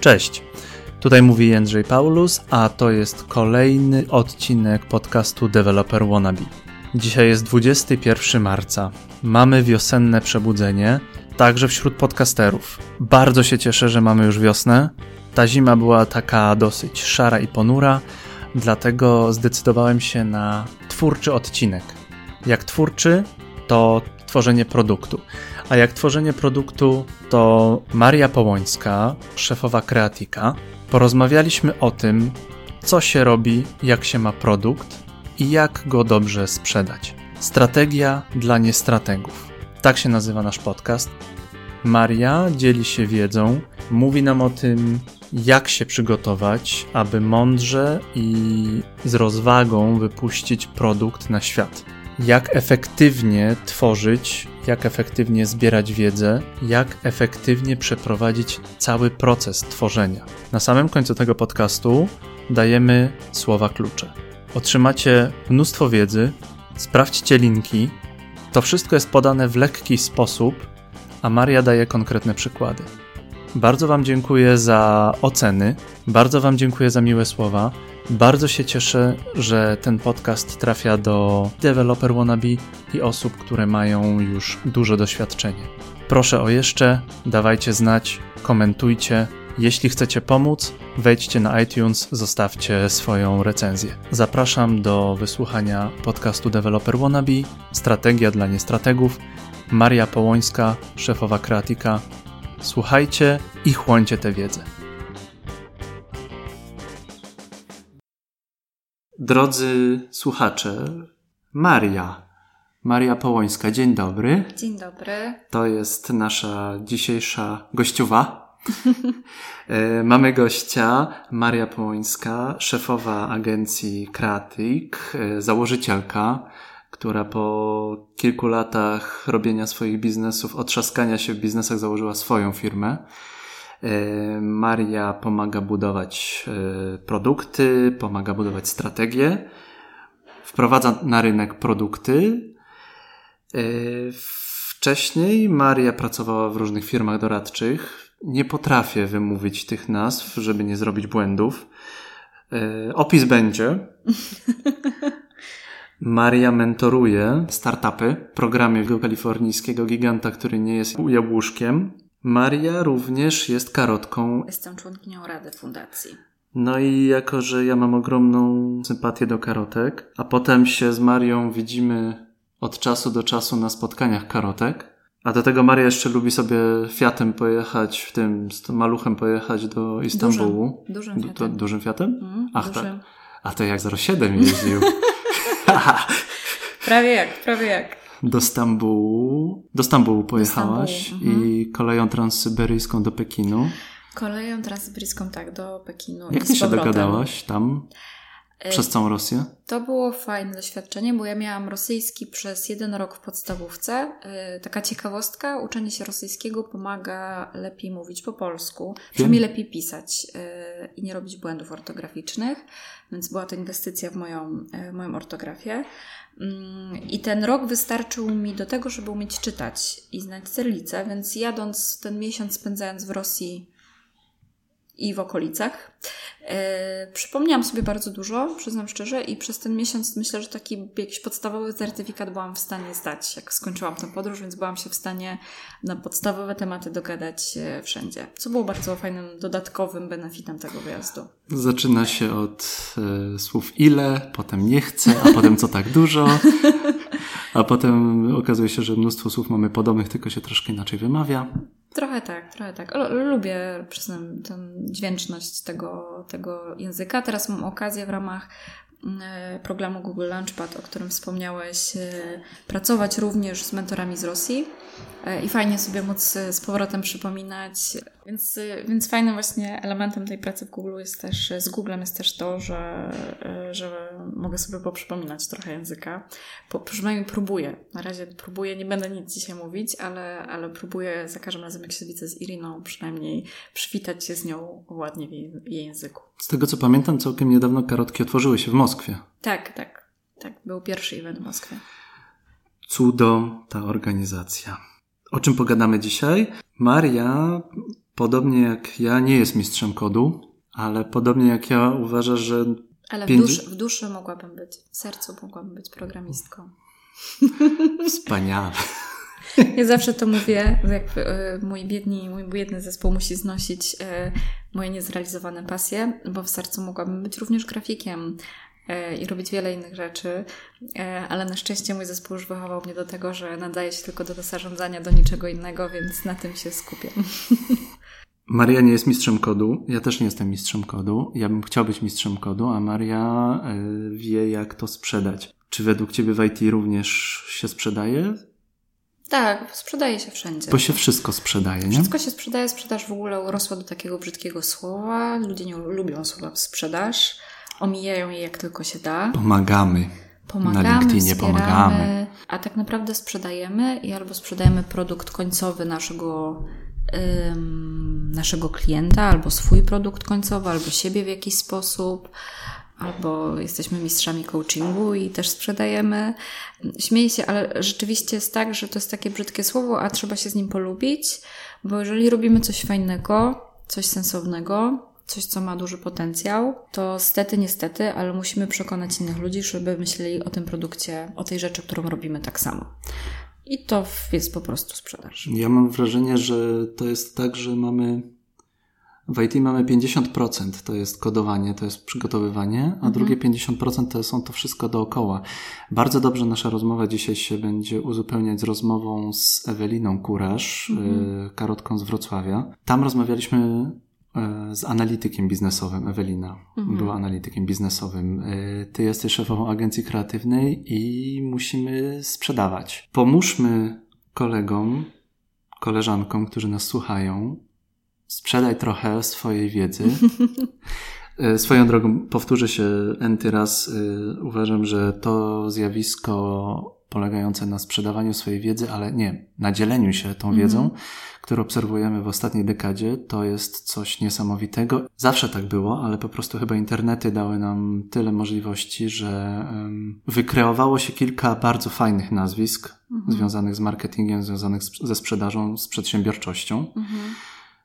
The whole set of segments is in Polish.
Cześć. Tutaj mówi Jędrzej Paulus, a to jest kolejny odcinek podcastu Developer Wannabe. Dzisiaj jest 21 marca. Mamy wiosenne przebudzenie, także wśród podcasterów. Bardzo się cieszę, że mamy już wiosnę. Ta zima była taka dosyć szara i ponura, dlatego zdecydowałem się na twórczy odcinek. Jak twórczy, to tworzenie produktu. A jak tworzenie produktu, to Maria Połońska, szefowa Kreatika, porozmawialiśmy o tym, co się robi, jak się ma produkt i jak go dobrze sprzedać. Strategia dla niestrategów. Tak się nazywa nasz podcast. Maria dzieli się wiedzą, mówi nam o tym, jak się przygotować, aby mądrze i z rozwagą wypuścić produkt na świat. Jak efektywnie tworzyć, jak efektywnie zbierać wiedzę, jak efektywnie przeprowadzić cały proces tworzenia. Na samym końcu tego podcastu dajemy słowa klucze. Otrzymacie mnóstwo wiedzy, sprawdźcie linki. To wszystko jest podane w lekki sposób, a Maria daje konkretne przykłady. Bardzo Wam dziękuję za oceny, bardzo Wam dziękuję za miłe słowa. Bardzo się cieszę, że ten podcast trafia do developer wannabe i osób, które mają już duże doświadczenie. Proszę o jeszcze, dawajcie znać, komentujcie. Jeśli chcecie pomóc, wejdźcie na iTunes, zostawcie swoją recenzję. Zapraszam do wysłuchania podcastu Developer Wannabe, Strategia dla niestrategów. Maria Połońska, szefowa Kreatika. Słuchajcie i chłońcie tę wiedzę. Drodzy słuchacze, Maria. Maria Połońska, dzień dobry. Dzień dobry. To jest nasza dzisiejsza gościuwa. E, Mamy gościa, Maria Połońska, szefowa agencji Kreatyk, e, założycielka, która po kilku latach robienia swoich biznesów, otrzaskania się w biznesach założyła swoją firmę. E, Maria pomaga budować e, produkty, pomaga budować strategie, wprowadza na rynek produkty. E, Wcześniej Maria pracowała w różnych firmach doradczych. Nie potrafię wymówić tych nazw, żeby nie zrobić błędów. Opis będzie. Maria mentoruje startupy w programie kalifornijskiego giganta, który nie jest jabłuszkiem. Maria również jest karotką. Jestem członkinią Rady Fundacji. No i jako, że ja mam ogromną sympatię do karotek, a potem się z Marią widzimy od czasu do czasu na spotkaniach karotek, a do tego Maria jeszcze lubi sobie Fiatem pojechać, w tym z tym maluchem pojechać do Istambułu. Dużym, dużym Du- Fiatem. to, dużym Fiatem? Mm, Ach dużym. tak. A to jak 07 jeździł. Prawie jak, prawie jak. Do Stambułu. Do Stambułu pojechałaś Stambułu, i koleją transsyberyjską do Pekinu. Koleją transsyberyjską, tak, do Pekinu. Jak ty się dogadałaś tam przez całą Rosję? To było fajne doświadczenie, bo ja miałam rosyjski przez jeden rok w podstawówce. E, Taka ciekawostka, uczenie się rosyjskiego pomaga lepiej mówić po polsku, przynajmniej lepiej pisać e, i nie robić błędów ortograficznych, więc była to inwestycja w moją, w moją ortografię. Mm, I ten rok wystarczył mi do tego, żeby umieć czytać i znać cyrylicę, więc jadąc ten miesiąc spędzając w Rosji i w okolicach. E, przypomniałam sobie bardzo dużo, przyznam szczerze, i przez ten miesiąc myślę, że taki jakiś podstawowy certyfikat byłam w stanie zdać, jak skończyłam tę podróż, więc byłam się w stanie na podstawowe tematy dogadać e, wszędzie, co było bardzo fajnym dodatkowym benefitem tego wyjazdu. Zaczyna się od e, słów ile, potem nie chcę, a potem co tak dużo. A potem okazuje się, że mnóstwo słów mamy podobnych, tylko się troszkę inaczej wymawia. Trochę tak, trochę tak. Lubię, przyznam, tę dźwięczność tego, tego języka. Teraz mam okazję w ramach mm, programu Google Launchpad, o którym wspomniałeś, e, pracować również z mentorami z Rosji e, i fajnie sobie móc e, z powrotem przypominać. Więc, e, więc fajnym właśnie elementem tej pracy w Google jest też, z Googlem jest też to, że, e, że mogę sobie poprzypominać trochę języka. Po, przynajmniej próbuję. Na razie próbuję, nie będę nic dzisiaj mówić, ale, ale próbuję za każdym razem, jak się widzę z Iriną, przynajmniej przywitać się z nią ładnie w jej, w jej języku. Z tego co pamiętam, całkiem niedawno karotki otworzyły się w Moskwie. Tak, tak. Tak, był pierwszy event w Moskwie. Cudo ta organizacja. O czym pogadamy dzisiaj? Maria podobnie jak ja nie jest mistrzem kodu, ale podobnie jak ja uważa, że. Ale w, duszy, w duszy mogłabym być, w sercu mogłabym być programistką. Wspaniale. Ja zawsze to mówię, jak e, mój biedny, mój biedny zespół musi znosić e, moje niezrealizowane pasje, bo w sercu mogłabym być również grafikiem i robić wiele innych rzeczy, ale na szczęście mój zespół już wychował mnie do tego, że nadaje się tylko do zarządzania, do niczego innego, więc na tym się skupię. Maria nie jest mistrzem kodu, ja też nie jestem mistrzem kodu. Ja bym chciał być mistrzem kodu, a Maria wie, jak to sprzedać. Czy według Ciebie w IT również się sprzedaje? Tak, sprzedaje się wszędzie. Bo się wszystko sprzedaje, nie? Wszystko się sprzedaje, sprzedaż w ogóle urosła do takiego brzydkiego słowa. Ludzie nie lubią słowa sprzedaż, omijają je jak tylko się da. Pomagamy. Pomagamy, Na LinkedInie pomagamy. A tak naprawdę sprzedajemy i albo sprzedajemy produkt końcowy naszego, ym, naszego klienta, albo swój produkt końcowy, albo siebie w jakiś sposób, albo jesteśmy mistrzami coachingu i też sprzedajemy. Śmieję się, ale rzeczywiście jest tak, że to jest takie brzydkie słowo, a trzeba się z nim polubić, bo jeżeli robimy coś fajnego, coś sensownego, coś, co ma duży potencjał, to stety, niestety, ale musimy przekonać innych ludzi, żeby myśleli o tym produkcie, o tej rzeczy, którą robimy tak samo. I to jest po prostu sprzedaż. Ja mam wrażenie, że to jest tak, że mamy w IT mamy 50% to jest kodowanie, to jest przygotowywanie, a mhm. drugie 50% to są to wszystko dookoła. Bardzo dobrze nasza rozmowa dzisiaj się będzie uzupełniać z rozmową z Eweliną Kurasz, mhm. Y, karotką z Wrocławia. Tam rozmawialiśmy z analitykiem biznesowym. Ewelina mhm. była analitykiem biznesowym. Y, ty jesteś szefową agencji kreatywnej i musimy sprzedawać. Pomóżmy kolegom, koleżankom, którzy nas słuchają, sprzedaj trochę swojej wiedzy. E, swoją drogą, powtórzę się enty raz, e, uważam, że to zjawisko polegające na sprzedawaniu swojej wiedzy, ale nie, na dzieleniu się tą wiedzą, mm którą obserwujemy w ostatniej dekadzie, to jest coś niesamowitego. Zawsze tak było, ale po prostu chyba internety dały nam tyle możliwości, że um, wykreowało się kilka bardzo fajnych nazwisk mm związanych z marketingiem, związanych z, ze sprzedażą, z przedsiębiorczością. Mm.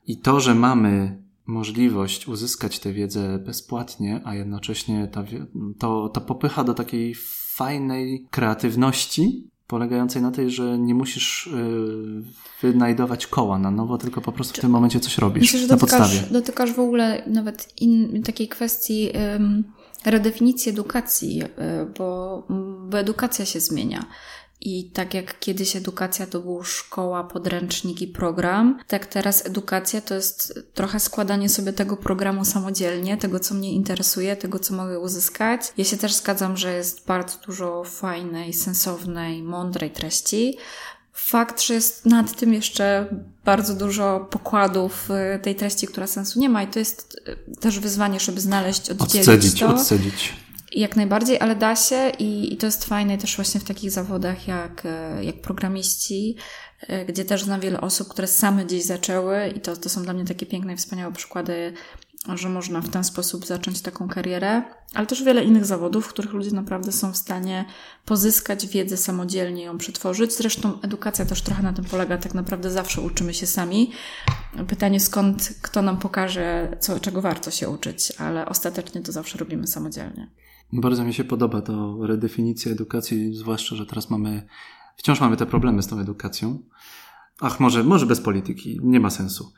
I to, że mamy możliwość uzyskać tę wiedzę bezpłatnie, a jednocześnie ta, to, to popycha do takiej fajnej kreatywności, polegającej na tej, że nie musisz yy, wynajdować koła na nowo, tylko po prostu w tym momencie coś robisz Myślę, że na dotykasz, podstawie. Dotykasz w ogóle nawet in, takiej kwestii redefinicji edukacji, y, bo, bo edukacja się zmienia. I tak jak kiedyś edukacja to był szkoła, podręcznik i program, tak teraz edukacja to jest trochę składanie sobie tego programu samodzielnie, tego co mnie interesuje, tego co mogę uzyskać. Ja się też zgadzam, że jest bardzo dużo fajnej, sensownej, mądrej treści. Fakt, że jest nad tym jeszcze bardzo dużo pokładów y, tej treści, która sensu nie ma, i to jest y, też wyzwanie, żeby znaleźć, oddzielić odcedzić, to. Odcedzić. Jak najbardziej, ale da się i, i to jest fajne też właśnie w takich zawodach jak, e, jak programiści, e, gdzie też znam wiele osób, które same gdzieś zaczęły i to, to są dla mnie takie piękne i wspaniałe przykłady, że można w ten sposób zacząć taką karierę, ale też wiele innych zawodów, w których ludzie naprawdę są w stanie pozyskać wiedzę samodzielnie, ją przetworzyć. Zresztą edukacja też trochę na tym polega, tak naprawdę zawsze uczymy się sami. Pytanie skąd, kto nam pokaże, co, czego warto się uczyć, ale ostatecznie to zawsze robimy samodzielnie. Bardzo mi się podoba to redefinicja edukacji, zwłaszcza, że teraz mamy, wciąż mamy te problemy z tą edukacją. Ach, może, może bez polityki, nie ma sensu.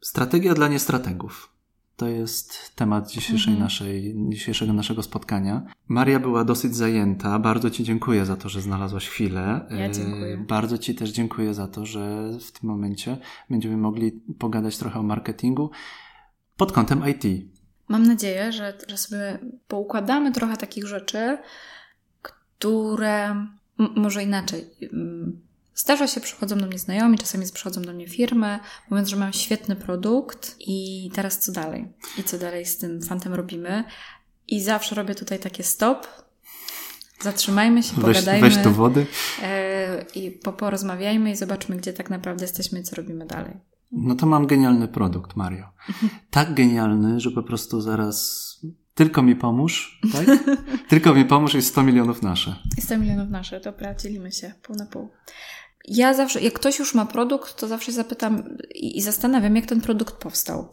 Strategia dla niestrategów. To jest temat dzisiejszej mhm. naszej, dzisiejszego naszego spotkania. Maria była dosyć zajęta. Bardzo Ci dziękuję za to, że znalazłaś chwilę. Ja dziękuję. E, bardzo Ci też dziękuję za to, że w tym momencie będziemy mogli pogadać trochę o marketingu pod kątem IT. Mam nadzieję, że, że sobie poukładamy trochę takich rzeczy, które może inaczej. Zdarza się, przychodzą do mnie znajomi, czasami przychodzą do mnie firmy, mówiąc, że mam świetny produkt i teraz co dalej? I co dalej z tym fantem robimy? I zawsze robię tutaj takie stop, zatrzymajmy się, pogadajmy. Weź, weź do wody. Yy, I po, porozmawiajmy i zobaczmy, gdzie tak naprawdę jesteśmy i co robimy dalej. No to mam genialny produkt, Mario. Tak genialny, że po prostu zaraz tylko mi pomóż, tak? tylko mi pomóż i 100 milionów nasze. I 100 milionów nasze, dobra, dzielimy się pół na pół. Ja zawsze, jak ktoś już ma produkt, to zawsze zapytam i, i zastanawiam, jak ten produkt powstał.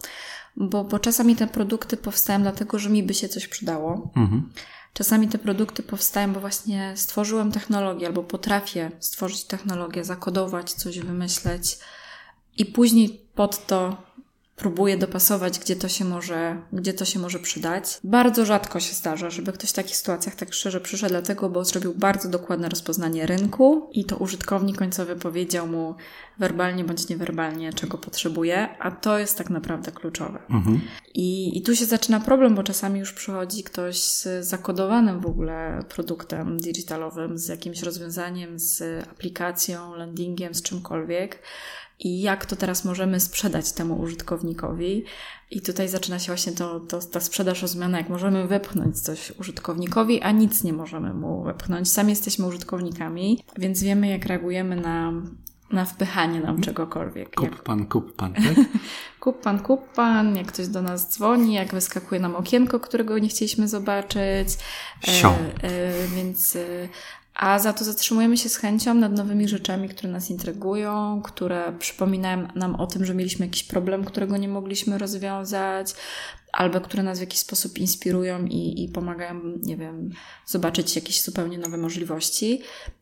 Bo, bo czasami te produkty powstają dlatego, że mi by się coś przydało. Mhm. Czasami te produkty powstają, bo właśnie stworzyłem technologię albo potrafię stworzyć technologię, zakodować coś, wymyśleć i później pod to próbuję dopasować, gdzie to się może, gdzie to się może przydać. Bardzo rzadko się zdarza, żeby ktoś w takich sytuacjach tak szczerze przyszedł, dlatego, bo zrobił bardzo dokładne rozpoznanie rynku i to użytkownik końcowy powiedział mu werbalnie bądź niewerbalnie, czego potrzebuje, a to jest tak naprawdę kluczowe. Mhm. I, I tu się zaczyna problem, bo czasami już przychodzi ktoś z zakodowanym w ogóle produktem digitalowym, z jakimś rozwiązaniem, z aplikacją, landingiem, z czymkolwiek i jak to teraz możemy sprzedać temu użytkownikowi. I tutaj zaczyna się właśnie to, to, ta sprzedaż rozumiana, jak możemy wepchnąć coś użytkownikowi, a nic nie możemy mu wepchnąć. Sami jesteśmy użytkownikami, więc wiemy, jak reagujemy na, na wpychanie nam czegokolwiek. Kup jak... pan, kup pan, tak? kup pan, kup pan, jak ktoś do nas dzwoni, jak wyskakuje nam okienko, którego nie chcieliśmy zobaczyć. Sio. E, e, więc e, a za to zatrzymujemy się z chęcią nad nowymi rzeczami, które nas intrygują, które przypominają nam o tym, że mieliśmy jakiś problem, którego nie mogliśmy rozwiązać, albo które nas w jakiś sposób inspirują i, i pomagają, nie wiem, zobaczyć jakieś zupełnie nowe możliwości.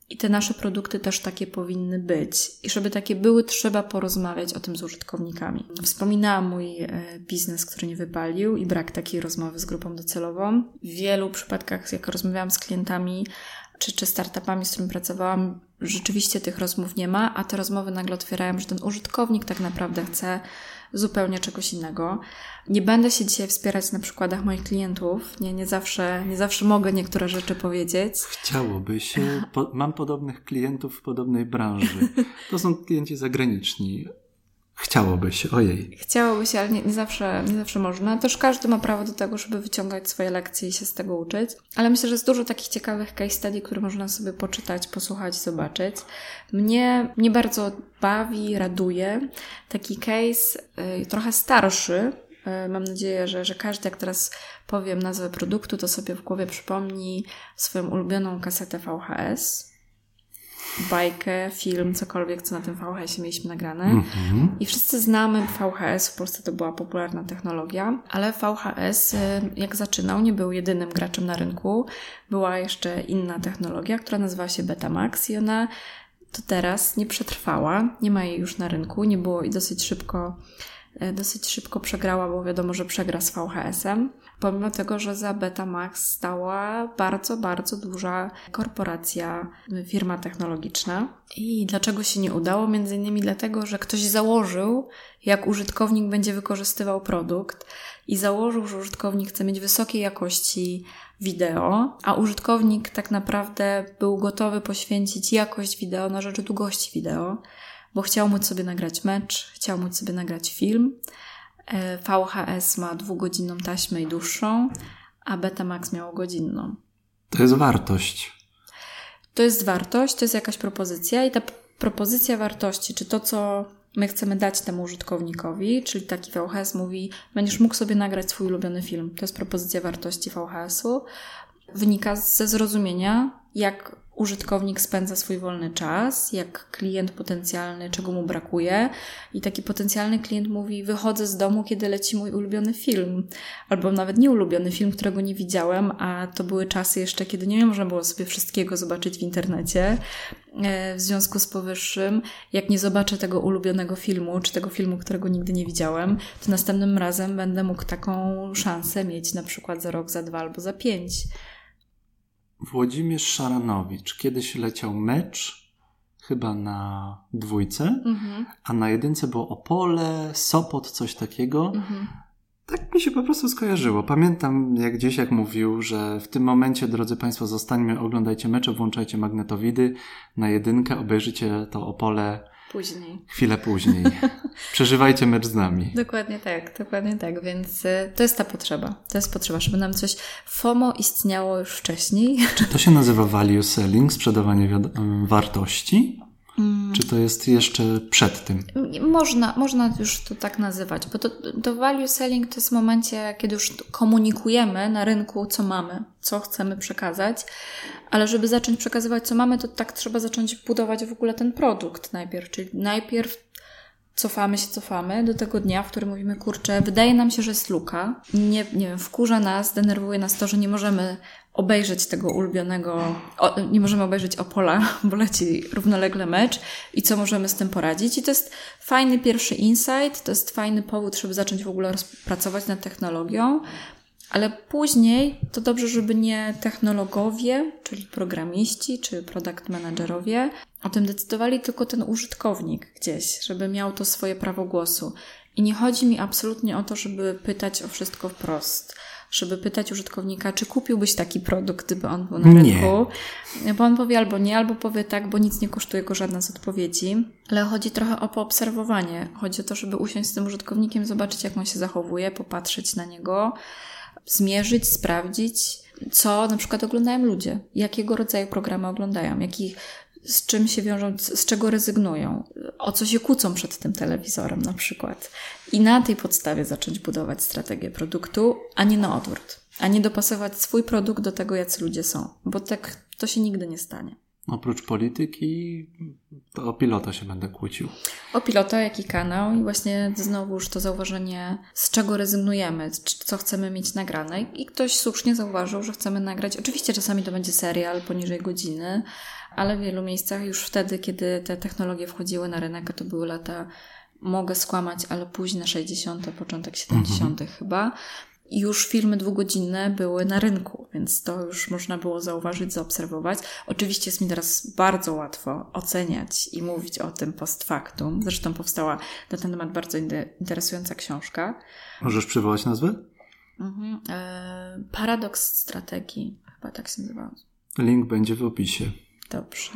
I te nasze produkty też takie powinny być. I żeby takie były, trzeba porozmawiać o tym z użytkownikami. Wspominałam mój e, biznes, który nie wypalił i brak takiej rozmowy z grupą docelową. W wielu przypadkach, jak rozmawiałam z klientami, czy, czy startupami, z którymi pracowałam, rzeczywiście tych rozmów nie ma, a te rozmowy nagle otwierają, że ten użytkownik tak naprawdę chce zupełnie czegoś innego. Nie będę się dzisiaj wspierać na przykładach moich klientów. Nie, nie, zawsze, nie zawsze mogę niektóre rzeczy powiedzieć. Chciałoby się. Po, mam podobnych klientów w podobnej branży. To są klienci zagraniczni. Chciałoby się, ojej. Chciałoby się, ale nie, nie, zawsze, nie zawsze można. Też każdy ma prawo do tego, żeby wyciągać swoje lekcje i się z tego uczyć. Ale myślę, że jest dużo takich ciekawych case study, które można sobie poczytać, posłuchać, zobaczyć. Mnie, mnie bardzo bawi, raduje taki case y, trochę starszy. Y, mam nadzieję, że, że każdy, jak teraz powiem nazwę produktu, to sobie w głowie przypomni swoją ulubioną kasetę VHS bajkę, film, cokolwiek, co na tym VHS-ie mieliśmy nagrane. Mm -hmm. I wszyscy znamy VHS, w Polsce to była popularna technologia, ale VHS, y, jak zaczynał, nie był jedynym graczem na rynku. Była jeszcze inna technologia, która nazywała się Betamax i ona to teraz nie przetrwała, nie ma jej już na rynku, nie było i dosyć szybko dosyć szybko przegrała, bo wiadomo, że przegra z VHS-em pomimo tego, że za Betamax stała bardzo, bardzo duża korporacja, firma technologiczna. I dlaczego się nie udało? Między innymi dlatego, że ktoś założył, jak użytkownik będzie wykorzystywał produkt i założył, że użytkownik chce mieć wysokiej jakości wideo, a użytkownik tak naprawdę był gotowy poświęcić jakość wideo na rzecz długości wideo, bo chciał móc sobie nagrać mecz, chciał móc sobie nagrać film, E, VHS ma dwugodzinną taśmę i dłuższą, a Betamax miało godzinną. To jest wartość. To jest wartość, to jest jakaś propozycja i ta propozycja wartości, czy to, co my chcemy dać temu użytkownikowi, czyli taki VHS mówi, będziesz mógł sobie nagrać swój ulubiony film. To jest propozycja wartości VHS-u. Wynika ze zrozumienia, jak użytkownik spędza swój wolny czas, jak klient potencjalny, czego mu brakuje. I taki potencjalny klient mówi: Wychodzę z domu, kiedy leci mój ulubiony film, albo nawet nie ulubiony film, którego nie widziałem, a to były czasy jeszcze, kiedy nie można było sobie wszystkiego zobaczyć w internecie. E, w związku z powyższym, jak nie zobaczę tego ulubionego filmu, czy tego filmu, którego nigdy nie widziałem, to następnym razem będę mógł taką szansę mieć na przykład za rok, za dwa albo za pięć. Włodzimierz Szaranowicz kiedyś leciał mecz, chyba na dwójce, mhm. a na jedynce było Opole, Sopot, coś takiego. Mhm. Tak mi się po prostu skojarzyło. Pamiętam jak gdzieś jak mówił, że w tym momencie, drodzy Państwo, zostańmy, oglądajcie mecze, włączajcie magnetowidy na jedynkę, obejrzycie to Opole Później. Chwilę później. Przeżywajcie mecz z nami. Dokładnie tak, dokładnie tak. Więc y, to jest ta potrzeba. To jest potrzeba, żeby nam coś FOMO istniało już wcześniej. Czy to się nazywa value selling, sprzedawanie wartości? Mm. Czy to jest jeszcze przed tym? Można, można już to tak nazywać, bo to, to value selling to jest w momencie, kiedy już komunikujemy na rynku, co mamy, co chcemy przekazać, ale żeby zacząć przekazywać, co mamy, to tak trzeba zacząć budować w ogóle ten produkt najpierw. Czyli najpierw cofamy się, cofamy do tego dnia, w którym mówimy, kurczę, wydaje nam się, że jest luka. Nie, nie wiem, wkurza nas, denerwuje nas to, że nie możemy obejrzeć tego ulubionego, o, nie możemy obejrzeć Opola, bo leci równolegle mecz i co możemy z tym poradzić. I to jest fajny pierwszy insight, to jest fajny powód, żeby zacząć w ogóle pracować nad technologią, ale później to dobrze, żeby nie technologowie, czyli programiści, czy product managerowie o tym decydowali, tylko ten użytkownik gdzieś, żeby miał to swoje prawo głosu. I nie chodzi mi absolutnie o to, żeby pytać o wszystko wprost żeby pytać użytkownika, czy kupiłbyś taki produkt, gdyby on był na rynku. Nie. Bo on powie albo nie, albo powie tak, bo nic nie kosztuje go żadna z odpowiedzi. Ale chodzi trochę o poobserwowanie. Chodzi o to, żeby usiąść z tym użytkownikiem, zobaczyć, jak on się zachowuje, popatrzeć na niego, zmierzyć, sprawdzić, co na przykład oglądają ludzie, jakiego rodzaju programy oglądają, z czym się wiążą, z czego rezygnują, o co się kłócą przed tym telewizorem na przykład. I na tej podstawie zacząć budować strategię produktu, a nie na odwrót. A nie dopasować swój produkt do tego, jacy ludzie są, bo tak to się nigdy nie stanie. Oprócz polityki, to o pilota się będę kłócił. O pilota, jaki kanał i właśnie znowuż to zauważenie, z czego rezygnujemy, co chcemy mieć nagrane. I ktoś słusznie zauważył, że chcemy nagrać. Oczywiście czasami to będzie serial poniżej godziny, ale w wielu miejscach już wtedy, kiedy te technologie wchodziły na rynek, a to były lata, mogę skłamać, ale późne 60., początek 70. Mhm. chyba, już filmy dwugodzinne były na rynku, więc to już można było zauważyć, zaobserwować. Oczywiście jest mi teraz bardzo łatwo oceniać i mówić o tym post factum. Zresztą powstała na ten temat bardzo interesująca książka. Możesz przywołać nazwę? Mhm. E, Paradoks strategii, chyba tak się nazywa. Link będzie w opisie. Dobrze.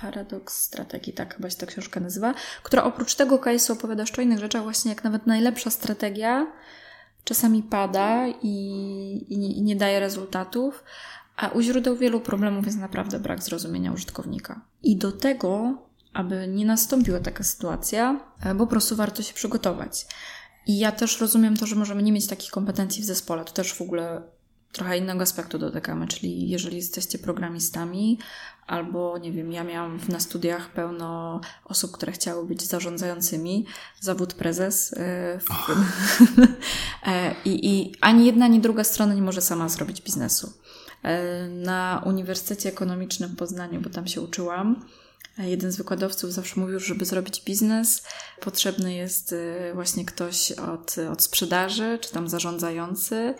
Paradoks strategii, tak chyba się ta książka nazywa, która oprócz tego case'u opowiada o innych rzeczach, właśnie jak nawet najlepsza strategia czasami pada i, i, i nie daje rezultatów, a u źródeł wielu problemów jest naprawdę brak zrozumienia użytkownika. I do tego, aby nie nastąpiła taka sytuacja, e, po prostu warto się przygotować. I ja też rozumiem to, że możemy nie mieć takich kompetencji w zespole. To też w ogóle trochę innego aspektu dotykamy, czyli jeżeli jesteście programistami, albo nie wiem, ja miałam na studiach pełno osób, które chciały być zarządzającymi, zawód prezes. E, e, I, I ani jedna, ani druga strona nie może sama zrobić biznesu. E, na Uniwersytecie Ekonomicznym w Poznaniu, bo tam się uczyłam, Jeden z wykładowców zawsze mówił, że żeby zrobić biznes, potrzebny jest y, właśnie ktoś od, od sprzedaży, czy tam zarządzający,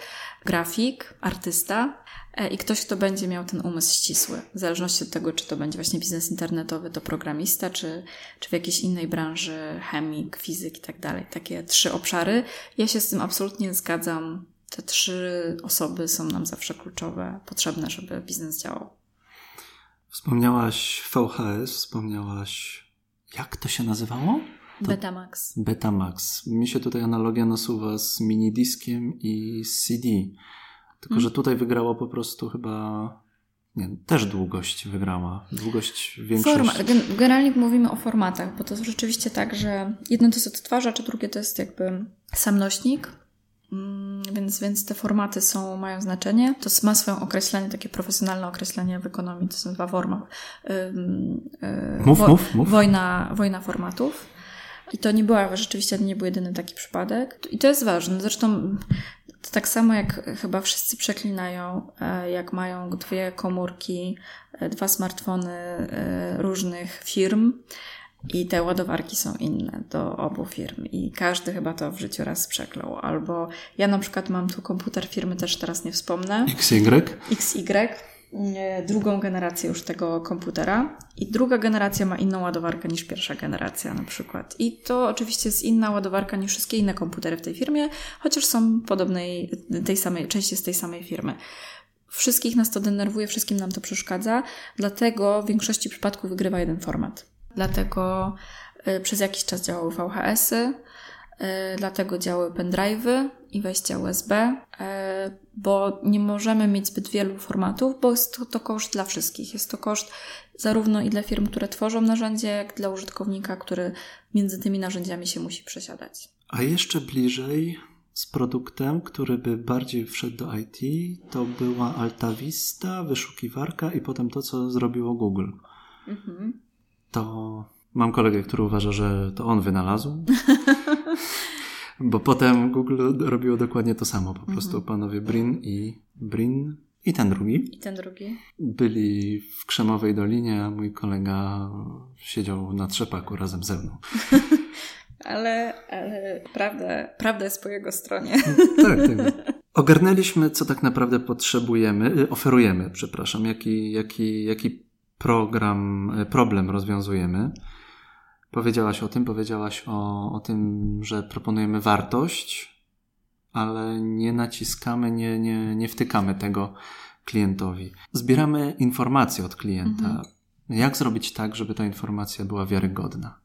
grafik, artysta e, i ktoś, kto będzie miał ten umysł ścisły. W zależności od tego, czy to będzie właśnie biznes internetowy, to programista, czy, czy w jakiejś innej branży chemik, fizyk i tak dalej. Takie trzy obszary. Ja się z tym absolutnie zgadzam. Te trzy osoby są nam zawsze kluczowe, potrzebne, żeby biznes działał. Wspomniałaś VHS, wspomniałaś. Jak to się nazywało? To... Betamax. Betamax. Mi się tutaj analogia nasuwa z minidiskiem i CD. Tylko, że tutaj wygrało po prostu chyba. Nie, też długość wygrała. Długość większość. Forma. Generalnie mówimy o formatach, bo to jest rzeczywiście tak, że jedno to jest odtwarzacz, a drugie to jest jakby sam nośnik. Więc, więc te formaty są, mają znaczenie. To ma swoje określenie, takie profesjonalne określenie w ekonomii, to są dwa formy. Mów, wo, mów, mów. Wojna, wojna formatów. I to nie była, rzeczywiście nie był jedyny taki przypadek. I to jest ważne. Zresztą to tak samo jak chyba wszyscy przeklinają, e, jak mają dwie komórki, e, dwa smartfony e, różnych firm, i te ładowarki są inne do obu firm i każdy chyba to w życiu raz przeklął. Albo ja na przykład mam tu komputer firmy, też teraz nie wspomnę. XY? XY, drugą generację już tego komputera i druga generacja ma inną ładowarkę niż pierwsza generacja na przykład. I to oczywiście jest inna ładowarka niż wszystkie inne komputery w tej firmie, chociaż są podobnej, tej samej, części z tej samej firmy. Wszystkich nas to denerwuje, wszystkim nam to przeszkadza, dlatego w większości przypadków wygrywa jeden format. Dlatego y, przez jakiś czas działały VHS-y, y, dlatego działały pendrive'y i wejścia USB, y, bo nie możemy mieć zbyt wielu formatów, bo jest to, to koszt dla wszystkich. Jest to koszt zarówno i dla firm, które tworzą narzędzie, jak dla użytkownika, który między tymi narzędziami się musi przesiadać. A jeszcze bliżej z produktem, który by bardziej wszedł do IT, to była Altavista, wyszukiwarka i potem to, co zrobiło Google. Mhm. To mam kolegę, który uważa, że to on wynalazł. Bo potem Google robiło dokładnie to samo. Po prostu mhm. panowie Brin i Brin i ten drugi. I ten drugi. Byli w Krzemowej Dolinie, a mój kolega siedział na trzepaku razem ze mną. ale, ale prawda, prawda jest po jego stronie. tak, tak. Ogarnęliśmy, co tak naprawdę potrzebujemy, y, oferujemy, przepraszam, jaki, jaki, jaki program, y, problem rozwiązujemy. Powiedziałaś o tym, powiedziałaś o, o tym, że proponujemy wartość, ale nie naciskamy, nie, nie, nie wtykamy tego klientowi. Zbieramy informacje od klienta. Mhm. Jak zrobić tak, żeby ta informacja była wiarygodna?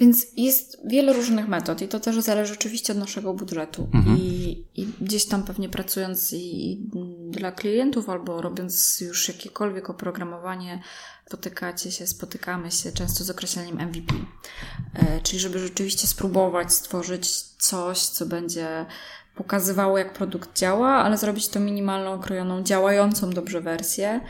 Więc jest wiele różnych metod i to też zależy oczywiście od naszego budżetu. Mhm. I, I, gdzieś tam pewnie pracując i dla klientów albo robiąc już jakiekolwiek oprogramowanie, spotykacie się, spotykamy się często z określeniem MVP. E, czyli żeby rzeczywiście spróbować stworzyć coś, co będzie pokazywało, jak produkt działa, ale zrobić to minimalną, okrojoną, działającą dobrze wersję,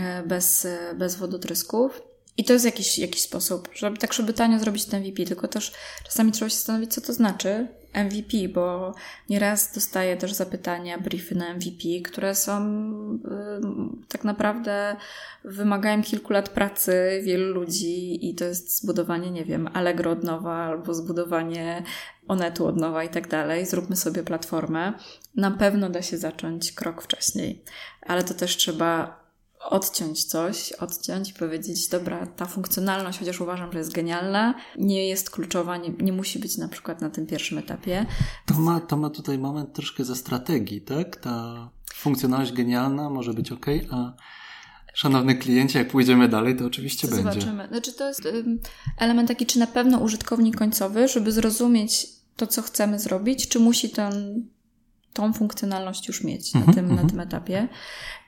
e, bez, bez wodotrysków. I to jest jakiś, jakiś sposób, żeby tak, żeby tanio zrobić ten MVP, tylko też czasami trzeba się zastanowić, co to znaczy MVP, bo nieraz dostaję też zapytania, briefy na MVP, które są y, tak naprawdę wymagają kilku lat pracy wielu ludzi i to jest zbudowanie, nie wiem, Allegro od nowa albo zbudowanie Onetu od nowa i tak dalej. Zróbmy sobie platformę. Na pewno da się zacząć krok wcześniej, ale to też trzeba odciąć coś, odciąć i powiedzieć, dobra, ta funkcjonalność, chociaż uważam, że jest genialna, nie jest kluczowa, nie, nie musi być na przykład na tym pierwszym etapie. To ma, to ma tutaj moment troszkę ze strategii, tak? Ta funkcjonalność genialna może być ok, a Szanowny kliencie, jak pójdziemy dalej, to oczywiście to będzie. Zobaczymy. Znaczy, to jest element taki, czy na pewno użytkownik końcowy, żeby zrozumieć to, co chcemy zrobić, czy musi ten, tą funkcjonalność już mieć na, -hmm, tym, mm -hmm. na mhm. tym etapie.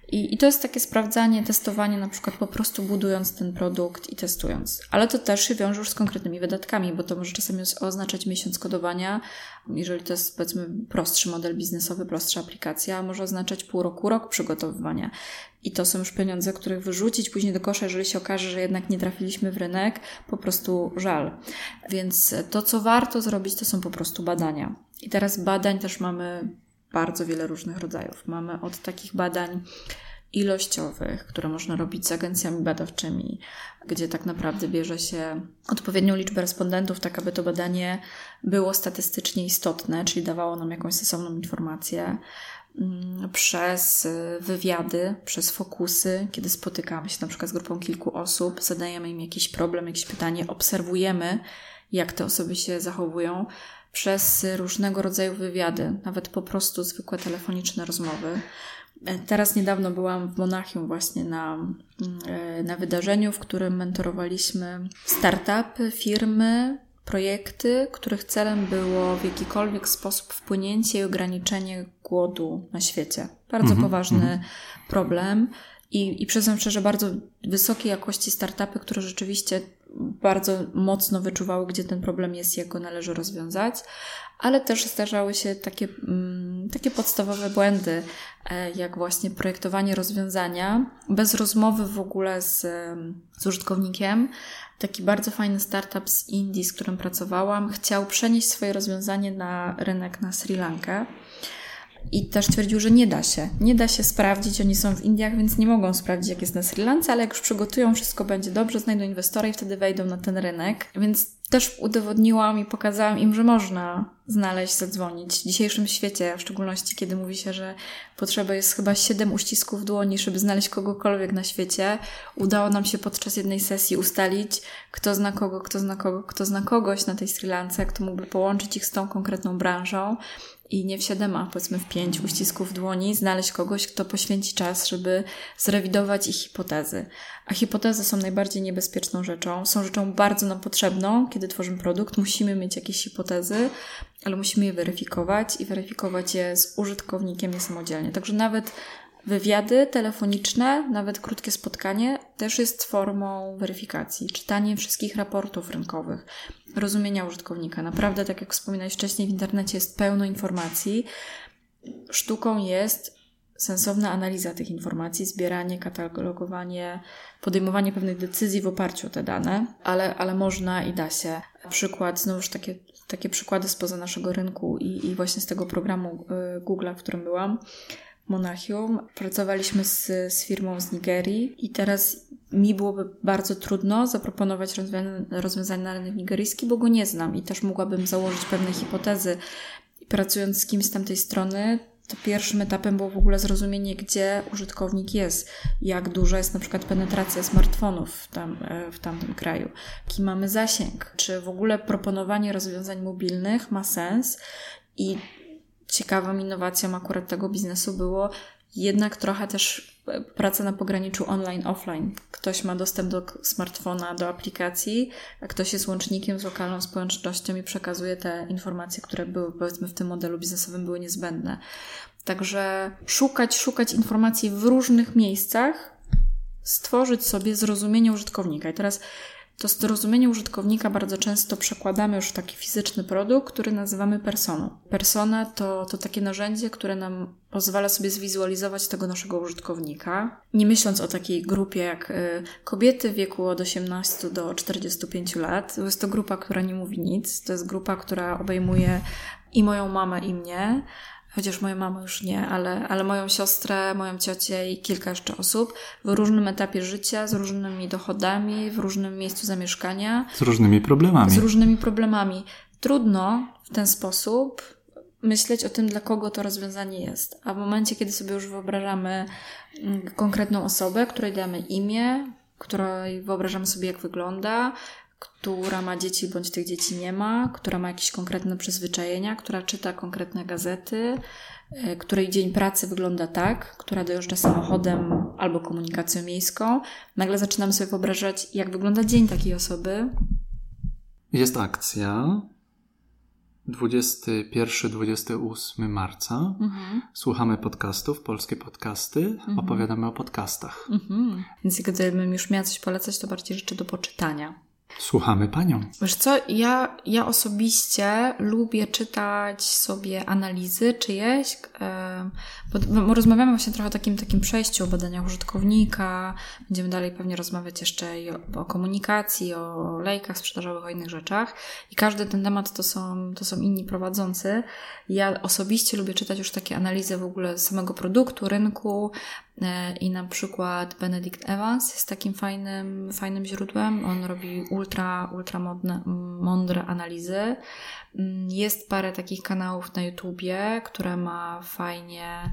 I, I to jest takie sprawdzanie, testowanie, na przykład po prostu budując ten produkt i testując. Ale to też się wiąże już z konkretnymi wydatkami, bo to może czasami oznaczać miesiąc kodowania, jeżeli to jest powiedzmy prostszy model biznesowy, prostsza aplikacja, może oznaczać pół roku, rok przygotowywania. I to są już pieniądze, których wyrzucić później do kosza, jeżeli się okaże, że jednak nie trafiliśmy w rynek, po prostu żal. Więc to, co warto zrobić, to są po prostu badania. I teraz badań też mamy bardzo wiele różnych rodzajów. Mamy od takich badań ilościowych, które można robić z agencjami badawczymi, gdzie tak naprawdę bierze się odpowiednią liczbę respondentów, tak aby to badanie było statystycznie istotne, czyli dawało nam jakąś sensowną informację, mm, przez wywiady, przez fokusy, kiedy spotykamy się na przykład z grupą kilku osób, zadajemy im jakiś problem, jakieś pytanie, obserwujemy, jak te osoby się zachowują, przez różnego rodzaju wywiady, nawet po prostu zwykłe telefoniczne rozmowy. Teraz niedawno byłam w Monachium właśnie na, na wydarzeniu, w którym mentorowaliśmy startupy, firmy, projekty, których celem było w jakikolwiek sposób wpłynięcie i ograniczenie głodu na świecie. Bardzo mm -hmm, poważny mm -hmm. problem. I, I przyznam szczerze, bardzo wysokiej jakości startupy, które rzeczywiście bardzo mocno wyczuwały, gdzie ten problem jest jak go należy rozwiązać, ale też zdarzały się takie, mm, takie podstawowe błędy, e, jak właśnie projektowanie rozwiązania bez rozmowy w ogóle z, z użytkownikiem. Taki bardzo fajny startup z Indii, z którym pracowałam, chciał przenieść swoje rozwiązanie na rynek na Sri Lankę. I też twierdził, że nie da się. Nie da się sprawdzić. Oni są w Indiach, więc nie mogą sprawdzić, jak jest na Sri Lance, ale jak już przygotują, wszystko będzie dobrze, znajdą inwestora i wtedy wejdą na ten rynek. Więc też udowodniłam i pokazałam im, że można znaleźć, zadzwonić. W dzisiejszym świecie, w szczególności kiedy mówi się, że potrzeba jest chyba siedem uścisków dłoni, żeby znaleźć kogokolwiek na świecie, udało nam się podczas jednej sesji ustalić, kto zna kogo, kto zna kogo, kto zna kogoś na tej Sri Lance, kto mógłby połączyć ich z tą konkretną branżą i nie w siedem, a powiedzmy w pięć uścisków dłoni znaleźć kogoś, kto poświęci czas, żeby zrewidować ich hipotezy. A hipotezy są najbardziej niebezpieczną rzeczą, są rzeczą bardzo nam potrzebną, kiedy tworzymy produkt. Musimy mieć jakieś hipotezy, ale musimy je weryfikować i weryfikować je z użytkownikiem niesamodzielnie. Także nawet Wywiady telefoniczne, nawet krótkie spotkanie, też jest formą weryfikacji. Czytanie wszystkich raportów rynkowych, rozumienia użytkownika. Naprawdę, tak jak wspominałeś wcześniej, w internecie jest pełno informacji. Sztuką jest sensowna analiza tych informacji, zbieranie, katalogowanie, podejmowanie pewnych decyzji w oparciu o te dane, ale, ale można i da się. Przykład, znowuż takie, takie przykłady spoza naszego rynku i, i właśnie z tego programu y, Google'a, w którym byłam. Monachium. Pracowaliśmy z, z firmą z Nigerii i teraz mi byłoby bardzo trudno zaproponować rozwiązanie, rozwiązanie na rynek nigeryjski, bo go nie znam i też mogłabym założyć pewne hipotezy. Pracując z kimś z tamtej strony, to pierwszym etapem było w ogóle zrozumienie, gdzie użytkownik jest, jak duża jest na przykład penetracja smartfonów w, tam, e, w tamtym kraju, jaki mamy zasięg, czy w ogóle proponowanie rozwiązań mobilnych ma sens i ciekawą innowacją akurat tego biznesu było jednak trochę też e, praca na pograniczu online-offline. Ktoś ma dostęp do smartfona, do aplikacji, a ktoś jest łącznikiem z lokalną społecznością i przekazuje te informacje, które były powiedzmy w tym modelu biznesowym były niezbędne. Także szukać, szukać informacji w różnych miejscach, stworzyć sobie zrozumienie użytkownika. I teraz to zrozumienie użytkownika bardzo często przekładamy już w taki fizyczny produkt, który nazywamy personą. Persona to, to takie narzędzie, które nam pozwala sobie zwizualizować tego naszego użytkownika, nie myśląc o takiej grupie jak y, kobiety w wieku od 18 do 45 lat. Jest to grupa, która nie mówi nic. To jest grupa, która obejmuje i moją mamę, i mnie chociaż moja mama już nie, ale, ale moją siostrę, moją ciocię i kilka jeszcze osób w różnym etapie życia, z różnymi dochodami, w różnym miejscu zamieszkania. Z różnymi problemami. Z różnymi problemami. Trudno w ten sposób myśleć o tym, dla kogo to rozwiązanie jest. A w momencie, kiedy sobie już wyobrażamy mm, konkretną osobę, której damy imię, której wyobrażamy sobie, jak wygląda, która ma dzieci bądź tych dzieci nie ma, która ma jakieś konkretne przyzwyczajenia, która czyta konkretne gazety, e, której dzień pracy wygląda tak, która dojeżdża samochodem albo komunikacją miejską. Nagle zaczynam sobie wyobrażać, jak wygląda dzień takiej osoby. Jest akcja 21-28 marca. Mhm. Słuchamy podcastów, polskie podcasty, mhm. opowiadamy o podcastach. Mhm. Więc gdybym już miała coś polecać, to bardziej rzeczy do poczytania. Słuchamy panią. Wiesz co, ja, ja osobiście lubię czytać sobie analizy czyjeś, bo rozmawiamy właśnie trochę o takim, takim przejściu, o badaniach użytkownika, będziemy dalej pewnie rozmawiać jeszcze o, o komunikacji, o lejkach sprzedażowych, o innych rzeczach i każdy ten temat to są, to są inni prowadzący. Ja osobiście lubię czytać już takie analizy w ogóle samego produktu, rynku, i na przykład Benedict Evans jest takim fajnym, fajnym źródłem. On robi ultra, ultra modne, mądre analizy. Mm, jest parę takich kanałów na YouTubie, które ma fajnie,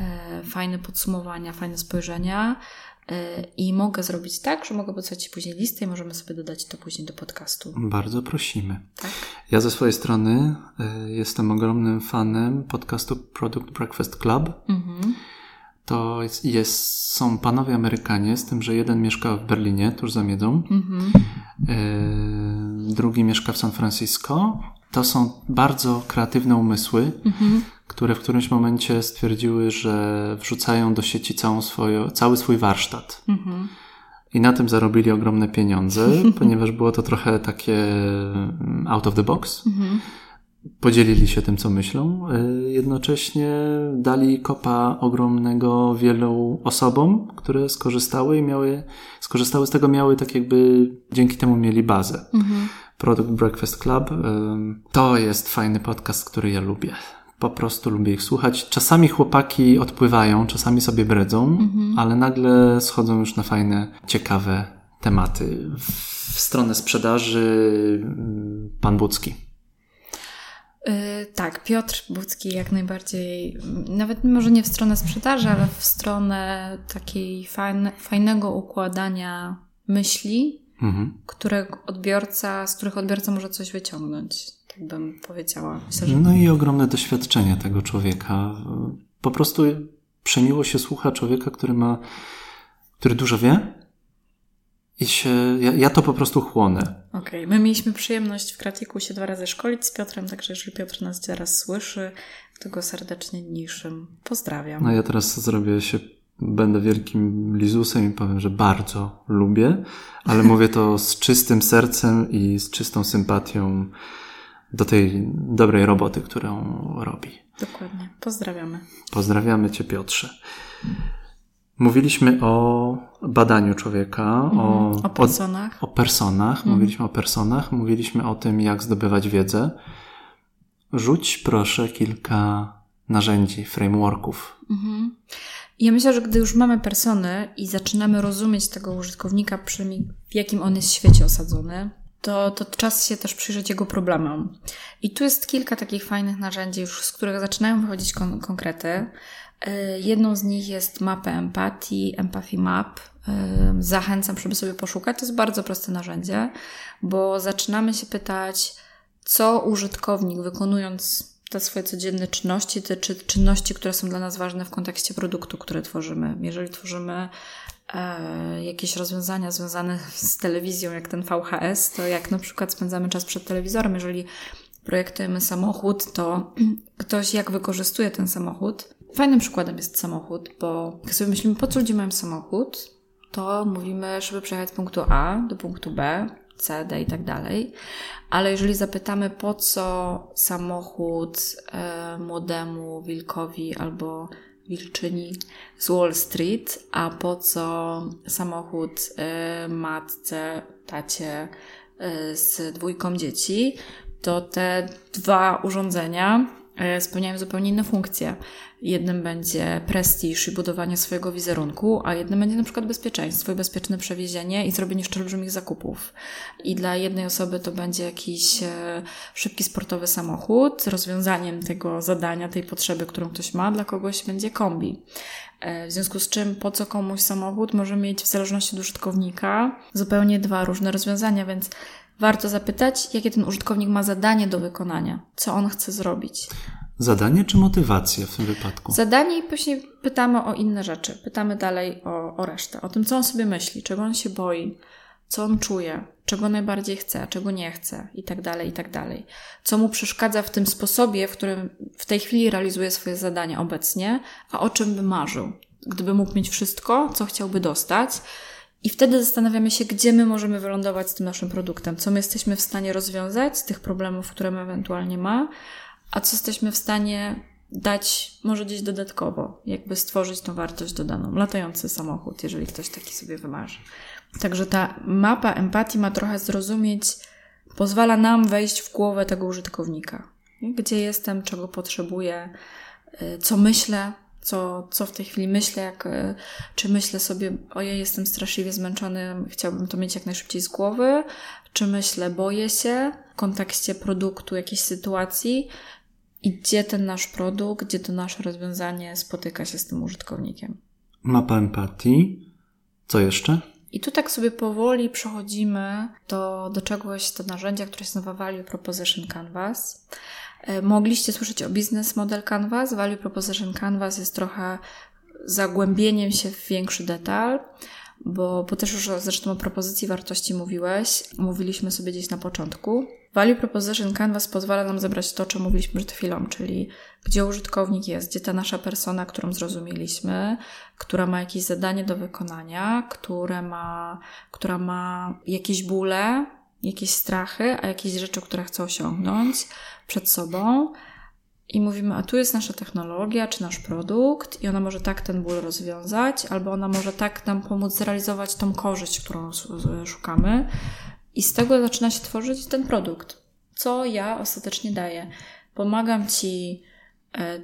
e, fajne podsumowania, fajne spojrzenia. E, I mogę zrobić tak, że mogę podać Ci później listę i możemy sobie dodać to później do podcastu. Bardzo prosimy. Tak? Ja ze swojej strony jestem ogromnym fanem podcastu Product Breakfast Club. Mhm to jest, jest, są panowie Amerykanie, z tym, że jeden mieszka w Berlinie, tuż za Miedą, mm-hmm. e, drugi mieszka w San Francisco. To są bardzo kreatywne umysły, mm-hmm. które w którymś momencie stwierdziły, że wrzucają do sieci całą swoją, cały swój warsztat. Mm-hmm. I na tym zarobili ogromne pieniądze, ponieważ było to trochę takie mm, out of the box. Mhm podzielili się tym, co myślą, e, jednocześnie dali kopa ogromnego wielu osobom, które skorzystały i miały, skorzystały z tego, miały tak jakby dzięki temu mieli bazę. Mhm. Product Breakfast Club e, to jest fajny podcast, który ja lubię. Po prostu lubię ich słuchać. Czasami chłopaki odpływają, czasami sobie bredzą, mhm. ale nagle schodzą już na fajne, ciekawe tematy. W stronę sprzedaży mm, pan Bucki. Yy, tak, Piotr Bucki jak najbardziej, nawet może nie w stronę sprzedaży, ale w stronę takiej fajne, fajnego układania myśli, mhm. które odbiorca, z których odbiorca może coś wyciągnąć, tak bym powiedziała. Myślę, że... No i ogromne doświadczenie tego człowieka. Po prostu przemiło się słucha człowieka, który ma, który dużo wie, i się, ja, ja to po prostu chłonę. Okej, okay. my mieliśmy przyjemność w Kratiku się dwa razy szkolić z Piotrem, także jeżeli Piotr nas teraz słyszy, tego serdecznie niższym pozdrawiam. No ja teraz zrobię się, będę wielkim lizusem i powiem, że bardzo lubię, ale mówię to z czystym sercem i z czystą sympatią do tej dobrej roboty, którą robi. Dokładnie. Pozdrawiamy. Pozdrawiamy Cię, Piotrze. Mówiliśmy o badaniu człowieka, Mhm. o, O personach. o, o personach, mówiliśmy o personach, mówiliśmy o tym, jak zdobywać wiedzę. Rzuć proszę kilka narzędzi, frameworków. Mhm. Ja myślę, że gdy już mamy persony i zaczynamy rozumieć tego użytkownika, przynajmniej w jakim on jest świecie osadzony, to, to czas się też przyjrzeć jego problemom. I tu jest kilka takich fajnych narzędzi, już z których zaczynają wychodzić kon- konkrety. Y, Jedną z nich jest mapa empatii, Empathy Map. Y, Zachęcam, żeby sobie poszukać. To jest bardzo proste narzędzie, bo zaczynamy się pytać, co użytkownik wykonując te swoje codzienne czynności, te czy, czynności, które są dla nas ważne w kontekście produktu, który tworzymy. Jeżeli tworzymy e, jakieś rozwiązania związane z telewizją, jak ten VHS, to jak na przykład spędzamy czas przed telewizorem, jeżeli projektujemy samochód, to ktoś jak wykorzystuje ten samochód. Fajnym przykładem jest samochód, bo jak sobie myślimy, po co ludzie mają samochód, to mówimy, żeby przejechać z punktu A do punktu B, C, D i tak dalej. Ale jeżeli zapytamy, po co samochód e, młodemu wilkowi albo wilczyni z Wall Street, a po co samochód e, matce, tacie e, z dwójką dzieci, to te dwa urządzenia spełniają zupełnie inne funkcje. Jednym będzie prestiż i budowanie swojego wizerunku, a jednym będzie na przykład bezpieczeństwo i bezpieczne przewiezienie i zrobienie jeszcze olbrzymich zakupów. I dla jednej osoby to będzie jakiś e, szybki sportowy samochód, rozwiązaniem tego zadania, tej potrzeby, którą ktoś ma, dla kogoś będzie kombi. E, W związku z czym, po co komuś samochód może mieć w zależności od użytkownika zupełnie dwa różne rozwiązania, więc warto zapytać, jakie ten użytkownik ma zadanie do wykonania, co on chce zrobić. Zadanie czy motywacja w tym wypadku? Zadanie i później pytamy o inne rzeczy. Pytamy dalej o, o resztę, o tym, co on sobie myśli, czego on się boi, co on czuje, czego najbardziej chce, czego nie chce i tak dalej, i tak dalej. Co mu przeszkadza w tym sposobie, w którym w tej chwili realizuje swoje zadania obecnie, a o czym by marzył. Gdyby mógł mieć wszystko, co chciałby dostać, i wtedy zastanawiamy się, gdzie my możemy wylądować z tym naszym produktem, co my jesteśmy w stanie rozwiązać z tych problemów, które my ewentualnie ma, a co jesteśmy w stanie dać może gdzieś dodatkowo, jakby stworzyć tą wartość dodaną. Latający samochód, jeżeli ktoś taki sobie wymarzy. Także ta mapa empatii ma trochę zrozumieć, pozwala nam wejść w głowę tego użytkownika. Gdzie jestem, czego potrzebuję, y, co myślę, co, co w tej chwili myślę, jak, y, czy myślę sobie, ojej, jestem straszliwie zmęczony, chciałbym to mieć jak najszybciej z głowy, czy myślę, boję się w kontekście produktu, jakiejś sytuacji i gdzie ten nasz produkt, gdzie to nasze rozwiązanie spotyka się z tym użytkownikiem. Mapa empatii. Co jeszcze? I tu tak sobie powoli przechodzimy do, do czegoś, do narzędzia, które się nazywa Value Proposition Canvas. E, Mogliście słyszeć o Business Model Canvas. Value Proposition Canvas jest trochę zagłębieniem się w większy detal, bo, bo też już zresztą o propozycji wartości mówiłeś. Mówiliśmy sobie gdzieś na początku. Value Proposition Canvas pozwala nam zebrać to, czym mówiliśmy przed chwilą, czyli gdzie użytkownik jest, gdzie ta nasza persona, którą zrozumieliśmy, która ma jakieś zadanie do wykonania, które ma, która ma jakieś bóle, jakieś strachy, a jakieś rzeczy, które chce osiągnąć przed sobą. I mówimy, a tu jest nasza technologia, czy nasz produkt, i ona może tak ten ból rozwiązać, albo ona może tak nam pomóc zrealizować tą korzyść, którą szukamy. I z tego zaczyna się tworzyć ten produkt. Co ja ostatecznie daję? Pomagam ci, e,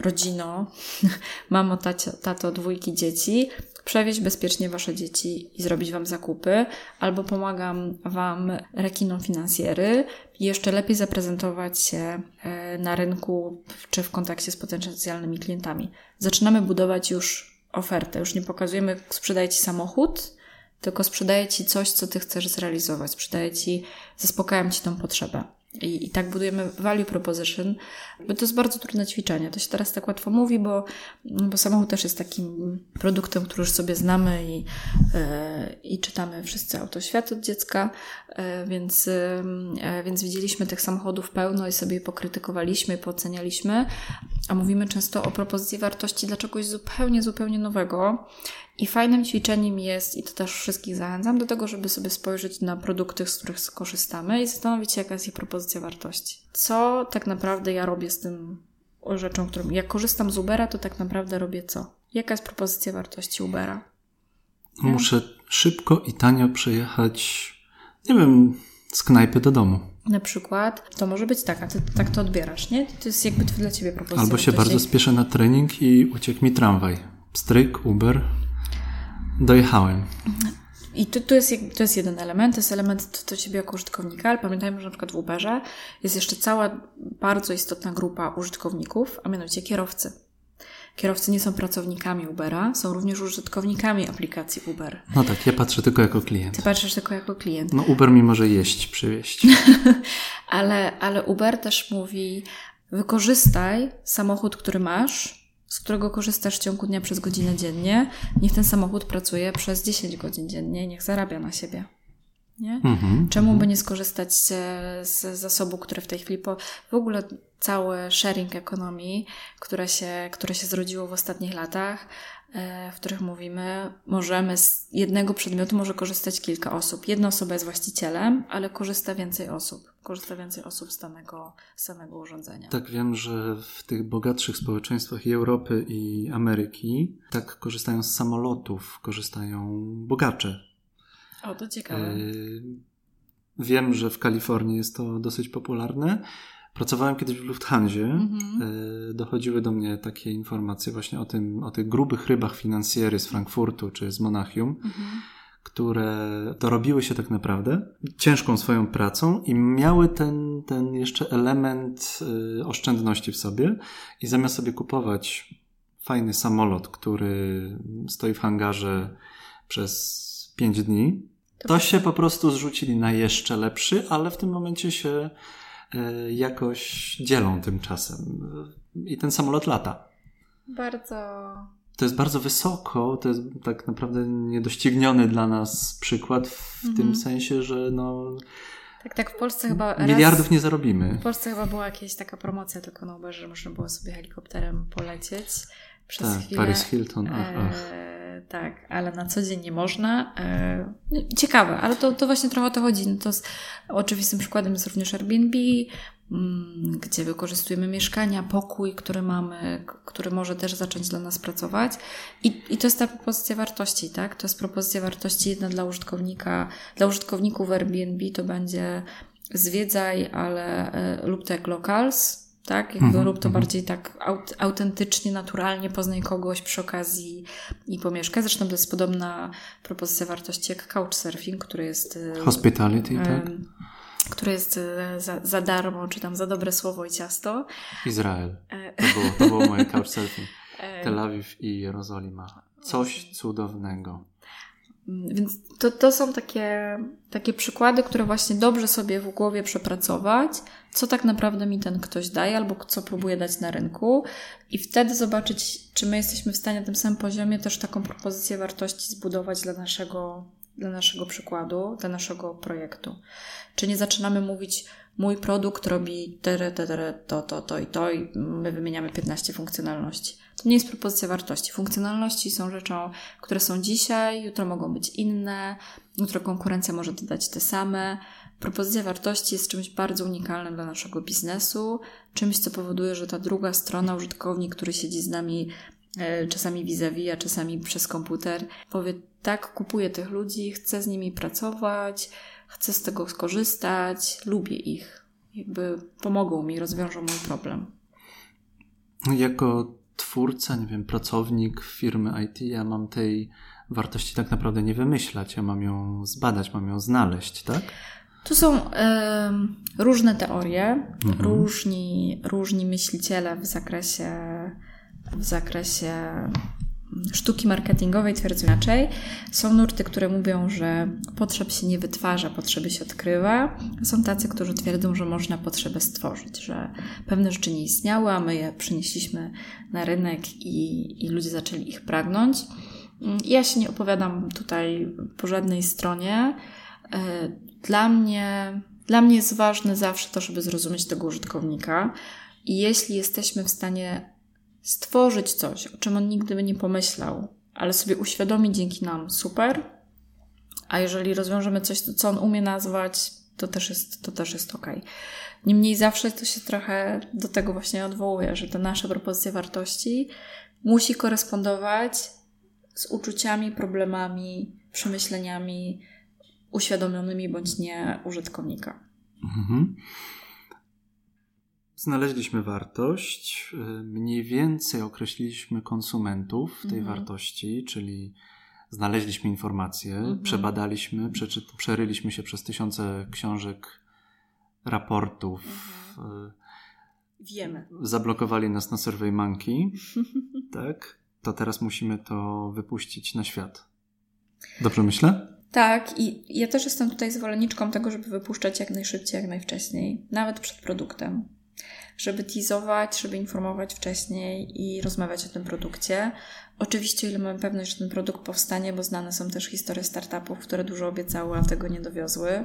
rodzino, mamo, tacio, tato, dwójki dzieci, przewieźć bezpiecznie wasze dzieci i zrobić wam zakupy, albo pomagam wam rekinom finansjery jeszcze lepiej zaprezentować się e, na rynku czy w kontakcie z potencjalnymi klientami. Zaczynamy budować już ofertę. Już nie pokazujemy, sprzedaję ci samochód, tylko sprzedaję ci coś, co ty chcesz zrealizować. Sprzedaję ci, zaspokajam ci tą potrzebę. I, I tak budujemy value proposition, bo to jest bardzo trudne ćwiczenie. To się teraz tak łatwo mówi, bo, bo samochód też jest takim produktem, który już sobie znamy i, e, i czytamy wszyscy autoświat od dziecka, e, więc, e, więc widzieliśmy tych samochodów pełno i sobie pokrytykowaliśmy, poocenialiśmy, a mówimy często o propozycji wartości dla czegoś zupełnie, zupełnie nowego. I fajnym ćwiczeniem jest, i to też wszystkich zachęcam do tego, żeby sobie spojrzeć na produkty, z których korzystamy i zastanowić się, jaka jest ich propozycja wartości. Co tak naprawdę ja robię z tym rzeczą, którą. Jak korzystam z Ubera, to tak naprawdę robię co? Jaka jest propozycja wartości Ubera? Muszę szybko i tanio przejechać, nie wiem, z knajpy do domu. Na przykład, to może być tak, a ty tak to odbierasz, nie? To jest jakby dla ciebie propozycja. Albo się wartości. bardzo spieszę na trening i uciekł mi tramwaj. Stryk, Uber, Dojechałem. I to, to, jest, to jest jeden element, to jest element do ciebie jako użytkownika, ale pamiętajmy, że na przykład w Uberze jest jeszcze cała bardzo istotna grupa użytkowników, a mianowicie kierowcy. Kierowcy nie są pracownikami Ubera, są również użytkownikami aplikacji Uber. No tak, ja patrzę tylko jako klient. Ty patrzysz tylko jako klient. No Uber mi może jeść, przywieźć. ale, ale Uber też mówi, wykorzystaj samochód, który masz, z którego korzystasz w ciągu dnia przez godzinę dziennie, niech ten samochód pracuje przez 10 godzin dziennie, niech zarabia na siebie. Nie? Mm-hmm, Czemu mm-hmm. by nie skorzystać z, z zasobu, który w tej chwili po, w ogóle całe sharing ekonomii, które się, które się zrodziło w ostatnich latach, E, w których mówimy, możemy z jednego przedmiotu może korzystać kilka osób. Jedna osoba jest właścicielem, ale korzysta więcej osób. Korzysta więcej osób z danego samego urządzenia. Tak, wiem, że w tych bogatszych społeczeństwach i Europy i Ameryki tak korzystają z samolotów, korzystają bogacze. O, to ciekawe. E, wiem, że w Kalifornii jest to dosyć popularne. Pracowałem kiedyś w Lufthansie. Mhm. E, dochodziły do mnie takie informacje właśnie o, tym, o tych grubych rybach finansjery z Frankfurtu czy z Monachium, mhm. które dorobiły się tak naprawdę ciężką swoją pracą i miały ten, ten jeszcze element e, oszczędności w sobie i zamiast sobie kupować fajny samolot, który stoi w hangarze przez 5 dni, to, się po prostu zrzucili na jeszcze lepszy, ale w tym momencie się jakoś dzielą tymczasem. I ten samolot lata. Bardzo. To jest bardzo wysoko, to jest tak naprawdę niedościgniony dla nas przykład w mhm. tym sensie, że no. Tak, tak, w Polsce chyba. Miliardów raz, nie zarobimy. W Polsce chyba była jakaś taka promocja tylko na Uberze, że można było sobie helikopterem polecieć przez tak, chwilę. Paris Hilton, ach, ach. E, tak, ale na co dzień nie można. E, ciekawe, ale to, to właśnie trochę o to chodzi. No to z oczywistym przykładem jest również Airbnb, mm, gdzie wykorzystujemy mieszkania, pokój, który mamy, który może też zacząć dla nas pracować. I, I to jest ta propozycja wartości, tak? To jest propozycja wartości jedna dla użytkownika. Dla użytkowników Airbnb to będzie zwiedzaj, ale e, lub tak locals, tak? Jakby mm -hmm, rób to mm -hmm. bardziej tak aut autentycznie, naturalnie, poznaj kogoś przy okazji i pomieszkaj. Zresztą to jest podobna propozycja wartości jak couchsurfing, który jest... E, Hospitality, um, tak? Który jest e, za, za darmo, czy tam za dobre słowo i ciasto. Izrael. E, to było, to było moje couchsurfing. Tel Awiw i Jerozolima. Coś cudownego. Więc to, to są takie, takie przykłady, które właśnie dobrze sobie w głowie przepracować, co tak naprawdę mi ten ktoś daje, albo co próbuje dać na rynku, i wtedy zobaczyć, czy my jesteśmy w stanie na tym samym poziomie też taką propozycję wartości zbudować dla naszego, dla naszego przykładu, dla naszego projektu. Czy nie zaczynamy mówić, mój produkt robi tere, tere, to, to, to i to, i my wymieniamy 15 funkcjonalności. To nie jest propozycja wartości. Funkcjonalności są rzeczą, które są dzisiaj, jutro mogą być inne, jutro konkurencja może dodać te same. Propozycja wartości jest czymś bardzo unikalnym dla naszego biznesu, czymś, co powoduje, że ta druga strona, użytkownik, który siedzi z nami e, czasami vis-a-vis, a czasami przez komputer, powie: Tak, kupuję tych ludzi, chcę z nimi pracować, chcę z tego skorzystać, lubię ich. Jakby pomogą mi, rozwiążą mój problem. Jako twórca, nie wiem, pracownik firmy IT, ja mam tej wartości tak naprawdę nie wymyślać, ja mam ją zbadać, mam ją znaleźć, tak? Tu są y, różne teorie, mhm. różni, różni myśliciele w zakresie, w zakresie sztuki marketingowej twierdzą inaczej. Są nurty, które mówią, że potrzeb się nie wytwarza, potrzeby się odkrywa. Są tacy, którzy twierdzą, że można potrzebę stworzyć, że pewne rzeczy nie istniały, a my je przynieśliśmy na rynek i, i ludzie zaczęli ich pragnąć. Ja się nie opowiadam tutaj po żadnej stronie. E, dla mnie, dla mnie jest ważne zawsze to, żeby zrozumieć tego użytkownika. I jeśli jesteśmy w stanie stworzyć coś, o czym on nigdy by nie pomyślał, ale sobie uświadomi dzięki nam, super. A jeżeli rozwiążemy coś, co on umie nazwać, to też jest, to też jest ok. Niemniej zawsze to się trochę do tego właśnie odwołuje, że ta nasza propozycja wartości musi korespondować z uczuciami, problemami, przemyśleniami uświadomionymi bądź nie użytkownika. Mhm. Znaleźliśmy wartość, y, mniej więcej określiliśmy konsumentów tej mhm. wartości, czyli znaleźliśmy informacje, mhm. przebadaliśmy, przeczy, przeryliśmy się przez tysiące książek, raportów. Mhm. Y, Wiemy. Zablokowali nas na Survey Monkey, tak? To teraz musimy to wypuścić na świat. Dobrze myślę? Tak, i ja też jestem tutaj zwolenniczką tego, żeby wypuszczać jak najszybciej, jak najwcześniej, nawet przed produktem żeby teasować, żeby informować wcześniej i rozmawiać o tym produkcie. Oczywiście, ile mamy pewność, że ten produkt powstanie, bo znane są też historie startupów, które dużo obiecały, a tego nie dowiozły.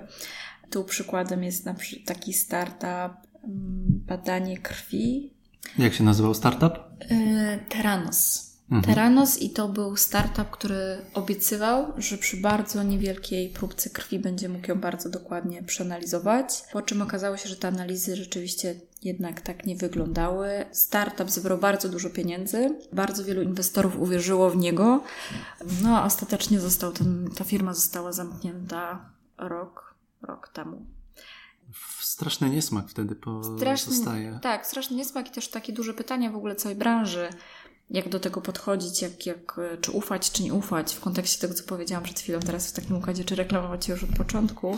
Tu przykładem jest na przykład taki startup mm, badanie krwi. Jak się nazywał startup? Yy, Teranos. Mhm. Teranos i to był startup, który obiecywał, że przy bardzo niewielkiej próbce krwi będzie mógł ją bardzo dokładnie przeanalizować, po czym okazało się, że te analizy rzeczywiście jednak tak nie wyglądały. Startup zebrał bardzo dużo pieniędzy, bardzo wielu inwestorów uwierzyło w niego, no a ostatecznie został ten, ta firma została zamknięta rok, rok temu. Straszny niesmak wtedy pozostaje. tak, straszny niesmak i też takie duże pytania w ogóle całej branży jak do tego podchodzić, jak, jak, czy ufać, czy nie ufać, w kontekście tego, co powiedziałam przed chwilą teraz w takim układzie, czy reklamować już od początku.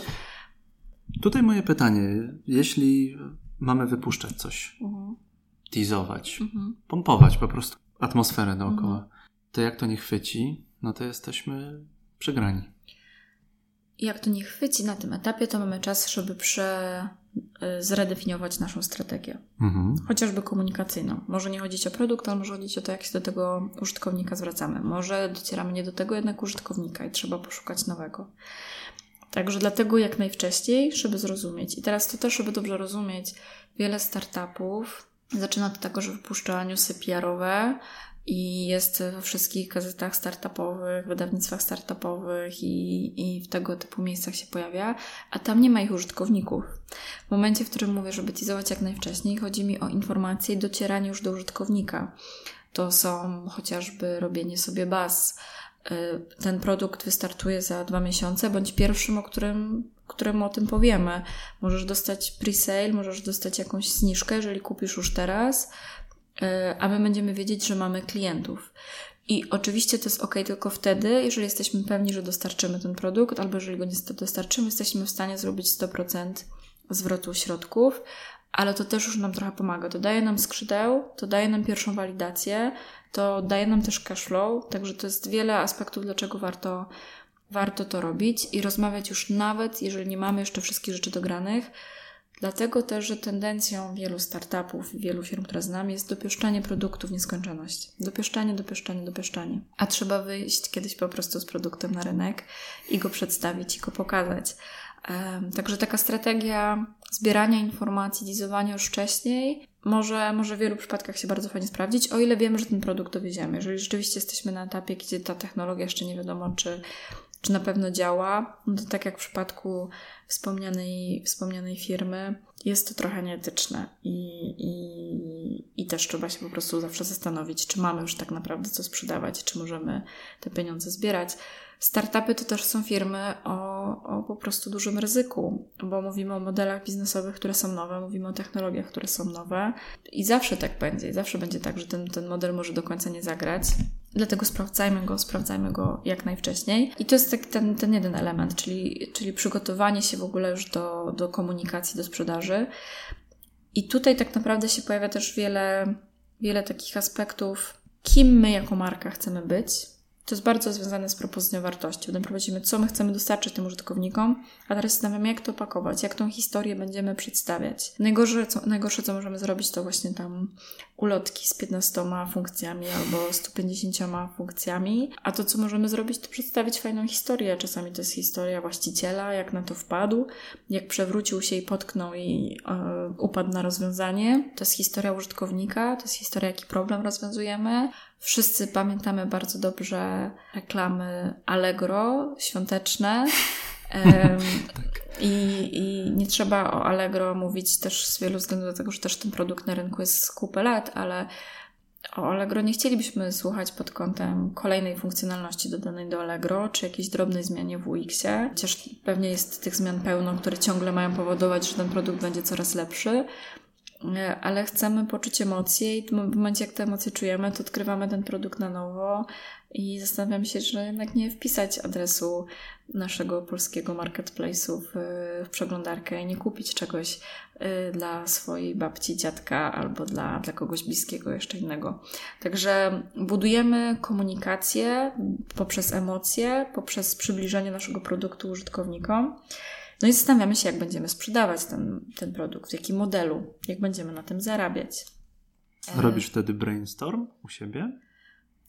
Tutaj moje pytanie, jeśli mamy wypuszczać coś, mhm. teasować, mhm. pompować po prostu atmosferę dookoła, mhm. to jak to nie chwyci, no to jesteśmy przegrani. Jak to nie chwyci na tym etapie, to mamy czas, żeby prze, y, zredefiniować naszą strategię. Mhm. Chociażby komunikacyjną. Może nie chodzić o produkt, ale może chodzić o to, jak się do tego użytkownika zwracamy. Może docieramy nie do tego jednak użytkownika i trzeba poszukać nowego. Także dlatego jak najwcześniej, żeby zrozumieć. I teraz to też, żeby dobrze rozumieć, wiele startupów zaczyna od tego, że wypuszcza newsy PR-owe i jest we wszystkich gazetach startupowych, wydawnictwach startupowych i, i w tego typu miejscach się pojawia, a tam nie ma ich użytkowników. W momencie, w którym mówię, żeby teasować jak najwcześniej, chodzi mi o informacje i docieranie już do użytkownika. To są chociażby robienie sobie baz, ten produkt wystartuje za dwa miesiące, bądź pierwszym, o którym, którym o tym powiemy. Możesz dostać pre-sale, możesz dostać jakąś zniżkę, jeżeli kupisz już teraz, y, a my będziemy wiedzieć, że mamy klientów. I oczywiście to jest ok tylko wtedy, jeżeli jesteśmy pewni, że dostarczymy ten produkt, albo jeżeli go nie dostarczymy, jesteśmy w stanie zrobić 100% zwrotu środków, ale to też już nam trochę pomaga. To daje nam skrzydeł, to daje nam pierwszą walidację, to daje nam też cash flow, także to jest wiele aspektów, dlaczego warto, warto to robić i rozmawiać już nawet, jeżeli nie mamy jeszcze wszystkich rzeczy dogranych. Dlatego też, że tendencją wielu startupów i wielu firm, które znam, jest dopieszczanie produktu w nieskończoność. Dopieszczanie, dopieszczanie, dopieszczanie. A trzeba wyjść kiedyś po prostu z produktem na rynek i go przedstawić i go pokazać. Także taka strategia zbierania informacji, dizowania już wcześniej może, może w wielu przypadkach się bardzo fajnie sprawdzić, o ile wiemy, że ten produkt dowieziemy. Jeżeli rzeczywiście jesteśmy na etapie, gdzie ta technologia jeszcze nie wiadomo, czy, czy na pewno działa, no to tak jak w przypadku wspomnianej, wspomnianej firmy, jest to trochę nieetyczne i, i, i też trzeba się po prostu zawsze zastanowić, czy mamy już tak naprawdę co sprzedawać, czy możemy te pieniądze zbierać. Startupy to też są firmy o, o po prostu dużym ryzyku, bo mówimy o modelach biznesowych, które są nowe, mówimy o technologiach, które są nowe i zawsze tak będzie. Zawsze będzie tak, że ten, ten model może do końca nie zagrać. Dlatego sprawdzajmy go, sprawdzajmy go jak najwcześniej. I to jest tak ten, ten jeden element, czyli, czyli przygotowanie się w ogóle już do, do komunikacji, do sprzedaży. I tutaj tak naprawdę się pojawia też wiele, wiele takich aspektów kim my jako marka chcemy być, to jest bardzo związane z propozycją wartości. Potem prowadzimy, co my chcemy dostarczyć tym użytkownikom, a teraz zastanawiamy, jak to opakować, jak tą historię będziemy przedstawiać. Najgorsze co, najgorsze, co możemy zrobić, to właśnie tam ulotki z 15 funkcjami albo 150 funkcjami, a to, co możemy zrobić, to przedstawić fajną historię. Czasami to jest historia właściciela, jak na to wpadł, jak przewrócił się i potknął i e, upadł na rozwiązanie. To jest historia użytkownika, to jest historia, jaki problem rozwiązujemy. Wszyscy pamiętamy bardzo dobrze reklamy Allegro świąteczne. Um, i, I nie trzeba o Allegro mówić też z wielu względów, dlatego że też ten produkt na rynku jest z kupę lat, ale o Allegro nie chcielibyśmy słuchać pod kątem kolejnej funkcjonalności dodanej do Allegro, czy jakiejś drobnej zmianie w UX-ie. Chociaż pewnie jest tych zmian pełno, które ciągle mają powodować, że ten produkt będzie coraz lepszy. E, ale chcemy poczuć emocje i w momencie, jak te emocje czujemy, to odkrywamy ten produkt na nowo i zastanawiam się, że jednak nie wpisać adresu naszego polskiego marketplace'u w, w przeglądarkę i nie kupić czegoś y, dla swojej babci, dziadka albo dla, dla kogoś bliskiego jeszcze innego. Także budujemy komunikację poprzez emocje, poprzez przybliżenie naszego produktu użytkownikom. No i zastanawiamy się, jak będziemy sprzedawać ten, ten produkt, w jakim modelu, jak będziemy na tym zarabiać. Robisz wtedy brainstorm u siebie?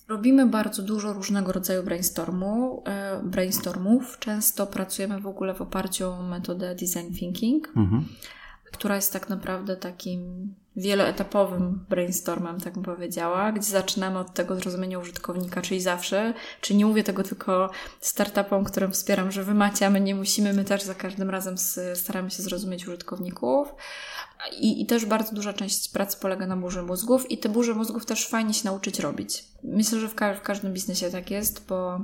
Robimy bardzo dużo różnego rodzaju brainstormu, e, brainstormów. Często pracujemy w ogóle w oparciu o metodę design thinking, mhm. która jest tak naprawdę takim wieloetapowym brainstormem, tak bym powiedziała, gdzie zaczynamy od tego zrozumienia użytkownika, czyli zawsze, czyli nie mówię tego tylko startupom, którym wspieram, że wy macie, a my nie musimy, my też za każdym razem staramy się zrozumieć użytkowników. I, I też bardzo duża część pracy polega na burzy mózgów i te burze mózgów też fajnie się nauczyć robić. Myślę, że w, ka w każdym biznesie tak jest, bo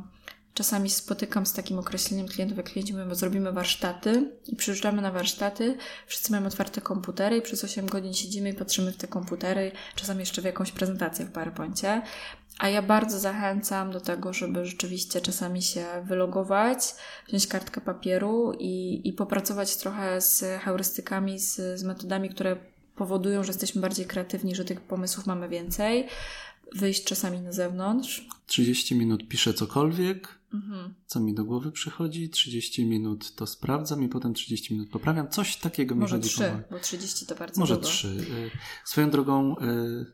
Czasami spotykam z takim określeniem klientów, jak klienci mówią, bo zrobimy warsztaty i przyjeżdżamy na warsztaty, wszyscy mają otwarte komputery i przez 8 godzin siedzimy i patrzymy w te komputery, czasami jeszcze w jakąś prezentację w PowerPoincie. A ja bardzo zachęcam do tego, żeby rzeczywiście czasami się wylogować, wziąć kartkę papieru i, i popracować trochę z heurystykami, z, z metodami, które powodują, że jesteśmy bardziej kreatywni, że tych pomysłów mamy więcej wyjść czasami na zewnątrz. 30 minut piszę cokolwiek, mhm. co mi do głowy przychodzi, 30 minut to sprawdzam i potem 30 minut poprawiam. Coś takiego Może mi chodzi. Może 3, bo 30 to bardzo Może długo. 3. Y, swoją drogą y,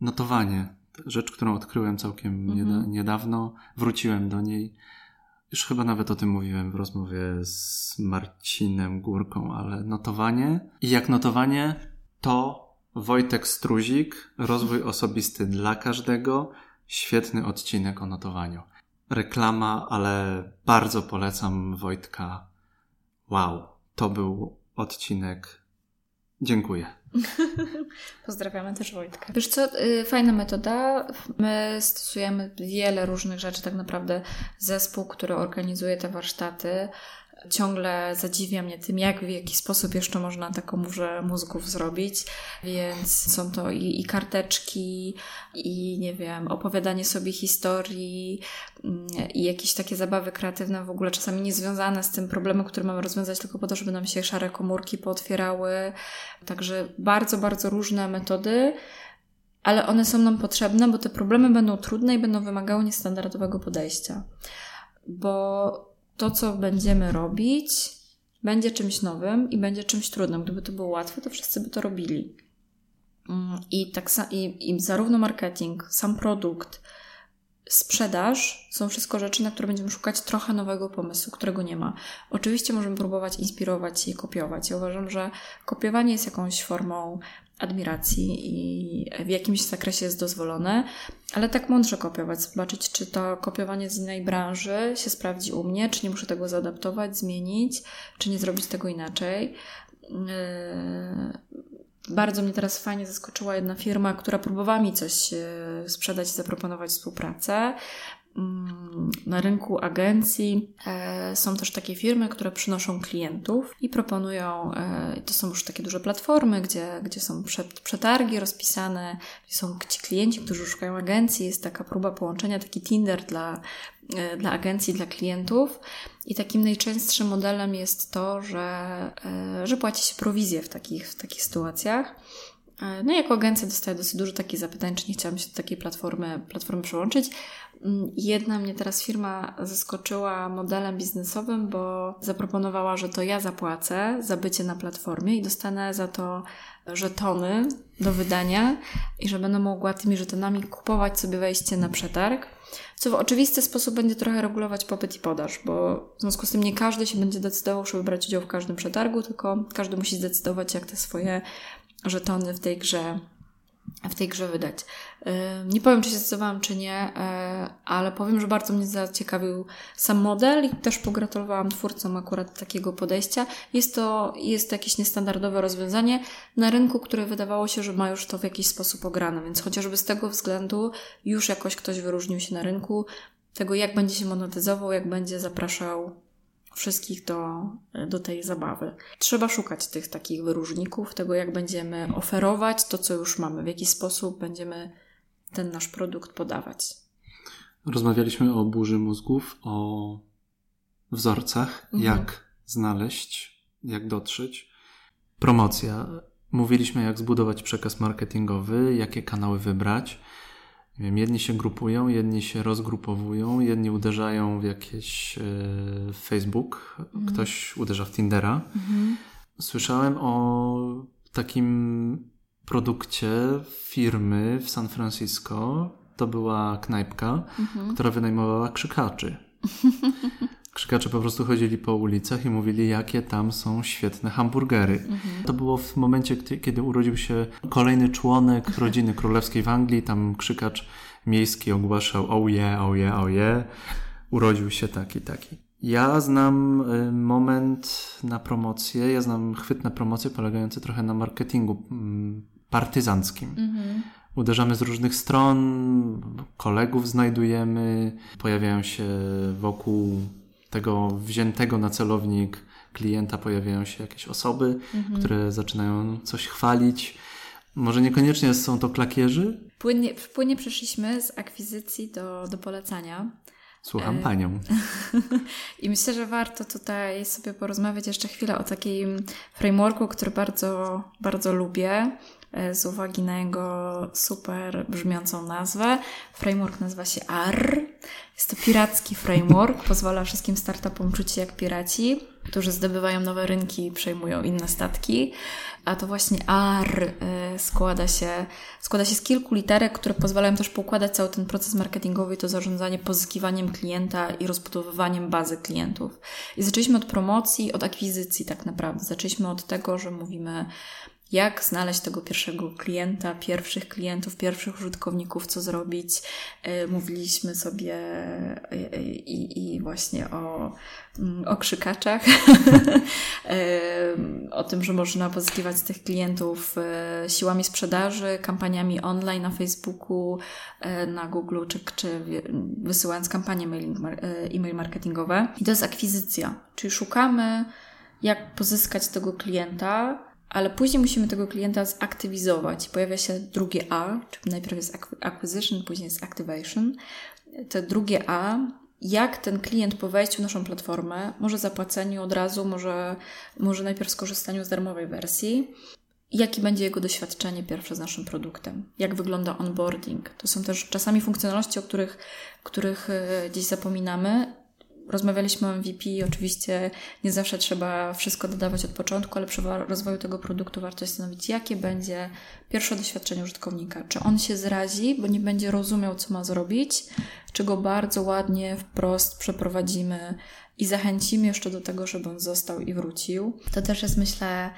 notowanie, rzecz, którą odkryłem całkiem mhm. niedawno, wróciłem do niej. Już chyba nawet o tym mówiłem w rozmowie z Marcinem Górką, ale notowanie i jak notowanie to Wojtek Struzik, rozwój osobisty dla każdego. Świetny odcinek o notowaniu. Reklama, ale bardzo polecam Wojtka. Wow, to był odcinek. Dziękuję. Pozdrawiamy też Wojtka. Wiesz co, y, fajna metoda. My stosujemy wiele różnych rzeczy. Tak naprawdę zespół, który organizuje te warsztaty, ciągle zadziwia mnie tym, jak w jaki sposób jeszcze można taką burzę mózgów zrobić. Więc są to i, i karteczki, i nie wiem, opowiadanie sobie historii, mm, i jakieś takie zabawy kreatywne, w ogóle czasami niezwiązane z tym problemem, który mamy rozwiązać, tylko po to, żeby nam się szare komórki pootwierały. Także bardzo, bardzo różne metody ale one są nam potrzebne, bo te problemy będą trudne i będą wymagały niestandardowego podejścia. Bo to, co będziemy robić, będzie czymś nowym i będzie czymś trudnym. Gdyby to było łatwe, to wszyscy by to robili. Mm, I, tak, i, i zarówno marketing, sam produkt, sprzedaż są wszystko rzeczy, na które będziemy szukać trochę nowego pomysłu, którego nie ma. Oczywiście możemy próbować inspirować i kopiować. Ja uważam, że kopiowanie jest jakąś formą admiracji i w jakimś zakresie jest dozwolone, ale tak mądrze kopiować, zobaczyć, czy to kopiowanie z innej branży się sprawdzi u mnie, czy nie muszę tego zaadaptować, zmienić, czy nie zrobić tego inaczej. Yy, bardzo mnie teraz fajnie zaskoczyła jedna firma, która próbowała mi coś yy, sprzedać i zaproponować współpracę. Mm, na rynku agencji e, są też takie firmy, które przynoszą klientów i proponują, e, to są już takie duże platformy, gdzie, gdzie są przetargi rozpisane, gdzie są ci klienci, którzy szukają agencji, jest taka próba połączenia, taki Tinder dla, e, dla agencji, dla klientów. I takim najczęstszym modelem jest to, że, że płaci się prowizję w takich, w takich sytuacjach. No i jako agencja dostaję dosyć dużo takich zapytań, czy nie chciałam się do takiej platformy, platformy przyłączyć. Mm, jedna mnie teraz firma zaskoczyła modelem biznesowym, bo zaproponowała, że to ja zapłacę za bycie na platformie i dostanę za to żetony do wydania i że będę mogła tymi żetonami kupować sobie wejście na przetarg, co w oczywisty sposób będzie trochę regulować popyt i podaż, bo w związku z tym nie każdy się będzie decydował, żeby brać udział w każdym przetargu, tylko każdy musi zdecydować, jak te swoje żetony w tej grze w tej grze wydać. Nie powiem, czy się zdecydowałam, czy nie, e, ale powiem, że bardzo mnie zaciekawił sam model i też pogratulowałam twórcom akurat takiego podejścia. Jest to, jest to jakieś niestandardowe rozwiązanie na rynku, które wydawało się, że ma już to w jakiś sposób ograne, więc chociażby z tego względu już jakoś ktoś wyróżnił się na rynku, tego jak będzie się monetyzował, jak będzie zapraszał wszystkich do, do tej zabawy. Trzeba szukać tych takich wyróżników, tego jak będziemy oferować to, co już mamy, w jaki sposób będziemy ten nasz produkt podawać. Rozmawialiśmy o burzy mózgów, o wzorcach, mhm. jak znaleźć, jak dotrzeć. Promocja. Mówiliśmy, jak zbudować przekaz marketingowy, jakie kanały wybrać. Nie wiem, jedni się grupują, jedni się rozgrupowują, jedni uderzają w jakieś e, Facebook, mhm. ktoś uderza w Tindera. Mhm. Słyszałem o takim produkcie firmy w San Francisco. To była knajpka, mhm. która wynajmowała krzykaczy. Krzykacze po prostu chodzili po ulicach i mówili, jakie tam są świetne hamburgery. Mhm. To było w momencie, kiedy urodził się kolejny członek rodziny królewskiej w Anglii. Tam krzykacz miejski ogłaszał oh oh yeah, oh yeah. Urodził się taki, taki. Ja znam y, moment na promocję, ja znam chwyt na promocję polegający trochę na marketingu mm, partyzanckim. Mhm. Uderzamy z różnych stron, kolegów znajdujemy, pojawiają się wokół tego wziętego na celownik klienta pojawiają się jakieś osoby, mhm. które zaczynają coś chwalić. Może niekoniecznie są to klakierzy? Płynnie, płynnie przeszliśmy z akwizycji do, do polecania. Słucham e... panią. I myślę, że warto tutaj sobie porozmawiać jeszcze chwilę o takim frameworku, który bardzo, bardzo lubię z uwagi na jego super brzmiącą nazwę. Framework nazywa się AR. Jest to piracki framework, pozwala wszystkim startupom czuć się jak piraci, którzy zdobywają nowe rynki i przejmują inne statki. A to właśnie AR e, składa się, składa się z kilku literek, które pozwalają też poukładać cały ten proces marketingowy, to zarządzanie pozyskiwaniem klienta i rozbudowywaniem bazy klientów. I zaczęliśmy od promocji, od akwizycji tak naprawdę. Zaczęliśmy od tego, że mówimy jak znaleźć tego pierwszego klienta, pierwszych klientów, pierwszych użytkowników, co zrobić. E, mówiliśmy sobie e, i, i właśnie o, mm, o krzykaczach, o tym, że można pozyskiwać tych klientów siłami sprzedaży, kampaniami online na Facebooku, na Google, czy, czy wysyłając kampanie e-mail marketingowe. I to jest akwizycja, czyli szukamy, jak pozyskać tego klienta, ale później musimy tego klienta zaktywizować. Pojawia się drugie A, czyli najpierw jest acquisition, później jest activation. To drugie A, jak ten klient po wejściu w naszą platformę, może zapłaceniu od razu, może, może najpierw skorzystaniu z darmowej wersji, jakie będzie jego doświadczenie pierwsze z naszym produktem, jak wygląda onboarding. To są też czasami funkcjonalności, o których, których e, dziś zapominamy, Rozmawialiśmy o MVP, oczywiście nie zawsze trzeba wszystko dodawać od początku, ale przy rozwoju tego produktu warto zastanowić, jakie będzie pierwsze doświadczenie użytkownika. Czy on się zrazi, bo nie będzie rozumiał, co ma zrobić, czy go bardzo ładnie, wprost przeprowadzimy i zachęcimy jeszcze do tego, żeby on został i wrócił. To też jest, myślę,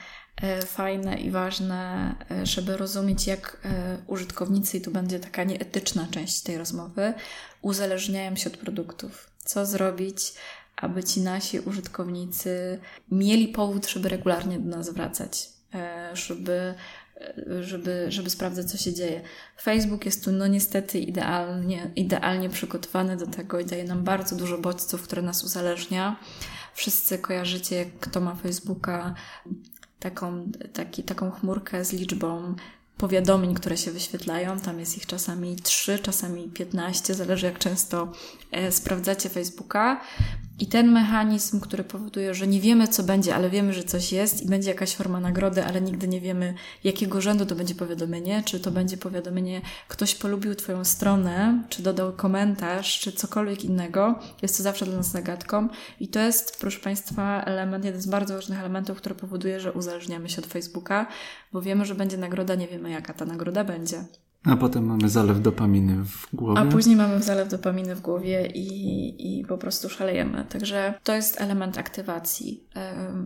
e, fajne i ważne, e, żeby rozumieć, jak e, użytkownicy, i tu będzie taka nieetyczna część tej rozmowy, uzależniają się od produktów co zrobić, aby ci nasi użytkownicy mieli powód, żeby regularnie do nas wracać, e, żeby, e, żeby, żeby sprawdzać, co się dzieje. Facebook jest tu, no niestety, idealnie, idealnie przygotowany do tego i daje nam bardzo dużo bodźców, które nas uzależnia. Wszyscy kojarzycie, kto ma Facebooka, taką, taki, taką chmurkę z liczbą powiadomień, które się wyświetlają. Tam jest ich czasami 3, czasami 15, zależy jak często e, sprawdzacie Facebooka. I ten mechanizm, który powoduje, że nie wiemy, co będzie, ale wiemy, że coś jest i będzie jakaś forma nagrody, ale nigdy nie wiemy, jakiego rzędu to będzie powiadomienie, czy to będzie powiadomienie, ktoś polubił Twoją stronę, czy dodał komentarz, czy cokolwiek innego. Jest to zawsze dla nas zagadką. I to jest, proszę Państwa, element, jeden z bardzo ważnych elementów, który powoduje, że uzależniamy się od Facebooka, bo wiemy, że będzie nagroda, nie wiemy, jaka ta nagroda będzie. A potem mamy zalew dopaminy w głowie. A później mamy zalew dopaminy w głowie i, i po prostu szalejemy. Także to jest element aktywacji.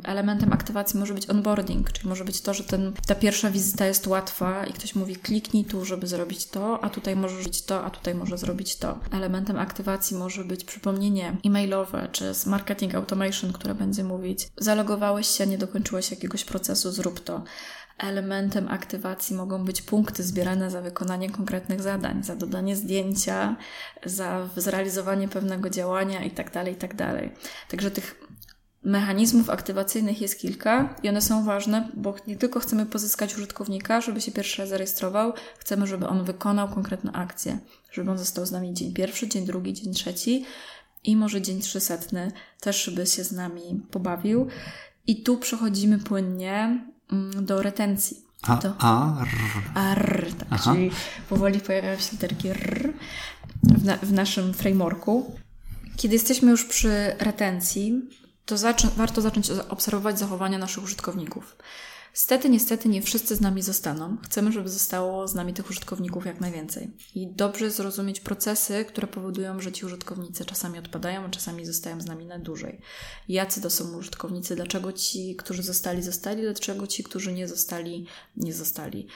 Elementem aktywacji może być onboarding, czyli może być to, że ten, ta pierwsza wizyta jest łatwa i ktoś mówi kliknij tu, żeby zrobić to, a tutaj może zrobić to, a tutaj może zrobić to. Elementem aktywacji może być przypomnienie e-mailowe czy z marketing automation, które będzie mówić zalogowałeś się, nie dokończyłeś jakiegoś procesu, zrób to. Elementem aktywacji mogą być punkty zbierane za wykonanie konkretnych zadań, za dodanie zdjęcia, za zrealizowanie pewnego działania itd., tak itd. Tak Także tych mechanizmów aktywacyjnych jest kilka i one są ważne, bo nie tylko chcemy pozyskać użytkownika, żeby się pierwszy raz zarejestrował, chcemy, żeby on wykonał konkretną akcję, żeby on został z nami dzień pierwszy, dzień drugi, dzień trzeci i może dzień trzysetny też, żeby się z nami pobawił. I tu przechodzimy płynnie do retencji. A, to, a, r. tak, czyli powoli pojawiają się literki r w, na, w naszym frameworku. Kiedy jesteśmy już przy retencji, to warto zacząć obserwować zachowania naszych użytkowników. Stety, niestety nie wszyscy z nami zostaną. Chcemy, żeby zostało z nami tych użytkowników jak najwięcej. I dobrze zrozumieć procesy, które powodują, że ci użytkownicy czasami odpadają, a czasami zostają z nami na dłużej. Jacy to są użytkownicy? Dlaczego ci, którzy zostali, zostali? Dlaczego ci, którzy nie zostali, nie zostali?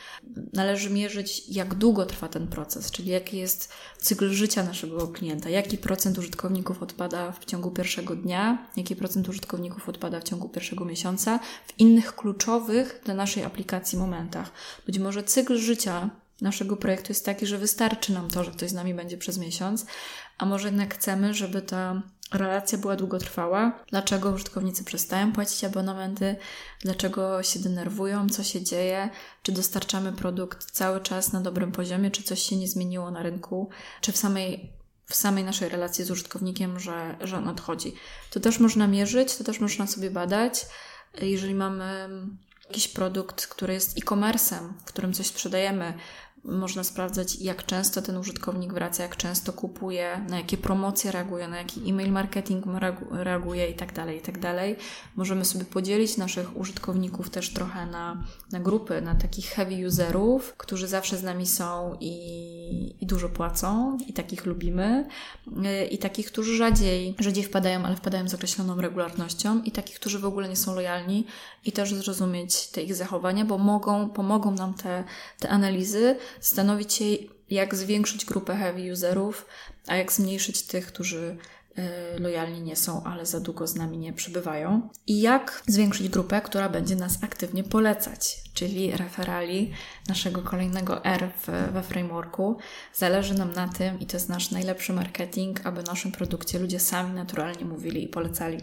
Należy mierzyć, jak długo trwa ten proces, czyli jaki jest cykl życia naszego klienta, jaki procent użytkowników odpada w ciągu pierwszego dnia, jaki procent użytkowników odpada w ciągu pierwszego miesiąca, w innych kluczowych dla naszej aplikacji momentach. Być może cykl życia naszego projektu jest taki, że wystarczy nam to, że ktoś z nami będzie przez miesiąc, a może jednak chcemy, żeby ta relacja była długotrwała. Dlaczego użytkownicy przestają płacić abonamenty? Dlaczego się denerwują? Co się dzieje? Czy dostarczamy produkt cały czas na dobrym poziomie? Czy coś się nie zmieniło na rynku? Czy w samej w samej naszej relacji z użytkownikiem, że, że on odchodzi. To też można mierzyć, to też można sobie badać. Jeżeli mamy jakiś produkt, który jest e-commerce'em, w którym coś sprzedajemy, można sprawdzać, jak często ten użytkownik wraca, jak często kupuje, na jakie promocje reaguje, na jaki e-mail marketing reaguje i tak dalej, i tak. Możemy sobie podzielić naszych użytkowników też trochę na, na grupy, na takich heavy userów, którzy zawsze z nami są i, i dużo płacą i takich lubimy i takich, którzy rzadziej, rzadziej wpadają, ale wpadają z określoną regularnością i takich, którzy w ogóle nie są lojalni i też zrozumieć te ich zachowania, bo mogą, pomogą nam te, te analizy zastanowić się, jak zwiększyć grupę heavy userów, a jak zmniejszyć tych, którzy y, lojalni nie są, ale za długo z nami nie przybywają. I jak zwiększyć grupę, która będzie nas aktywnie polecać, czyli referali naszego kolejnego R w, we frameworku. Zależy nam na tym, i to jest nasz najlepszy marketing, aby naszym produkcie ludzie sami naturalnie mówili i polecali.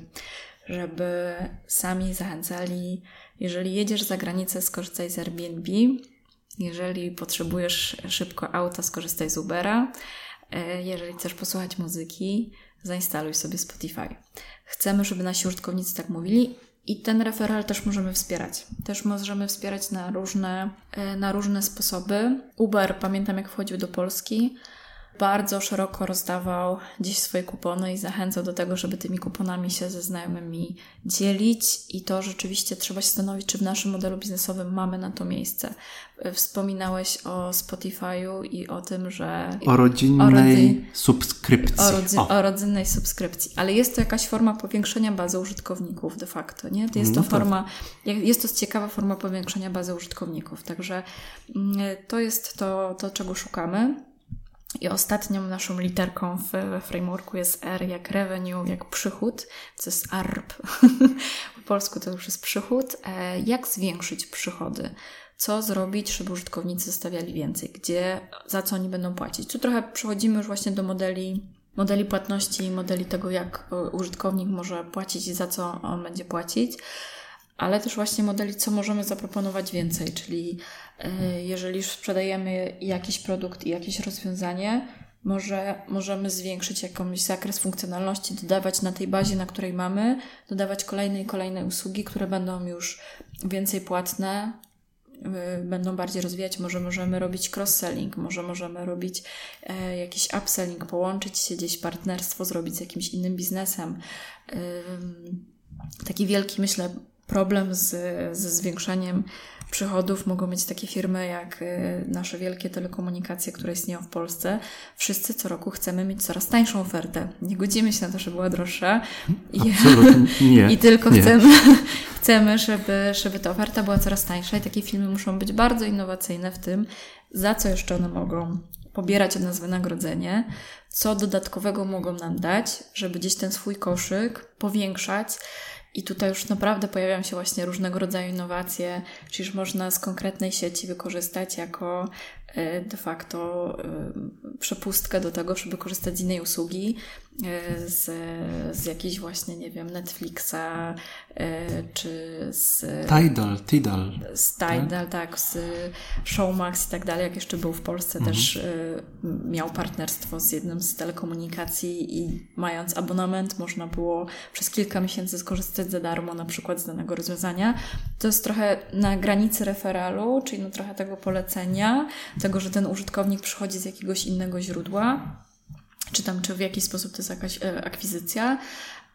Żeby sami zachęcali, jeżeli jedziesz za granicę, skorzystaj z Airbnb, jeżeli potrzebujesz szybko auta, skorzystaj z Ubera. E, jeżeli chcesz posłuchać muzyki, zainstaluj sobie Spotify. Chcemy, żeby nasi użytkownicy tak mówili i ten referal też możemy wspierać. Też możemy wspierać na różne, e, na różne sposoby. Uber, pamiętam jak wchodził do Polski, bardzo szeroko rozdawał dziś swoje kupony i zachęcał do tego, żeby tymi kuponami się ze znajomymi dzielić i to rzeczywiście trzeba się zastanowić, czy w naszym modelu biznesowym mamy na to miejsce. Wspominałeś o Spotify'u i o tym, że... O rodzinnej o subskrypcji. O, rodzy, o. o, rodzinnej subskrypcji. Ale jest to jakaś forma powiększenia bazy użytkowników de facto, nie? To jest no to tak. forma... Jest to ciekawa forma powiększenia bazy użytkowników. Także mm, to jest to, to czego szukamy. I ostatnią naszą literką w, frameworku jest R jak revenue, jak przychód, co jest ARP. po polsku to już jest przychód. E, jak zwiększyć przychody? Co zrobić, żeby użytkownicy zostawiali więcej? Gdzie, za co oni będą płacić? Tu trochę przechodzimy już właśnie do modeli, modeli płatności, modeli tego, jak e, użytkownik może płacić i za co on będzie płacić ale też właśnie modeli, co możemy zaproponować więcej, czyli e, jeżeli sprzedajemy jakiś produkt i jakieś rozwiązanie, Może możemy zwiększyć jakąś zakres funkcjonalności, dodawać na tej bazie, na której mamy, dodawać kolejne i kolejne usługi, które będą już więcej płatne, y, będą bardziej rozwijać. Może możemy robić cross-selling, może możemy robić e, jakiś upselling, połączyć się gdzieś partnerstwo, zrobić z jakimś innym biznesem. Taki wielki, myślę, problem z, ze zwiększaniem przychodów mogą mieć takie firmy jak y, nasze wielkie telekomunikacje, które istnieją w Polsce. Wszyscy co roku chcemy mieć coraz tańszą ofertę. Nie godzimy się na to, żeby była droższa. I, nie, i tylko nie. chcemy, chcemy żeby, żeby ta oferta była coraz tańsza i takie filmy muszą być bardzo innowacyjne w tym, za co jeszcze one mogą pobierać od nas wynagrodzenie, co dodatkowego mogą nam dać, żeby gdzieś ten swój koszyk powiększać i tutaj już naprawdę pojawiają się właśnie różnego rodzaju innowacje, czyż można z konkretnej sieci wykorzystać jako de facto e, przepustkę do tego, żeby korzystać z innej usługi, e, z, z jakiejś właśnie, nie wiem, Netflixa, czy z... Tidal, Tidal. Z Tidal, tak, tak z Showmax i tak dalej, jak jeszcze był w Polsce, mhm. też miał partnerstwo z jednym z telekomunikacji i mając abonament można było przez kilka miesięcy skorzystać za darmo na przykład z danego rozwiązania. To jest trochę na granicy referalu, czyli no trochę tego polecenia, tego, że ten użytkownik przychodzi z jakiegoś innego źródła, czy tam, czy w jakiś sposób to jest jakaś e, akwizycja,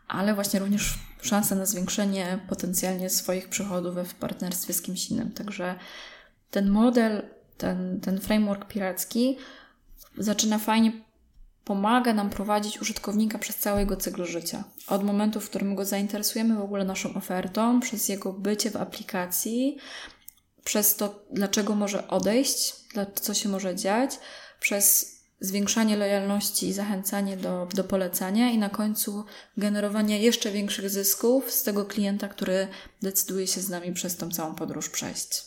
ale właśnie również szansa na zwiększenie potencjalnie swoich przychodów w partnerstwie z kimś innym. Także ten model, ten, ten framework piracki zaczyna fajnie pomaga nam prowadzić użytkownika przez cały jego cykl życia. Od momentu, w którym go zainteresujemy w ogóle naszą ofertą, przez jego bycie w aplikacji, przez to, dlaczego może odejść, co się może dziać, przez zwiększanie lojalności i zachęcanie do, do polecania i na końcu generowanie jeszcze większych zysków z tego klienta, który decyduje się z nami przez tą całą podróż przejść.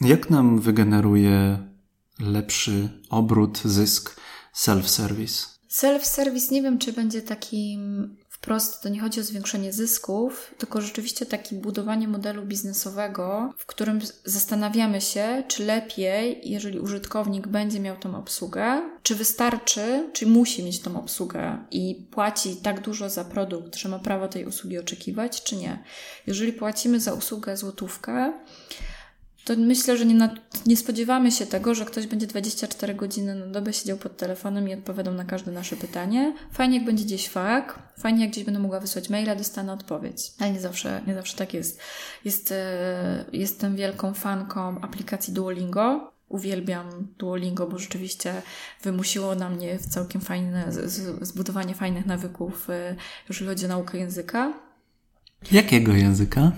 Jak nam wygeneruje lepszy obrót, zysk self-service? Self-service nie wiem, czy będzie takim wprost, to nie chodzi o zwiększenie zysków, tylko rzeczywiście takie budowanie modelu biznesowego, w którym zastanawiamy się, czy lepiej, jeżeli użytkownik będzie miał tą obsługę, czy wystarczy, czy musi mieć tą obsługę i płaci tak dużo za produkt, że ma prawo tej usługi oczekiwać, czy nie. Jeżeli płacimy za usługę złotówkę, to myślę, że nie, nie spodziewamy się tego, że ktoś będzie 24 godziny na dobę siedział pod telefonem i odpowiadał na każde nasze pytanie. Fajnie, jak będzie gdzieś fak, fajnie, jak gdzieś będę mogła wysłać maila, dostanę odpowiedź. Ale nie zawsze, nie zawsze tak jest. jest e, jestem wielką fanką aplikacji Duolingo. Uwielbiam Duolingo, bo rzeczywiście wymusiło na mnie całkiem fajne, zbudowanie fajnych nawyków, e, jeżeli chodzi o naukę języka. Jakiego języka?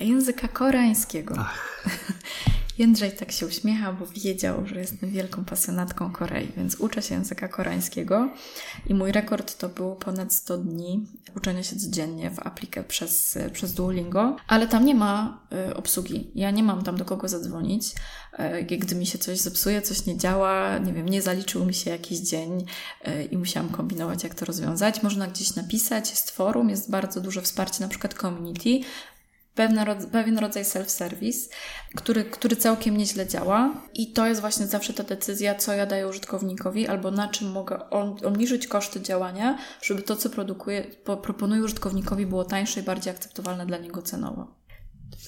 Języka koreańskiego. Ach. Jędrzej tak się uśmiecha, bo wiedział, że jestem wielką pasjonatką Korei, więc uczę się języka koreańskiego i mój rekord to było ponad 100 dni uczenia się codziennie w aplikę przez, przez Duolingo, ale tam nie ma y, obsługi. Ja nie mam tam do kogo zadzwonić. Y, gdy mi się coś zepsuje, coś nie działa, nie wiem, nie zaliczył mi się jakiś dzień y, i musiałam kombinować, jak to rozwiązać. Można gdzieś napisać, jest forum, jest bardzo duże wsparcie, na przykład community, pewna, pewien rodzaj self-service, który, który całkiem nieźle działa. I to jest właśnie zawsze ta decyzja, co ja daję użytkownikowi, albo na czym mogę obniżyć koszty działania, żeby to, co produkuję, po, proponuję użytkownikowi, było tańsze i bardziej akceptowalne dla niego cenowo.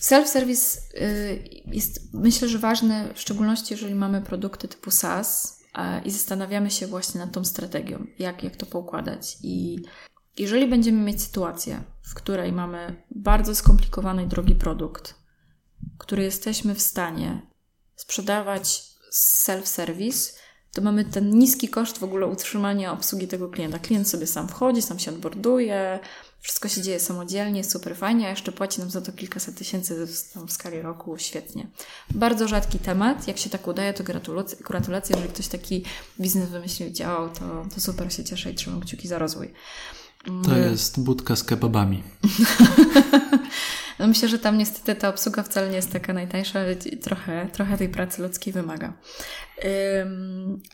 Self-service y, jest, myślę, że ważny, w szczególności jeżeli mamy produkty typu SaaS i zastanawiamy się właśnie nad tą strategią, jak, jak to poukładać. I jeżeli będziemy mieć sytuację, w której mamy bardzo skomplikowany i drogi produkt, który jesteśmy w stanie sprzedawać self-service, to mamy ten niski koszt w ogóle utrzymania obsługi tego klienta. Klient sobie sam wchodzi, sam się onboarduje, wszystko się dzieje samodzielnie, super fajnie, a jeszcze płaci nam za to kilkaset tysięcy w skali roku, świetnie. Bardzo rzadki temat, jak się tak udaje, to gratulacje, gratulacje jeżeli ktoś taki biznes wymyślił, działał, to, to super się cieszę i trzymam kciuki za rozwój. To jest budka z kebabami. no myślę, że tam niestety ta obsługa wcale nie jest taka najtańsza, ale trochę, trochę tej pracy ludzkiej wymaga.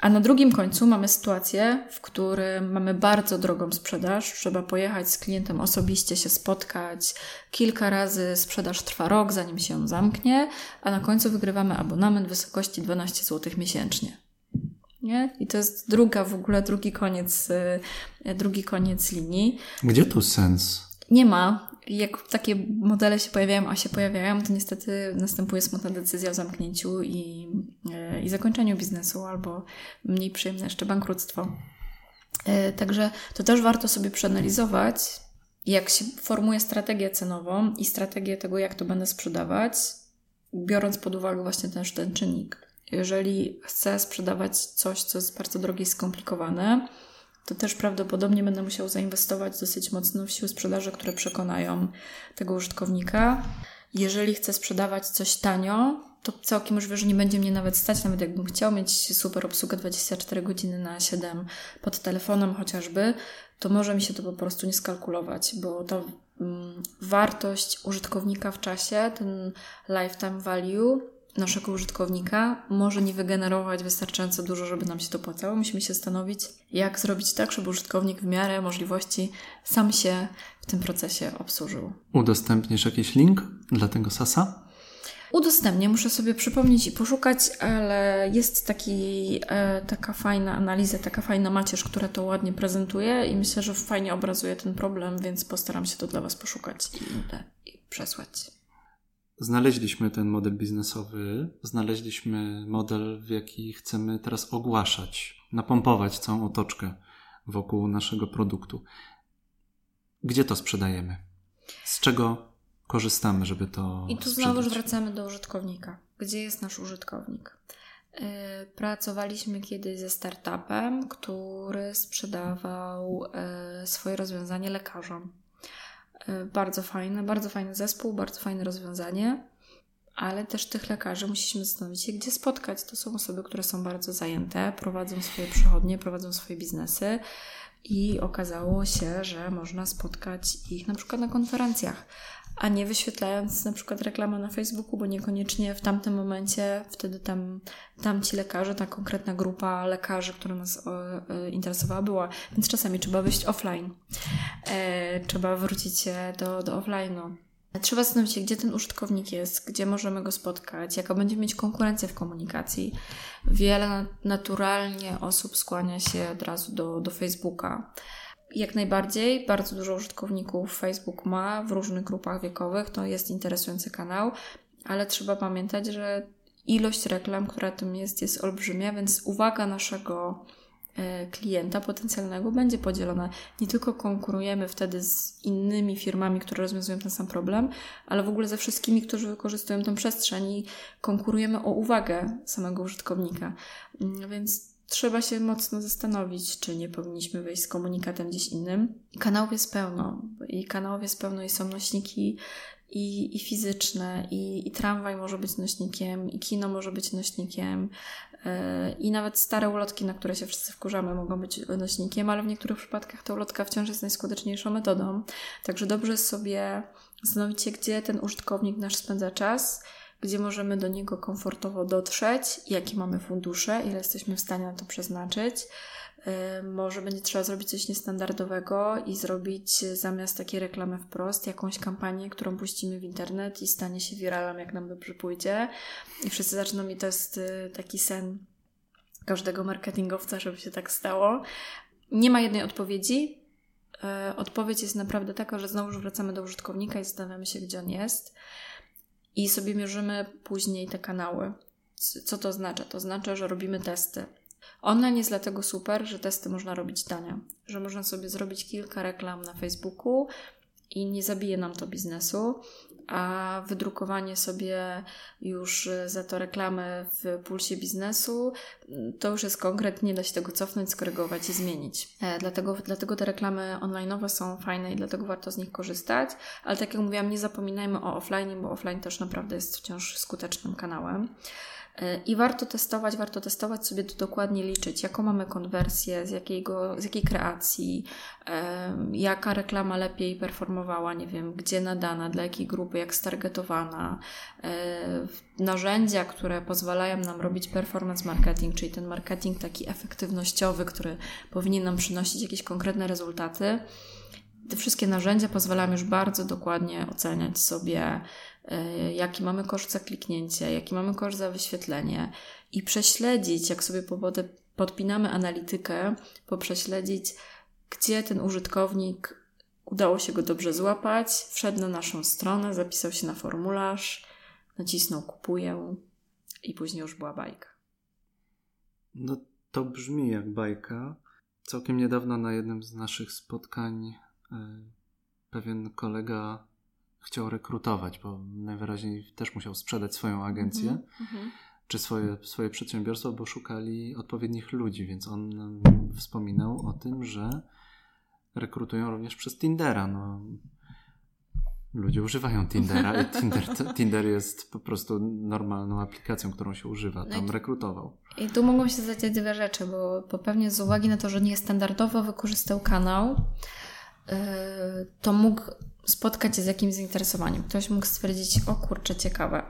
A na drugim końcu mamy sytuację, w którym mamy bardzo drogą sprzedaż. Trzeba pojechać z klientem osobiście, się spotkać. Kilka razy sprzedaż trwa rok, zanim się ją zamknie, a na końcu wygrywamy abonament w wysokości 12 zł miesięcznie. Nie? I to jest druga w ogóle, drugi koniec, y, drugi koniec linii. Gdzie tu sens? Nie ma. Jak takie modele się pojawiają, a się pojawiają, to niestety następuje smutna decyzja o zamknięciu i, y, i zakończeniu biznesu, albo mniej przyjemne jeszcze bankructwo. Y, także to też warto sobie przeanalizować, jak się formuje strategię cenową i strategię tego, jak to będę sprzedawać, biorąc pod uwagę właśnie też ten czynnik. Jeżeli chcę sprzedawać coś, co jest bardzo drogie i skomplikowane, to też prawdopodobnie będę musiał zainwestować dosyć mocno w siły sprzedaży, które przekonają tego użytkownika. Jeżeli chcę sprzedawać coś tanio, to całkiem możliwe, że nie będzie mnie nawet stać, nawet jakbym chciał mieć super obsługę 24 godziny na 7 pod telefonem chociażby, to może mi się to po prostu nie skalkulować, bo ta mm, wartość użytkownika w czasie, ten lifetime value naszego użytkownika może nie wygenerować wystarczająco dużo, żeby nam się to płacało. Musimy się zastanowić, jak zrobić tak, żeby użytkownik w miarę możliwości sam się w tym procesie obsłużył. Udostępnisz jakiś link dla tego SASA? Udostępnię, muszę sobie przypomnieć i poszukać, ale jest taki, e, taka fajna analiza, taka fajna macierz, która to ładnie prezentuje i myślę, że fajnie obrazuje ten problem, więc postaram się to dla Was poszukać i, i przesłać. Znaleźliśmy ten model biznesowy, znaleźliśmy model, w jaki chcemy teraz ogłaszać, napompować całą otoczkę wokół naszego produktu. Gdzie to sprzedajemy? Z czego korzystamy, żeby to. I tu znowu wracamy do użytkownika. Gdzie jest nasz użytkownik? Y, pracowaliśmy kiedyś ze startupem, który sprzedawał y, swoje rozwiązanie lekarzom. Y, bardzo fajne, bardzo fajny zespół, bardzo fajne rozwiązanie, ale też tych lekarzy musimy zastanowić się, gdzie spotkać. To są osoby, które są bardzo zajęte, prowadzą swoje przychodnie, prowadzą swoje biznesy i okazało się, że można spotkać ich na przykład na konferencjach a nie wyświetlając na przykład reklamę na Facebooku, bo niekoniecznie w tamtym momencie wtedy tam, tam ci lekarze, ta konkretna grupa lekarzy, która nas e, interesowała, była. Więc czasami trzeba wyjść offline. E, trzeba wrócić się do, do offline'u. Trzeba zastanowić się, gdzie ten użytkownik jest, gdzie możemy go spotkać, jaka będzie mieć konkurencję w komunikacji. Wiele naturalnie osób skłania się od razu do, do Facebooka. Jak najbardziej, bardzo dużo użytkowników Facebook ma w różnych grupach wiekowych, to jest interesujący kanał, ale trzeba pamiętać, że ilość reklam, która tam jest, jest olbrzymia, więc uwaga naszego e, klienta potencjalnego będzie podzielona. Nie tylko konkurujemy wtedy z innymi firmami, które rozwiązują ten sam problem, ale w ogóle ze wszystkimi, którzy wykorzystują tę przestrzeń i konkurujemy o uwagę samego użytkownika. Mm, więc trzeba się mocno zastanowić, czy nie powinniśmy wejść z komunikatem gdzieś innym. Kanałów jest pełno i kanałów jest pełno i są nośniki i, i fizyczne, i, i tramwaj może być nośnikiem, i kino może być nośnikiem, yy, i nawet stare ulotki, na które się wszyscy wkurzamy, mogą być nośnikiem, ale w niektórych przypadkach ta ulotka wciąż jest najskuteczniejszą metodą. Także dobrze sobie zastanowić się, gdzie ten użytkownik nasz spędza czas, gdzie możemy do niego komfortowo dotrzeć, jakie mamy fundusze, ile jesteśmy w stanie na to przeznaczyć. Może będzie trzeba zrobić coś niestandardowego i zrobić zamiast takiej reklamy wprost jakąś kampanię, którą puścimy w internet i stanie się wiralem, jak nam dobrze pójdzie. I wszyscy zaczną mi to jest y, taki sen każdego marketingowca, żeby się tak stało. Nie ma jednej odpowiedzi. Odpowiedź jest naprawdę taka, że znowu wracamy do użytkownika i zastanawiamy się, gdzie on jest i sobie mierzymy później te kanały. Co to oznacza? To oznacza, że robimy testy. Online jest dlatego super, że testy można robić tanie, że można sobie zrobić kilka reklam na Facebooku i nie zabije nam to biznesu, a wydrukowanie sobie już za to reklamy w pulsie biznesu, to już jest konkret, nie da się tego cofnąć, skorygować i zmienić. E, dlatego, dlatego te reklamy online'owe są fajne i dlatego warto z nich korzystać, ale tak jak mówiłam, nie zapominajmy o offline, bo offline też naprawdę jest wciąż skutecznym kanałem. I warto testować, warto testować sobie to dokładnie liczyć, jaką mamy konwersję, z, jakiego, z jakiej kreacji, jaka reklama lepiej performowała, nie wiem, gdzie nadana, dla jakiej grupy, jak stargetowana, narzędzia, które pozwalają nam robić performance marketing, czyli ten marketing taki efektywnościowy, który powinien nam przynosić jakieś konkretne rezultaty. Te wszystkie narzędzia pozwalają już bardzo dokładnie oceniać sobie, jaki mamy koszt za kliknięcie, jaki mamy koszt za wyświetlenie i prześledzić, jak sobie podpinamy analitykę, poprześledzić, gdzie ten użytkownik udało się go dobrze złapać, wszedł na naszą stronę, zapisał się na formularz, nacisnął kupuję i później już była bajka. No to brzmi jak bajka. Całkiem niedawno na jednym z naszych spotkań e, pewien kolega chciał rekrutować, bo najwyraźniej też musiał sprzedać swoją agencję mm -hmm. czy swoje, swoje przedsiębiorstwo, bo szukali odpowiednich ludzi, więc on wspominał o tym, że rekrutują również przez Tindera. No, ludzie używają Tindera i Tinder, Tinder jest po prostu normalną aplikacją, którą się używa. Tam no rekrutował. I tu mogą się zadziać dwie rzeczy, bo, bo pewnie z uwagi na to, że nie standardowo wykorzystał kanał, yy, to mógł spotkać się z jakimś zainteresowaniem. Ktoś mógł stwierdzić, o kurczę, ciekawe.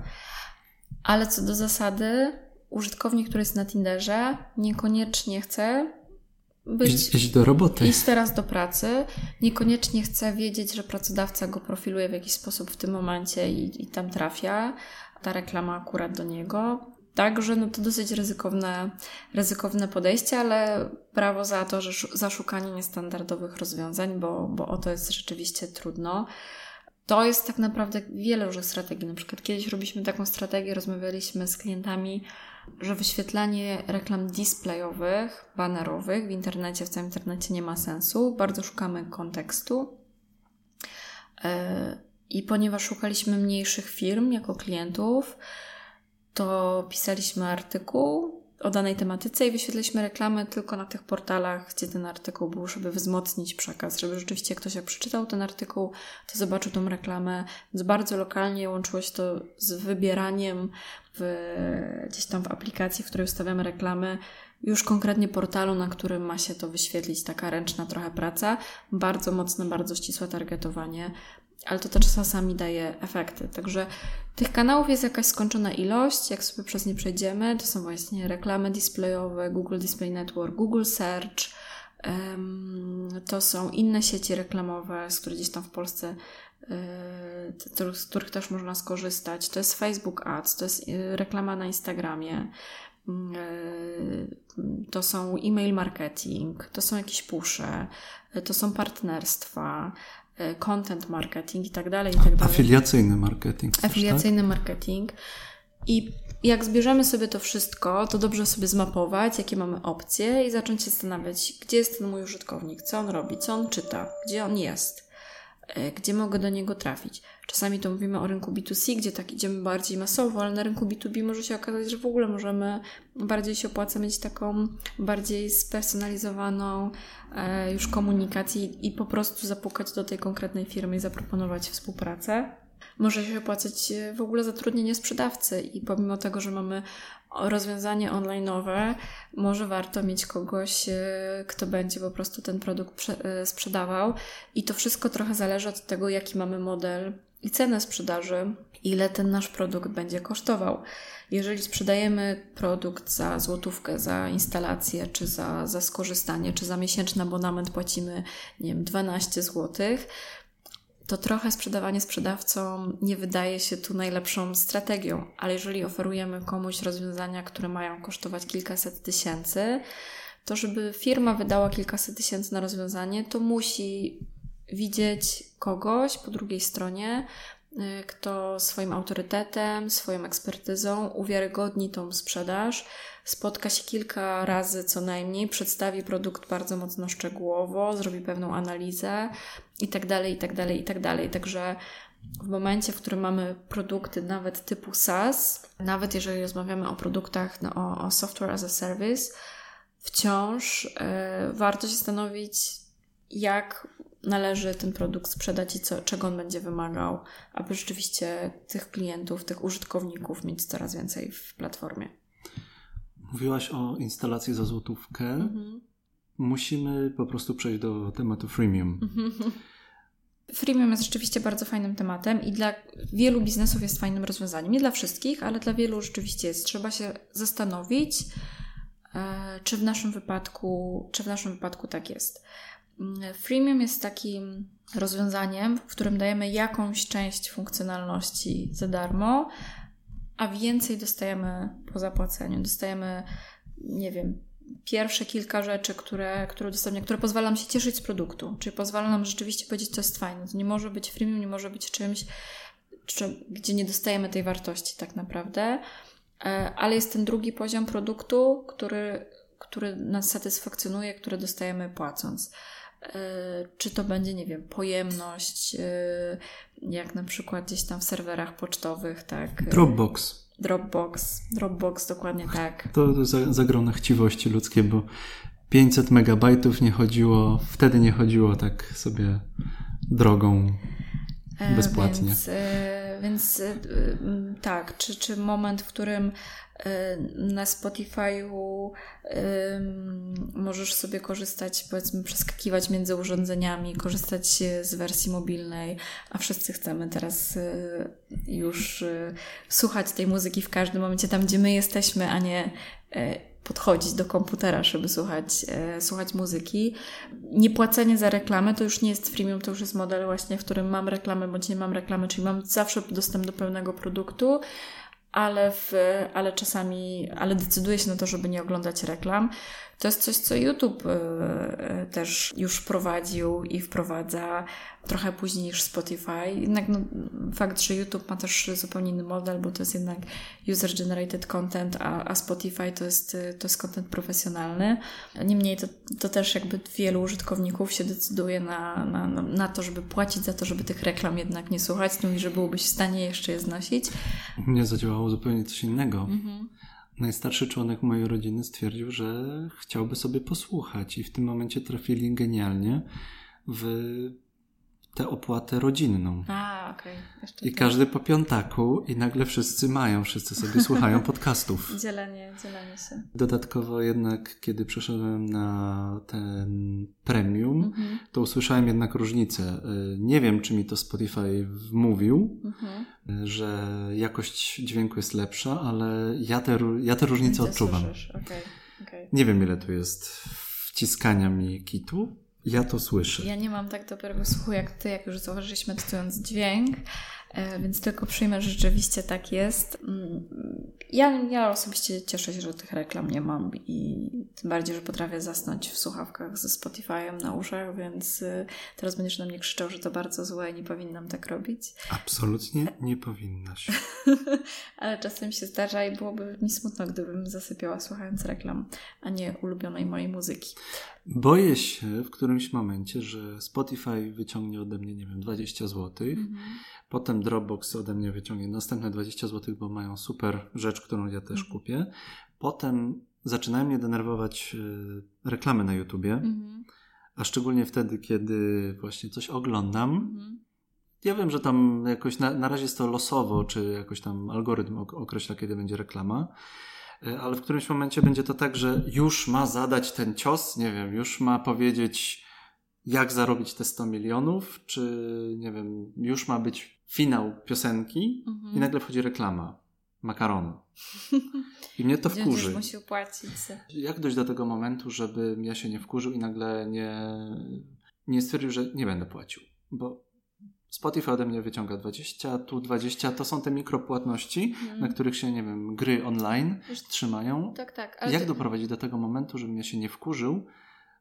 Ale co do zasady, użytkownik, który jest na Tinderze, niekoniecznie chce być, iść do roboty. Iść teraz do pracy. Niekoniecznie chce wiedzieć, że pracodawca go profiluje w jakiś sposób w tym momencie i, i tam trafia. Ta reklama akurat do niego. Także no to dosyć ryzykowne, ryzykowne podejście, ale brawo za to, że za szukanie niestandardowych rozwiązań, bo, bo o to jest rzeczywiście trudno. To jest tak naprawdę wiele różnych strategii. Na przykład kiedyś robiliśmy taką strategię, rozmawialiśmy z klientami że wyświetlanie reklam displayowych, banerowych w internecie, w całym internecie nie ma sensu. Bardzo szukamy kontekstu. E, I ponieważ szukaliśmy mniejszych firm jako klientów, to pisaliśmy artykuł o danej tematyce i wyświetliliśmy reklamy tylko na tych portalach, gdzie ten artykuł był, żeby wzmocnić przekaz, żeby rzeczywiście ktoś jak przeczytał ten artykuł, to zobaczył tą reklamę, więc bardzo lokalnie łączyło się to z wybieraniem w, gdzieś tam w aplikacji, w której ustawiamy reklamy, już konkretnie portalu, na którym ma się to wyświetlić, taka ręczna trochę praca, bardzo mocne, bardzo ścisłe targetowanie, ale to też czasami daje efekty. Także tych kanałów jest jakaś skończona ilość. Jak sobie przez nie przejdziemy, to są właśnie reklamy displayowe, Google Display Network, Google Search, to są inne sieci reklamowe, z których gdzieś tam w Polsce e, z których też można skorzystać. To jest Facebook Ads, to jest e, reklama na Instagramie, e, to są e-mail marketing, to są jakieś pusze, to są partnerstwa, content marketing i tak dalej, i tak dalej. Afiliacyjny marketing. Afiliacyjny tak? marketing. I jak zbierzemy sobie to wszystko, to dobrze sobie zmapować, jakie mamy opcje i zacząć się zastanawiać, gdzie jest ten mój użytkownik, co on robi, co on czyta, gdzie on jest. E, gdzie mogę do niego trafić. Czasami to mówimy o rynku B2C, gdzie tak idziemy bardziej masowo, ale na rynku B2B może się okazać, że w ogóle możemy, bardziej się opłaca mieć taką bardziej spersonalizowaną e, już komunikację i po prostu zapukać do tej konkretnej firmy i zaproponować współpracę może się opłacać e, w ogóle zatrudnienie sprzedawcy i pomimo tego, że mamy rozwiązanie online'owe, może warto mieć kogoś, e, kto będzie po prostu ten produkt e, sprzedawał i to wszystko trochę zależy od tego, jaki mamy model i cenę sprzedaży, ile ten nasz produkt będzie kosztował. Jeżeli sprzedajemy produkt za złotówkę, za instalację, czy za, za skorzystanie, czy za miesięczny abonament płacimy, nie wiem, 12 złotych, to trochę sprzedawanie sprzedawcom nie wydaje się tu najlepszą strategią, ale jeżeli oferujemy komuś rozwiązania, które mają kosztować kilkaset tysięcy, to żeby firma wydała kilkaset tysięcy na rozwiązanie, to musi widzieć kogoś po drugiej stronie, y, kto swoim autorytetem, swoją ekspertyzą uwiarygodni tą sprzedaż, spotka się kilka razy co najmniej, przedstawi produkt bardzo mocno szczegółowo, zrobi pewną analizę i tak dalej, i tak dalej, i tak dalej. Także w momencie, w którym mamy produkty nawet typu SaaS, nawet jeżeli rozmawiamy o produktach, no, o, o software as a service, wciąż y, warto się zastanowić, jak należy ten produkt sprzedać i co, czego on będzie wymagał, aby rzeczywiście tych klientów, tych użytkowników mieć coraz więcej w platformie. Mówiłaś o instalacji za złotówkę. Mhm. Musimy po prostu przejść do tematu freemium. Freemium jest rzeczywiście bardzo fajnym tematem i dla wielu biznesów jest fajnym rozwiązaniem. Nie dla wszystkich, ale dla wielu rzeczywiście jest. Trzeba się zastanowić, e, czy w naszym wypadku, czy w naszym wypadku tak jest. Mm, freemium jest takim rozwiązaniem, w którym dajemy jakąś część funkcjonalności za darmo, a więcej dostajemy po zapłaceniu. Dostajemy, nie wiem, pierwsze kilka rzeczy, które, które udostępnia, które pozwala nam się cieszyć z produktu, czyli pozwala nam rzeczywiście powiedzieć, to jest fajne. To nie może być freemium, nie może być czymś, czy, gdzie nie dostajemy tej wartości tak naprawdę, e, ale jest ten drugi poziom produktu, który, który nas satysfakcjonuje, który dostajemy płacąc. E, czy to będzie, nie wiem, pojemność, e, jak na przykład gdzieś tam w serwerach pocztowych, tak? Dropbox. Dropbox, Dropbox, dokładnie tak. To zagrona chciwości ludzkie, bo 500 megabajtów nie chodziło, wtedy nie chodziło tak sobie drogą bezpłatnie. Więc, więc tak, czy, czy moment, w którym na Spotify'u możesz sobie korzystać, powiedzmy, przeskakiwać między urządzeniami, korzystać z wersji mobilnej, a wszyscy chcemy teraz już słuchać tej muzyki w każdym momencie tam, gdzie my jesteśmy, a nie podchodzić do komputera, żeby słuchać, słuchać muzyki. Niepłacenie za reklamę to już nie jest freemium, to już jest model właśnie, w którym mam reklamę bądź nie mam reklamy, czyli mam zawsze dostęp do pełnego produktu ale, w, ale czasami, ale decyduję się na to, żeby nie oglądać reklam. To jest coś, co YouTube y, też już wprowadził i wprowadza trochę później niż Spotify. Jednak no, fakt, że YouTube ma też zupełnie inny model, bo to jest jednak user-generated content, a, a Spotify to jest, to jest content profesjonalny. Niemniej to, to też jakby wielu użytkowników się decyduje na, na, na to, żeby płacić za to, żeby tych reklam jednak nie słuchać, no i że byłbyś w stanie jeszcze je znosić. U mnie zadziałało zupełnie coś innego. Mhm najstarszy członek mojej rodziny stwierdził, że chciałby sobie posłuchać, i w tym momencie trafili genialnie w tę opłatę rodzinną. A, okej. Okay. I każdy po piątaku i nagle wszyscy mają, wszyscy sobie słuchają podcastów. Dzielenie, dzielenie się. Dodatkowo jednak, kiedy przeszedłem na ten premium, mhm. to usłyszałem jednak różnicę. Y, nie wiem, czy mi to Spotify wmówił, mhm. że jakość dźwięku jest lepsza, ale ja te, ja te różnice odczuwam. Okay. Okay. Nie wiem, ile tu jest wciskania mi kitu, ja to słyszę. Ja nie mam tak dobrego słuchu jak ty, jak już zauważyliśmy, testując dźwięk, więc tylko przyjmę, że rzeczywiście tak jest. Mm, ja, ja osobiście cieszę się, że tych reklam nie mam i tym bardziej, że potrafię zasnąć w słuchawkach ze Spotify'em na uszach, więc y, teraz będziesz na mnie krzyczał, że to bardzo złe i nie powinnam tak robić. Absolutnie nie powinnaś. Ale czasem się zdarza i byłoby mi smutno, gdybym zasypiała słuchając reklam, a nie ulubionej mojej muzyki. Boję się w którymś momencie, że Spotify wyciągnie ode mnie, nie wiem, 20 zł. Mhm. Potem Dropbox ode mnie wyciągnie następne 20 zł, bo mają super rzecz, którą ja też mhm. kupię. Potem zaczynają mnie denerwować e, reklamy na YouTubie, mhm. a szczególnie wtedy, kiedy właśnie coś oglądam. Mhm. Ja wiem, że tam jakoś na, na razie jest to losowo, czy jakoś tam algorytm określa, kiedy będzie reklama. E, ale w którymś momencie będzie to tak, że już ma zadać ten cios, nie wiem, już ma powiedzieć, jak zarobić te 100 milionów, czy nie wiem, już ma być finał piosenki mhm. i nagle wchodzi reklama makaronu. I mnie to wkurzy. musi płacić. Jak dojść do tego momentu, żeby ja się nie wkurzył i nagle nie, nie stwierdził, że nie będę płacił? Bo Spotify ode mnie wyciąga 20, tu 20. To są te mikropłatności, mm. na których się, nie wiem, gry online Wiesz, trzymają. Tak, tak. Jak doprowadzić do tego momentu, żebym ja się nie wkurzył,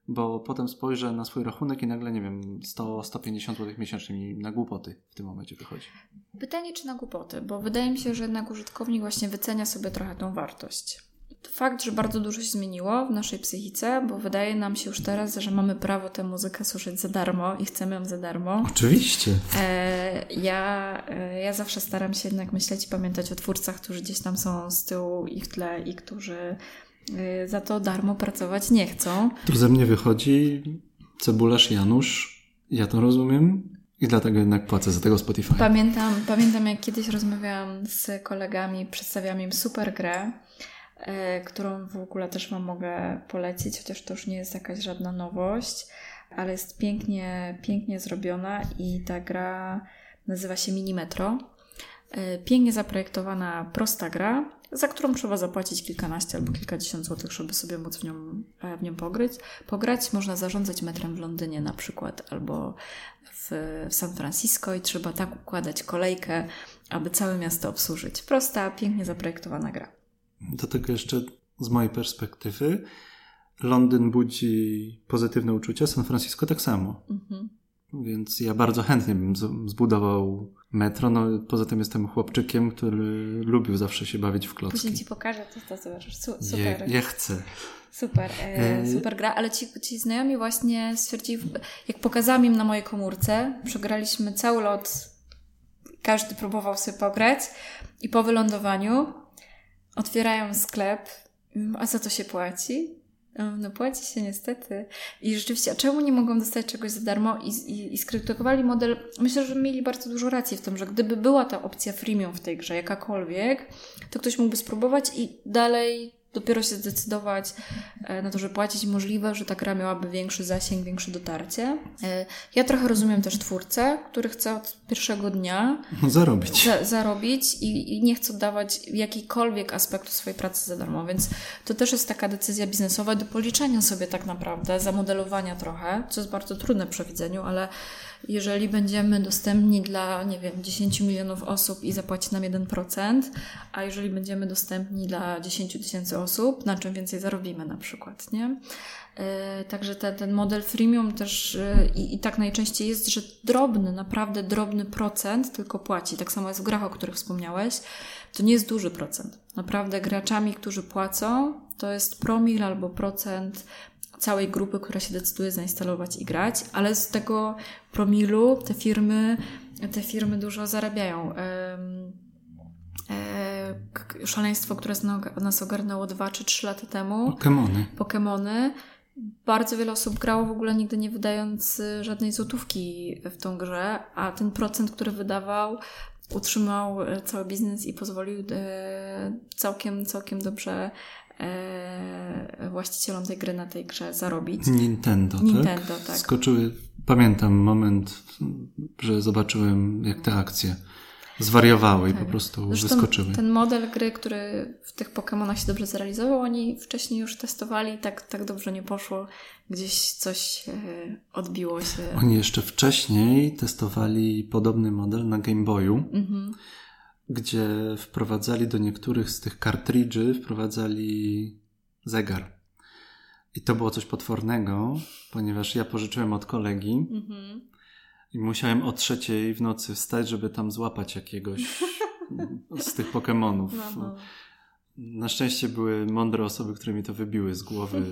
bo potem spojrzę na swój rachunek i nagle, nie wiem, 100-150 zł miesięcznie mi na głupoty w tym momencie wychodzi. Pytanie, czy na głupoty, bo wydaje mi się, że jednak użytkownik właśnie wycenia sobie trochę tą wartość fakt, że bardzo dużo się zmieniło w naszej psychice, bo wydaje nam się już teraz, że mamy prawo tę muzykę słyszeć za darmo i chcemy ją za darmo. Oczywiście. E, ja, e, ja zawsze staram się jednak myśleć i pamiętać o twórcach, którzy gdzieś tam są z tyłu i w tle i którzy za to darmo pracować nie chcą. Tu ze mnie wychodzi cebularz Janusz. Ja to rozumiem. I dlatego jednak płacę za tego Spotify. Pamiętam, pamiętam jak kiedyś rozmawiałam z kolegami, przedstawiałam im super grę E, którą w ogóle też Wam mogę polecić, chociaż to już nie jest jakaś żadna nowość, ale jest pięknie, pięknie zrobiona i ta gra nazywa się Mini Metro. E, pięknie zaprojektowana, prosta gra, za którą trzeba zapłacić kilkanaście albo kilkadziesiąt złotych, żeby sobie móc w nią, e, w nią pograć. pograć. Można zarządzać metrem w Londynie na przykład albo w, w San Francisco i trzeba tak układać kolejkę, aby całe miasto obsłużyć. Prosta, pięknie zaprojektowana gra. Do tego jeszcze z mojej perspektywy Londyn budzi pozytywne uczucia, San Francisco tak samo. Mhm. Więc ja bardzo chętnie bym zbudował metro. No, poza tym jestem chłopczykiem, który lubił zawsze się bawić w klocki. Później ci pokażę, to, to zobaczysz. Super. Ja, ja chcę. Super, e, e, super gra, ale ci, ci znajomi właśnie stwierdzili, jak pokazałam im na mojej komórce, przegraliśmy cały lot, każdy próbował sobie pograć i po wylądowaniu otwierają sklep, a za to się płaci? No płaci się niestety. I rzeczywiście, a czemu nie mogą dostać czegoś za darmo? I, i, I skrytykowali model. Myślę, że mieli bardzo dużo racji w tym, że gdyby była ta opcja freemium w tej grze, jakakolwiek, to ktoś mógłby spróbować i dalej dopiero się zdecydować e, na to, że płacić. Możliwe, że ta gra miałaby większy zasięg, większe dotarcie. E, ja trochę rozumiem też twórcę, który chce od pierwszego dnia zarobić, za, zarobić i, i, nie chce oddawać jakikolwiek aspektu swojej pracy za darmo, więc to też jest taka decyzja biznesowa do policzenia sobie tak naprawdę, zamodelowania trochę, co jest bardzo trudne w przewidzeniu, ale jeżeli będziemy dostępni dla, nie wiem, 10 milionów osób i zapłaci nam 1%, a jeżeli będziemy dostępni dla 10 tysięcy osób, na czym więcej zarobimy na przykład, nie? E, także te, ten model freemium też e, i, i, tak najczęściej jest, że drobny, naprawdę drobny procent tylko płaci. Tak samo jest w grach, o których wspomniałeś. To nie jest duży procent. Naprawdę graczami, którzy płacą, to jest promil albo procent całej grupy, która się decyduje zainstalować i grać, ale z tego promilu te firmy, te firmy dużo zarabiają. E, szaleństwo, które nas ogarnęło dwa czy trzy lata temu. Pokemony. Pokemony. Bardzo wiele osób grało w ogóle nigdy nie wydając y, żadnej złotówki w tą grę, a ten procent, który wydawał, utrzymał y, cały biznes i pozwolił y, całkiem, całkiem dobrze e, właścicielom tej gry na tej grze zarobić. Nintendo, Nintendo tak? tak. Skoczyły, pamiętam moment, że zobaczyłem jak te akcje zwariowały tak. i po prostu Zresztą wyskoczyły. Ten model gry, który w tych Pokémonach się dobrze zrealizował, oni wcześniej już testowali i tak, tak dobrze nie poszło. Gdzieś coś e, odbiło się. Oni jeszcze wcześniej testowali podobny model na Game Boyu. Mhm gdzie wprowadzali do niektórych z tych kartridży, wprowadzali zegar. I to było coś potwornego, ponieważ ja pożyczyłem od kolegi mm-hmm. i musiałem o trzeciej w nocy wstać, żeby tam złapać jakiegoś z tych Pokémonów. No, no. Na szczęście były mądre osoby, które mi to wybiły z głowy.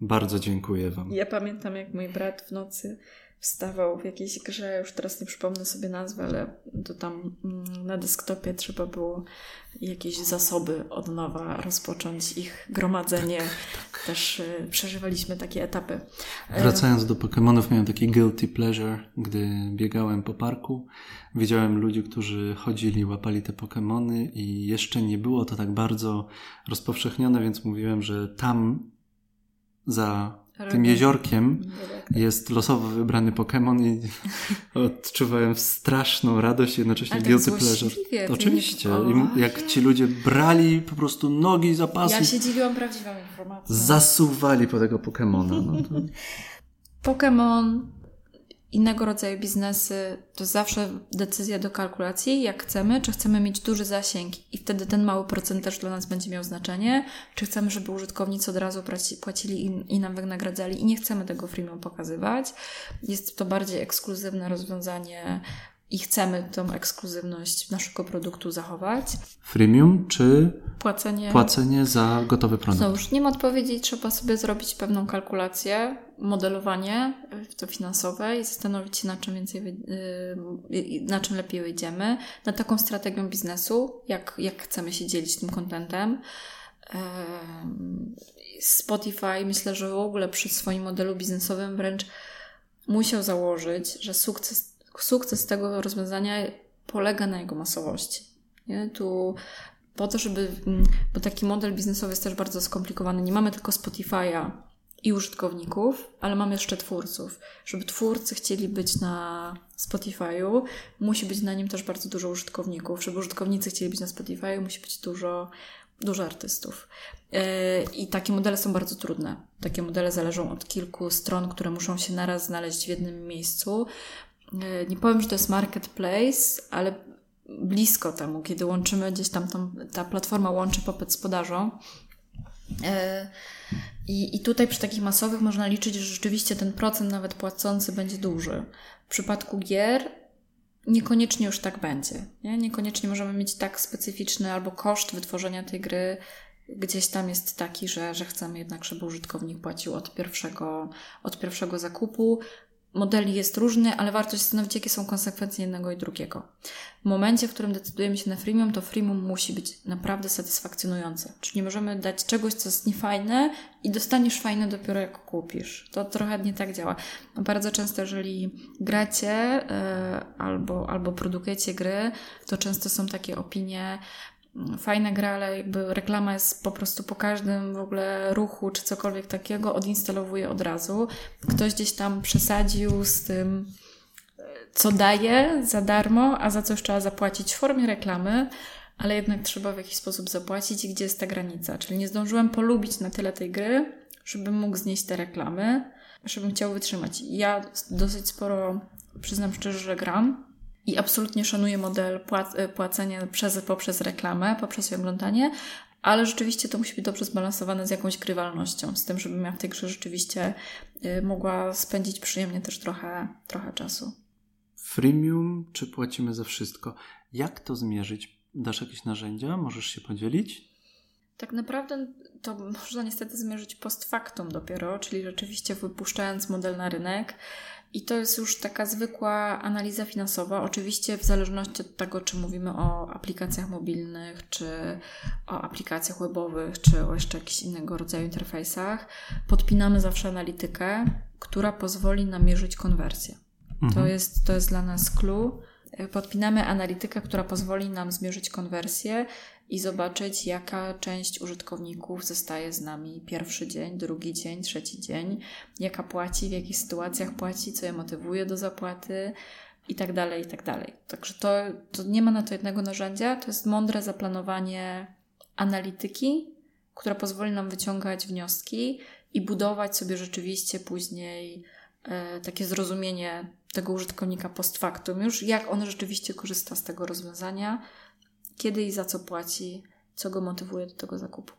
Bardzo dziękuję Wam. Ja pamiętam, jak mój brat w nocy wstawał w jakiejś grze, już teraz nie przypomnę sobie nazwy, ale to tam mm, na desktopie trzeba było jakieś zasoby od nowa rozpocząć ich gromadzenie. Tak, tak. Też y, przeżywaliśmy takie etapy. E, Wracając do Pokémonów, miałem taki guilty pleasure, gdy biegałem po parku. Widziałem ludzi, którzy chodzili, łapali te Pokémony i jeszcze nie było to tak bardzo rozpowszechnione, więc mówiłem, że tam za tym jeziorkiem jest losowo wybrany Pokémon i odczuwałem straszną radość, jednocześnie tak guilty pleasure. Oczywiście. I jak ci ludzie brali po prostu nogi za pasy. Ja się dziwiłam prawdziwą informacją. Zasuwali po tego Pokémona. No. Pokémon innego rodzaju biznesy to zawsze decyzja do kalkulacji, jak chcemy, czy chcemy mieć duży zasięg i wtedy ten mały procent też dla nas będzie miał znaczenie, czy chcemy, żeby użytkownicy od razu płacili i, nam wynagradzali i nie chcemy tego freemium pokazywać. Jest to bardziej ekskluzywne rozwiązanie i chcemy tą ekskluzywność naszego produktu zachować. Freemium czy płacenie, płacenie za gotowy produkt? No już nie ma odpowiedzi, trzeba sobie zrobić pewną kalkulację, modelowanie to finansowe i zastanowić się na czym więcej, y, na czym lepiej wyjdziemy, na taką strategią biznesu, jak, jak chcemy się dzielić tym kontentem. Spotify myślę, że w ogóle przy swoim modelu biznesowym wręcz musiał założyć, że sukces sukces tego rozwiązania polega na jego masowości. Nie? Tu po to, żeby, mm, bo taki model biznesowy jest też bardzo skomplikowany. Nie mamy tylko Spotify'a i użytkowników, ale mamy jeszcze twórców. Żeby twórcy chcieli być na Spotify'u, musi być na nim też bardzo dużo użytkowników. Żeby użytkownicy chcieli być na Spotify'u, musi być dużo, dużo artystów. E, I takie modele są bardzo trudne. Takie modele zależą od kilku stron, które muszą się naraz znaleźć w jednym miejscu. E, nie powiem, że to jest marketplace, ale blisko temu, kiedy łączymy gdzieś tam, tam ta platforma łączy popyt z podażą. E, I, I tutaj przy takich masowych można liczyć, że rzeczywiście ten procent nawet płacący będzie duży. W przypadku gier niekoniecznie już tak będzie. Nie? Niekoniecznie możemy mieć tak specyficzny albo koszt wytworzenia tej gry gdzieś tam jest taki, że, że chcemy jednak, żeby użytkownik płacił od pierwszego, od pierwszego zakupu modeli jest różny, ale warto się zastanowić, jakie są konsekwencje jednego i drugiego. W momencie, w którym decydujemy się na freemium, to freemium musi być naprawdę satysfakcjonujące. Czyli nie możemy dać czegoś, co jest niefajne i dostaniesz fajne dopiero jak kupisz. To trochę nie tak działa. Bardzo często, jeżeli gracie yy, albo, albo produkujecie gry, to często są takie opinie, fajna gra, ale jakby reklama jest po prostu po każdym w ogóle ruchu czy cokolwiek takiego odinstalowuje od razu. Ktoś gdzieś tam przesadził z tym, co daje za darmo, a za coś trzeba zapłacić w formie reklamy, ale jednak trzeba w jakiś sposób zapłacić i gdzie jest ta granica. Czyli nie zdążyłem polubić na tyle tej gry, żebym mógł znieść te reklamy, żebym chciał wytrzymać. Ja dosyć sporo, przyznam szczerze, że gram i absolutnie szanuję model płac- płacenia przez, poprzez reklamę, poprzez jej oglądanie, ale rzeczywiście to musi być dobrze zbalansowane z jakąś grywalnością, z tym, żebym ja w tej grze rzeczywiście y, mogła spędzić przyjemnie też trochę, trochę czasu. Freemium, czy płacimy za wszystko? Jak to zmierzyć? Dasz jakieś narzędzia? Możesz się podzielić? Tak naprawdę to można niestety zmierzyć post factum dopiero, czyli rzeczywiście wypuszczając model na rynek, i to jest już taka zwykła analiza finansowa. Oczywiście, w zależności od tego, czy mówimy o aplikacjach mobilnych, czy o aplikacjach webowych, czy o jeszcze jakichś innego rodzaju interfejsach, podpinamy zawsze analitykę, która pozwoli nam mierzyć konwersję. Mhm. To, jest, to jest dla nas clue. Podpinamy analitykę, która pozwoli nam zmierzyć konwersję i zobaczyć, jaka część użytkowników zostaje z nami. Pierwszy dzień, drugi dzień, trzeci dzień, jaka płaci, w jakich sytuacjach płaci, co je motywuje do zapłaty i tak dalej, i tak dalej. Także to, to nie ma na to jednego narzędzia, to jest mądre zaplanowanie analityki, która pozwoli nam wyciągać wnioski i budować sobie rzeczywiście później e, takie zrozumienie tego użytkownika post factum, już jak on rzeczywiście korzysta z tego rozwiązania, kiedy i za co płaci, co go motywuje do tego zakupu.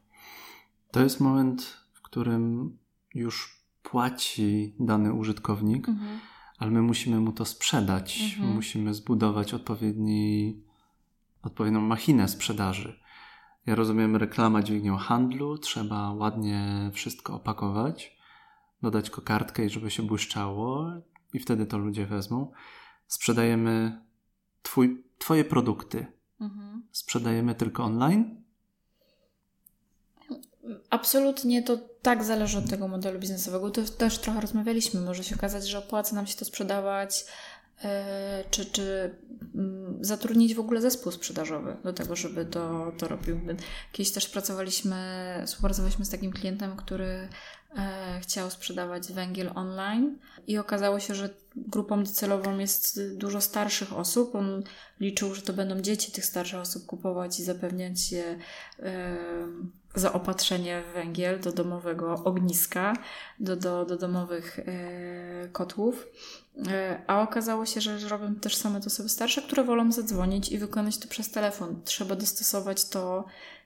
To jest moment, w którym już płaci dany użytkownik, mhm. ale my musimy mu to sprzedać. Mhm. Musimy zbudować odpowiedni, odpowiednią machinę sprzedaży. Ja rozumiem, reklama dźwignią handlu, trzeba ładnie wszystko opakować, dodać kokardkę i żeby się błyszczało, i wtedy to ludzie wezmą. Sprzedajemy twój, Twoje produkty Mhm. Sprzedajemy tylko online? Absolutnie to tak zależy od tego modelu biznesowego. To też trochę rozmawialiśmy. Może się okazać, że opłaca nam się to sprzedawać, czy, czy yy, zatrudnić w ogóle zespół sprzedażowy do tego, żeby to, to robił. Kiedyś też pracowaliśmy, współpracowaliśmy z takim klientem, który E, chciał sprzedawać węgiel online i okazało się, że grupą docelową jest dużo starszych osób. On liczył, że to będą dzieci tych starszych osób kupować i zapewniać je e, zaopatrzenie w węgiel do domowego ogniska, do, do, do domowych e, kotłów. A okazało się, że robią też same te osoby starsze, które wolą zadzwonić i wykonać to przez telefon. Trzeba dostosować to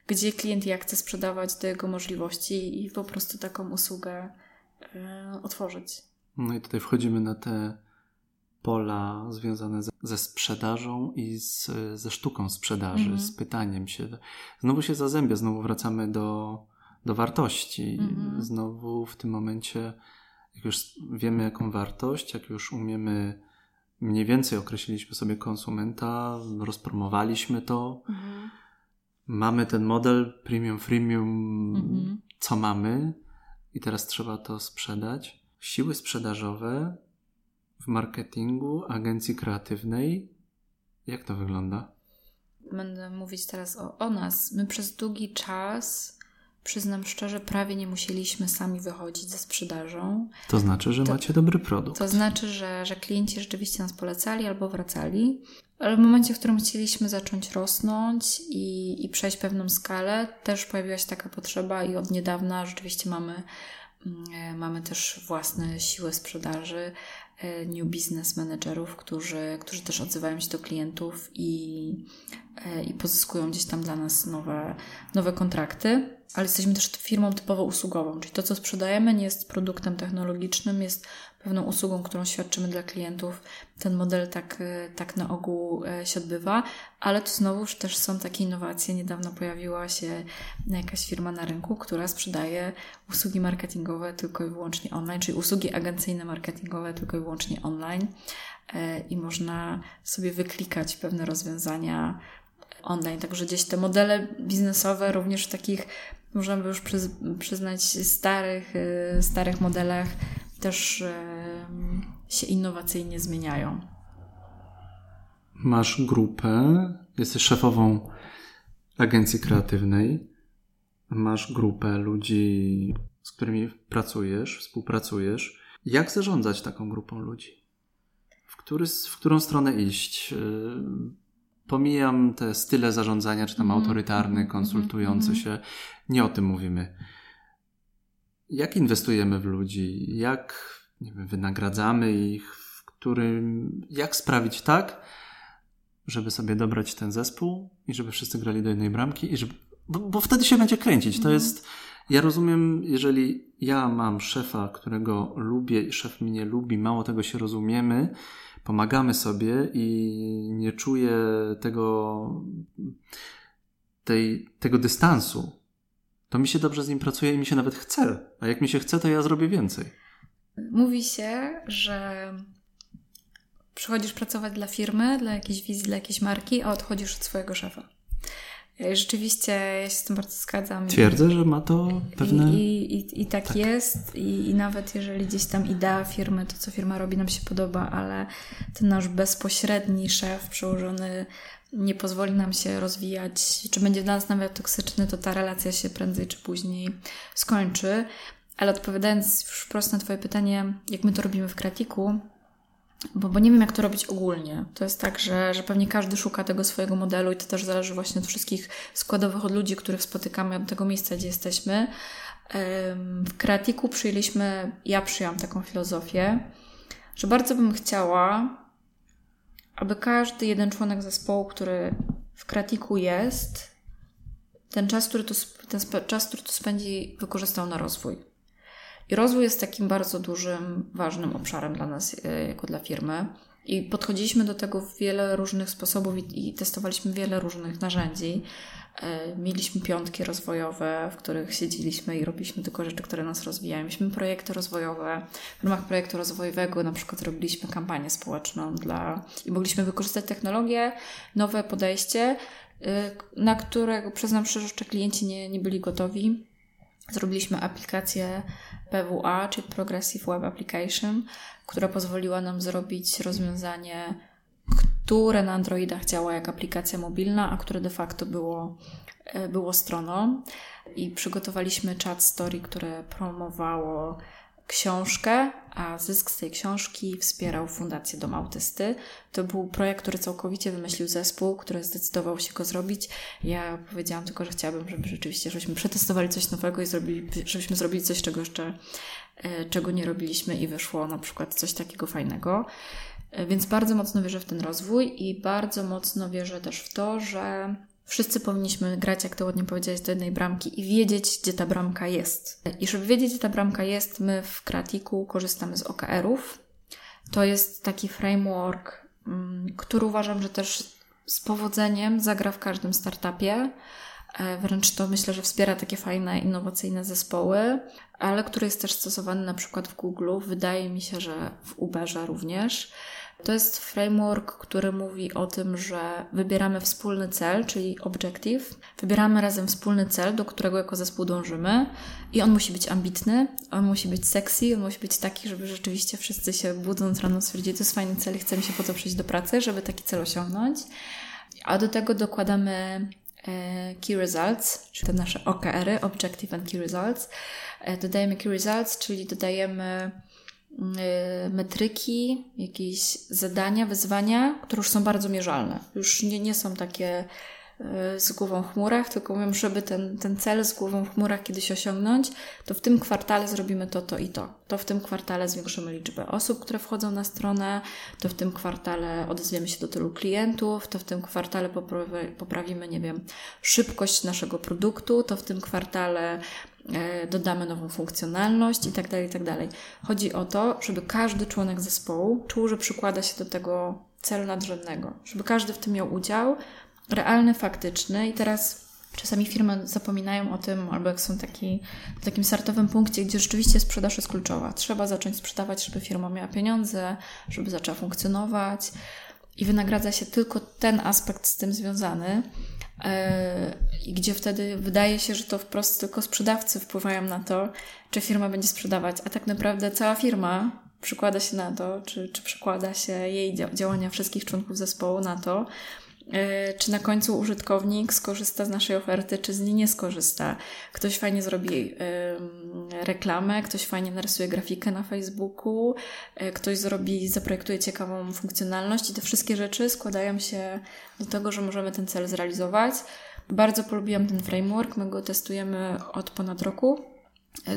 gdzie klient jak chce sprzedawać do jego możliwości i po prostu taką usługę y, otworzyć. No i tutaj wchodzimy na te pola związane ze, ze sprzedażą i z, ze sztuką sprzedaży, mm -hmm. z pytaniem się. Znowu się zazębia, znowu wracamy do, do wartości. Mm -hmm. Znowu w tym momencie, jak już wiemy jaką wartość, jak już umiemy mniej więcej określiliśmy sobie konsumenta, rozpromowaliśmy to, -hmm mamy ten model premium, freemium, mhm. co mamy i teraz trzeba to sprzedać. Siły sprzedażowe w marketingu agencji kreatywnej, jak to wygląda? Będę mówić teraz o, o nas. My przez długi czas przyznam szczerze, prawie nie musieliśmy sami wychodzić ze sprzedażą. To znaczy, że To- macie dobry produkt. To znaczy, że, że klienci rzeczywiście nas polecali albo wracali, ale w momencie, w którym chcieliśmy zacząć rosnąć i, i przejść pewną skalę, też pojawiła się taka potrzeba i od niedawna rzeczywiście mamy, mm, e, mamy też własne siły sprzedaży, new business managerów, którzy, którzy też odzywają się do klientów i, e, i pozyskują gdzieś tam dla nas nowe, nowe kontrakty. Ale jesteśmy też firmą typowo usługową, czyli to, co sprzedajemy, nie jest produktem technologicznym, jest pewną usługą, którą świadczymy dla klientów. Ten model tak, e, tak na ogół e, się odbywa, ale tu znowuż też są takie innowacje. Niedawno pojawiła się jakaś firma na rynku, która sprzedaje usługi marketingowe tylko i wyłącznie online, czyli usługi agencyjne marketingowe tylko i wyłącznie online e, i można sobie wyklikać pewne rozwiązania online. Także gdzieś te modele biznesowe również w takich, można by już przyz, przyznać, starych, y, starych modelach też y, się innowacyjnie zmieniają. Masz grupę, jesteś szefową agencji kreatywnej, masz grupę ludzi, z którymi pracujesz, współpracujesz. Jak zarządzać taką grupą ludzi? W, który, w którą stronę iść? Yy, Pomijam te style zarządzania, czy tam Mhm, autorytarny, mhm, konsultujący mhm. się. Nie o tym mówimy. Jak inwestujemy w ludzi? Jak nie wiem, wynagradzamy ich? W którym, jak sprawić tak, żeby sobie dobrać ten zespół i żeby wszyscy grali do jednej bramki i żeby, bo, bo wtedy się będzie kręcić. To Mhm. jest, ja rozumiem, jeżeli ja mam szefa, którego lubię i szef mnie lubi, mało tego się rozumiemy, pomagamy sobie i nie czuję tego, tej, tego dystansu, to mi się dobrze z nim pracuje i mi się nawet chce. A jak mi się chce, to ja zrobię więcej. Mówi się, że przychodzisz pracować dla firmy, dla jakiejś wizji, dla jakiejś marki, a odchodzisz od swojego szefa. I Rzeczywiście ja się z tym bardzo zgadzam. Twierdzę, że ma to pewne. I, i, i, I tak, jest. I, I nawet jeżeli gdzieś tam idea firmy, to co firma robi, nam się podoba, ale ten nasz bezpośredni szef przełożony nie pozwoli nam się rozwijać, czy będzie dla nas nawet toksyczny, to ta relacja się prędzej czy później skończy. Ale odpowiadając już wprost na Twoje pytanie, jak my to robimy w Kratiku, bo, bo nie wiem, jak to robić ogólnie. To jest tak, że, że pewnie każdy szuka tego swojego modelu i to też zależy właśnie od wszystkich składowych, od ludzi, których spotykamy, od tego miejsca, gdzie jesteśmy. W Kreatiku przyjęliśmy, ja przyjęłam taką filozofię, że bardzo bym chciała, aby każdy jeden członek zespołu, który w Kreatiku jest, ten czas, który tu, ten czas, który tu spędzi, wykorzystał na rozwój. I rozwój jest takim bardzo dużym, ważnym obszarem dla nas, e, jako dla firmy. I podchodziliśmy do tego w wiele różnych sposobów i, i testowaliśmy wiele różnych narzędzi. E, Mieliśmy piątki rozwojowe, w których siedzieliśmy i robiliśmy tylko rzeczy, które nas rozwijają. Mieliśmy projekty rozwojowe. W ramach projektu rozwojowego na przykład robiliśmy kampanię społeczną dla... i mogliśmy wykorzystać technologię, nowe podejście, y, na które, przyznam szczerze, jeszcze klienci nie, nie byli gotowi. Zrobiliśmy aplikację PWA, czyli Progressive Web Application, która pozwoliła nam zrobić rozwiązanie, które na Androidach działa jak aplikacja mobilna, a które de facto było, e, było stroną. I przygotowaliśmy chat story, które promowało książkę, a zysk z tej książki wspierał Fundację Dom Autysty. To był projekt, który całkowicie wymyślił zespół, który zdecydował się go zrobić. Ja powiedziałam tylko, że chciałabym, żeby rzeczywiście, żebyśmy przetestowali coś nowego i zrobili, żebyśmy zrobili coś, czego jeszcze, e, czego nie robiliśmy i wyszło na przykład coś takiego fajnego. E, Więc bardzo mocno wierzę w ten rozwój i bardzo mocno wierzę też w to, że wszyscy powinniśmy grać, jak to ładnie powiedziałeś, do jednej bramki i wiedzieć, gdzie ta bramka jest. I żeby wiedzieć, gdzie ta bramka jest, my w Kratiku korzystamy z OKR-ów. To jest taki framework, mm, który uważam, że też z powodzeniem zagra w każdym startupie. E, Wręcz to myślę, że wspiera takie fajne, innowacyjne zespoły, ale który jest też stosowany na przykład w Google. Wydaje mi się, że w Uberze również. To jest framework, który mówi o tym, że wybieramy wspólny cel, czyli objective. Wybieramy razem wspólny cel, do którego jako zespół dążymy i on musi być ambitny, on musi być sexy, on musi być taki, żeby rzeczywiście wszyscy się budząc rano stwierdzili, to jest fajny cel i chcemy się po to przyjść do pracy, żeby taki cel osiągnąć. A do tego dokładamy Key Results, czyli te nasze OKR-y, Objective and Key Results. E, dodajemy Key Results, czyli dodajemy Y, metryki, jakieś zadania, wyzwania, które już są bardzo mierzalne. Już nie, nie są takie z głową w chmurach, tylko mówią, żeby ten, ten cel z głową w chmurach kiedyś osiągnąć, to w tym kwartale zrobimy to, to i to. To w tym kwartale zwiększymy liczbę osób, które wchodzą na stronę, to w tym kwartale odezwiemy się do tylu klientów, to w tym kwartale poprawimy, nie wiem, szybkość naszego produktu, to w tym kwartale E, dodamy nową funkcjonalność i tak dalej, i tak dalej. Chodzi o to, żeby każdy członek zespołu czuł, że przykłada się do tego celu nadrzędnego, żeby każdy w tym miał udział, realny, faktyczny i teraz Czasami firmy zapominają o tym, albo jak są taki, w takim startowym punkcie, gdzie rzeczywiście sprzedaż jest kluczowa. Trzeba zacząć sprzedawać, żeby firma miała pieniądze, żeby zaczęła funkcjonować i wynagradza się tylko ten aspekt z tym związany. E, i gdzie wtedy wydaje się, że to wprost tylko sprzedawcy wpływają na to, czy firma będzie sprzedawać, a tak naprawdę cała firma przykłada się na to, czy, czy przekłada się jej działania wszystkich członków zespołu na to, czy na końcu użytkownik skorzysta z naszej oferty, czy z niej nie skorzysta. Ktoś fajnie zrobi reklamę, ktoś fajnie narysuje grafikę na Facebooku, e, ktoś zrobi, zaprojektuje ciekawą funkcjonalność i te wszystkie rzeczy składają się do tego, że możemy ten cel zrealizować. Bardzo polubiłam ten framework, my go testujemy od ponad roku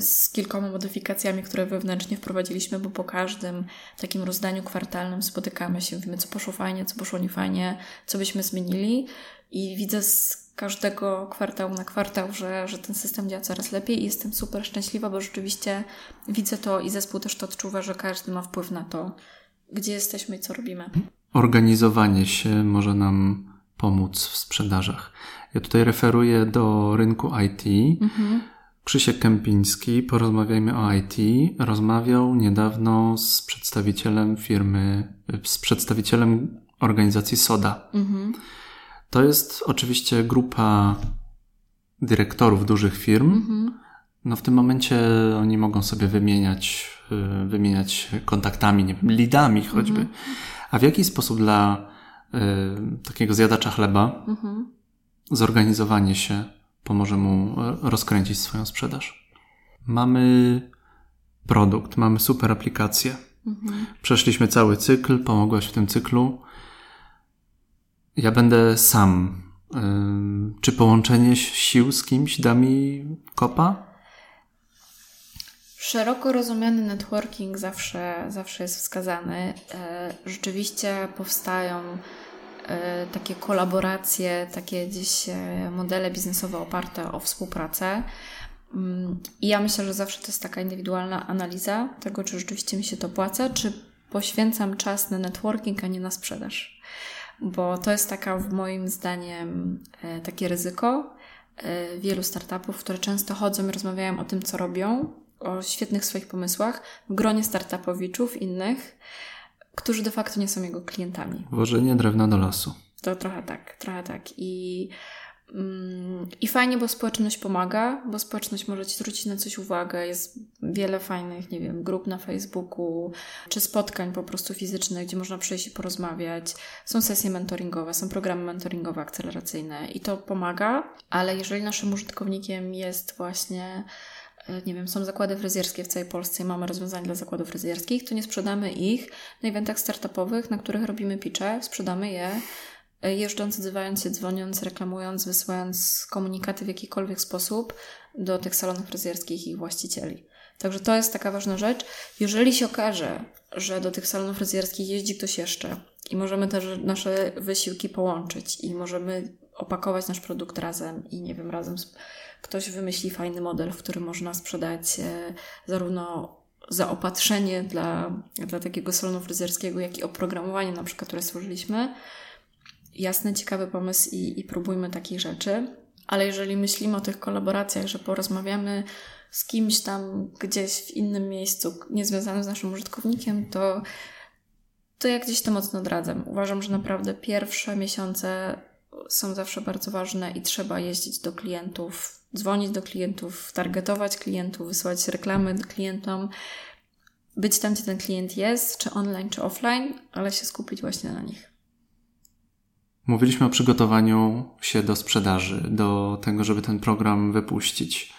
z kilkoma modyfikacjami, które wewnętrznie wprowadziliśmy, bo po każdym takim rozdaniu kwartalnym spotykamy się, mówimy, co poszło fajnie, co poszło niefajnie, co byśmy zmienili i widzę z każdego kwartału na kwartał, że, że ten system działa coraz lepiej i jestem super szczęśliwa, bo rzeczywiście widzę to i zespół też to odczuwa, że każdy ma wpływ na to, gdzie jesteśmy i co robimy. Organizowanie się może nam pomóc w sprzedażach. Ja tutaj referuję do rynku IT. Mhm Krzysiek Kępiński, porozmawiajmy o IT, rozmawiał niedawno z przedstawicielem firmy, z przedstawicielem organizacji SODA. Mhm. To jest oczywiście grupa dyrektorów dużych firm. Mhm. No w tym momencie oni mogą sobie wymieniać, y, wymieniać kontaktami, nie wiem, lidami choćby. Mhm. A w jaki sposób dla y, takiego zjadacza chleba mhm. zorganizowanie się pomoże mu rozkręcić swoją sprzedaż. Mamy produkt, mamy super aplikację. Mhm. Przeszliśmy cały cykl, pomogłaś w tym cyklu. Ja będę sam. Czy połączenie sił z kimś da mi kopa? Szeroko rozumiany networking zawsze, zawsze jest wskazany. E, rzeczywiście powstają E, takie kolaboracje, takie gdzieś e, modele biznesowe oparte o współpracę. Mm, I ja myślę, że zawsze to jest taka indywidualna analiza tego, czy rzeczywiście mi się to płaca, czy poświęcam czas na networking, a nie na sprzedaż. Bo to jest taka, w moim zdaniem, e, takie ryzyko wielu startupów, które często chodzą i rozmawiają o tym, co robią, o świetnych swoich pomysłach w gronie startupowiczów innych, którzy de facto nie są jego klientami. Włożenie drewna do lasu. To trochę tak, trochę tak. I, mm, I fajnie, bo społeczność pomaga, bo społeczność może ci zwrócić na coś uwagę. Jest wiele fajnych, nie wiem, grup na Facebooku, czy spotkań po prostu fizycznych, gdzie można przyjść i porozmawiać. Są sesje mentoringowe, są programy mentoringowe, akceleracyjne i to pomaga, ale jeżeli naszym użytkownikiem jest właśnie nie wiem, są zakłady fryzjerskie w całej Polsce i mamy rozwiązania dla zakładów fryzjerskich, to nie sprzedamy ich na eventach startupowych, na których robimy pitche, sprzedamy je e, jeżdżąc, odzywając się, dzwoniąc, reklamując, wysyłając komunikaty w jakikolwiek sposób do tych salonów fryzjerskich i ich właścicieli. Także to jest taka ważna rzecz. Jeżeli się okaże, że do tych salonów fryzjerskich jeździ ktoś jeszcze i możemy też nasze wysiłki połączyć i możemy opakować nasz produkt razem i nie wiem, razem z ktoś wymyśli fajny model, w którym można sprzedać e, zarówno zaopatrzenie dla, dla takiego salonu fryzjerskiego, jak i oprogramowanie na przykład, które stworzyliśmy. Jasny, ciekawy pomysł i, i próbujmy takich rzeczy. Ale jeżeli myślimy o tych kolaboracjach, że porozmawiamy z kimś tam gdzieś w innym miejscu, niezwiązanym z naszym użytkownikiem, to, to ja gdzieś to mocno odradzam. Uważam, że naprawdę pierwsze miesiące są zawsze bardzo ważne i trzeba jeździć do klientów, dzwonić do klientów, targetować klientów, wysyłać reklamy do klientom, być tam, gdzie ten klient jest, czy online, czy offline, ale się skupić właśnie na nich. Mówiliśmy o przygotowaniu się do sprzedaży, do tego, żeby ten program wypuścić,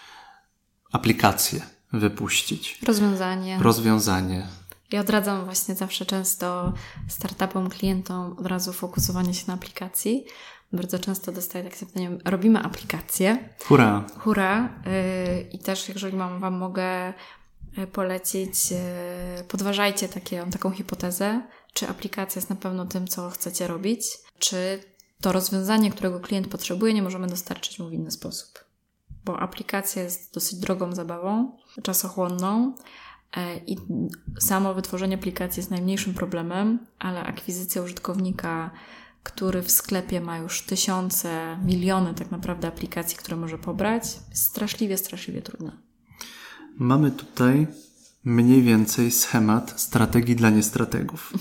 aplikację wypuścić. Rozwiązanie. Rozwiązanie. Ja odradzam właśnie zawsze często startupom, klientom od razu fokusowanie się na aplikacji. Bardzo często dostaję takie zapytanie, robimy aplikację. Hurra! Hurra! Yy, I też, jeżeli mam, Wam mogę y, polecić, yy, podważajcie takie, taką hipotezę, czy aplikacja jest na pewno tym, co chcecie robić, czy to rozwiązanie, którego klient potrzebuje, nie możemy dostarczyć mu w inny sposób. Bo aplikacja jest dosyć drogą zabawą, czasochłonną i samo wytworzenie aplikacji jest najmniejszym problemem, ale akwizycja użytkownika, który w sklepie ma już tysiące, miliony tak naprawdę aplikacji, które może pobrać, jest straszliwie, straszliwie trudna. Mamy tutaj mniej więcej schemat strategii dla niestrategów.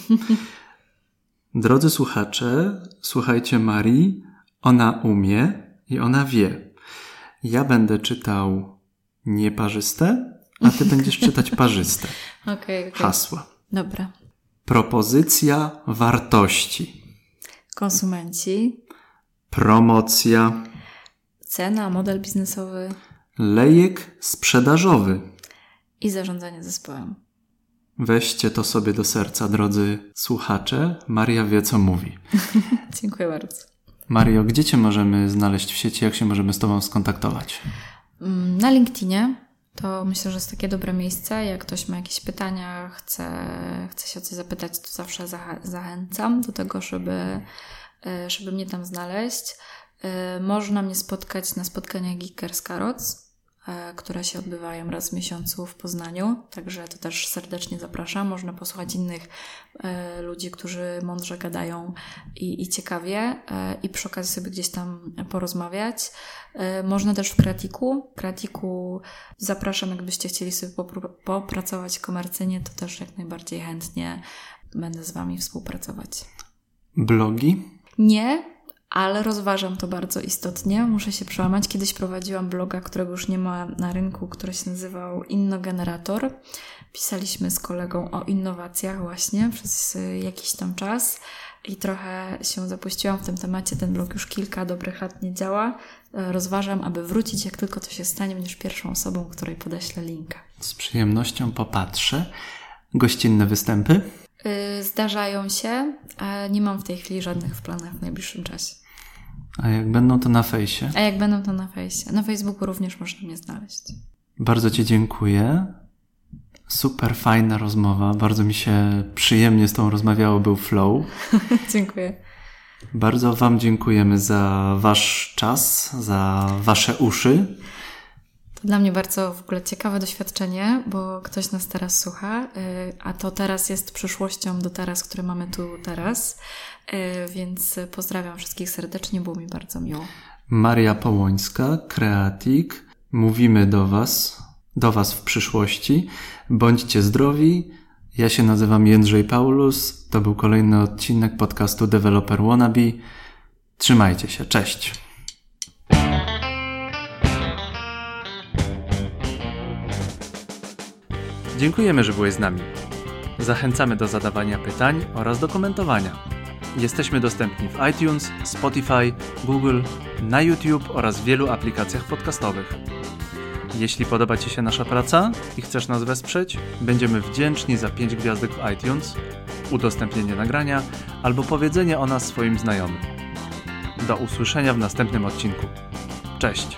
Drodzy słuchacze, słuchajcie Marii, ona umie i ona wie. Ja będę czytał nieparzyste, a ty będziesz czytać parzyste. Okay, okay. Hasła. Dobra. Propozycja wartości. Konsumenci. Promocja. Cena, model biznesowy. Lejek sprzedażowy. I zarządzanie zespołem. Weźcie to sobie do serca, drodzy słuchacze. Maria wie, co mówi. Dziękuję bardzo. Mario, gdzie Cię możemy znaleźć w sieci? Jak się możemy z Tobą skontaktować? Mm, na LinkedInie. To myślę, że jest takie dobre miejsce. Jak ktoś ma jakieś pytania, chce, chce się o coś zapytać, to zawsze zachęcam do tego, żeby, e, żeby mnie tam znaleźć. E, można mnie spotkać na spotkaniach Geekers Carrots które się odbywają raz w miesiącu w Poznaniu, także to też serdecznie zapraszam. Można posłuchać innych e, ludzi, którzy mądrze gadają i, i ciekawie e, i przy okazji sobie gdzieś tam porozmawiać. Można też w Kratiku. W Kratiku zapraszam, jakbyście chcieli sobie popracować komercyjnie, to też jak najbardziej chętnie będę z Wami współpracować. Blogi? Nie, ale rozważam to bardzo istotnie. Muszę się przełamać. Kiedyś prowadziłam bloga, którego już nie ma na rynku, który się nazywał Innogenerator. Pisaliśmy z kolegą o innowacjach właśnie przez y, jakiś tam czas i trochę się zapuściłam w tym temacie. Ten blog już kilka dobrych lat nie działa. Rozważam, aby wrócić, jak tylko to się stanie, będziesz pierwszą osobą, której podeślę linka. Z przyjemnością popatrzę. Gościnne występy? Y, zdarzają się, a nie mam w tej chwili żadnych w planach w najbliższym czasie. A jak będą to na fejsie? A jak będą to na fejsie? Na Facebooku również można mnie znaleźć. Bardzo Ci dziękuję. Super fajna rozmowa. Bardzo mi się przyjemnie z tą rozmawiało. Był flow. dziękuję. Bardzo Wam dziękujemy za Wasz czas, za Wasze uszy. To dla mnie bardzo w ogóle ciekawe doświadczenie, bo ktoś nas teraz słucha, y, a to teraz jest przyszłością do teraz, które mamy tu teraz. Y, więc pozdrawiam wszystkich serdecznie, było mi bardzo miło. Maria Połońska, Kreatik. Mówimy do Was, do Was w przyszłości. Bądźcie zdrowi. Ja się nazywam Jędrzej Paulus. To był kolejny odcinek podcastu Developer Wannabe. Trzymajcie się. Cześć. Dziękujemy, że byłeś z nami. Zachęcamy do zadawania pytań oraz do komentowania. Jesteśmy dostępni w iTunes, Spotify, Google, na YouTube oraz w wielu aplikacjach podcastowych. Jeśli podoba Ci się nasza praca i chcesz nas wesprzeć, będziemy wdzięczni za 5 gwiazdek w iTunes, udostępnienie nagrania albo powiedzenie o nas swoim znajomym. Do usłyszenia w następnym odcinku. Cześć!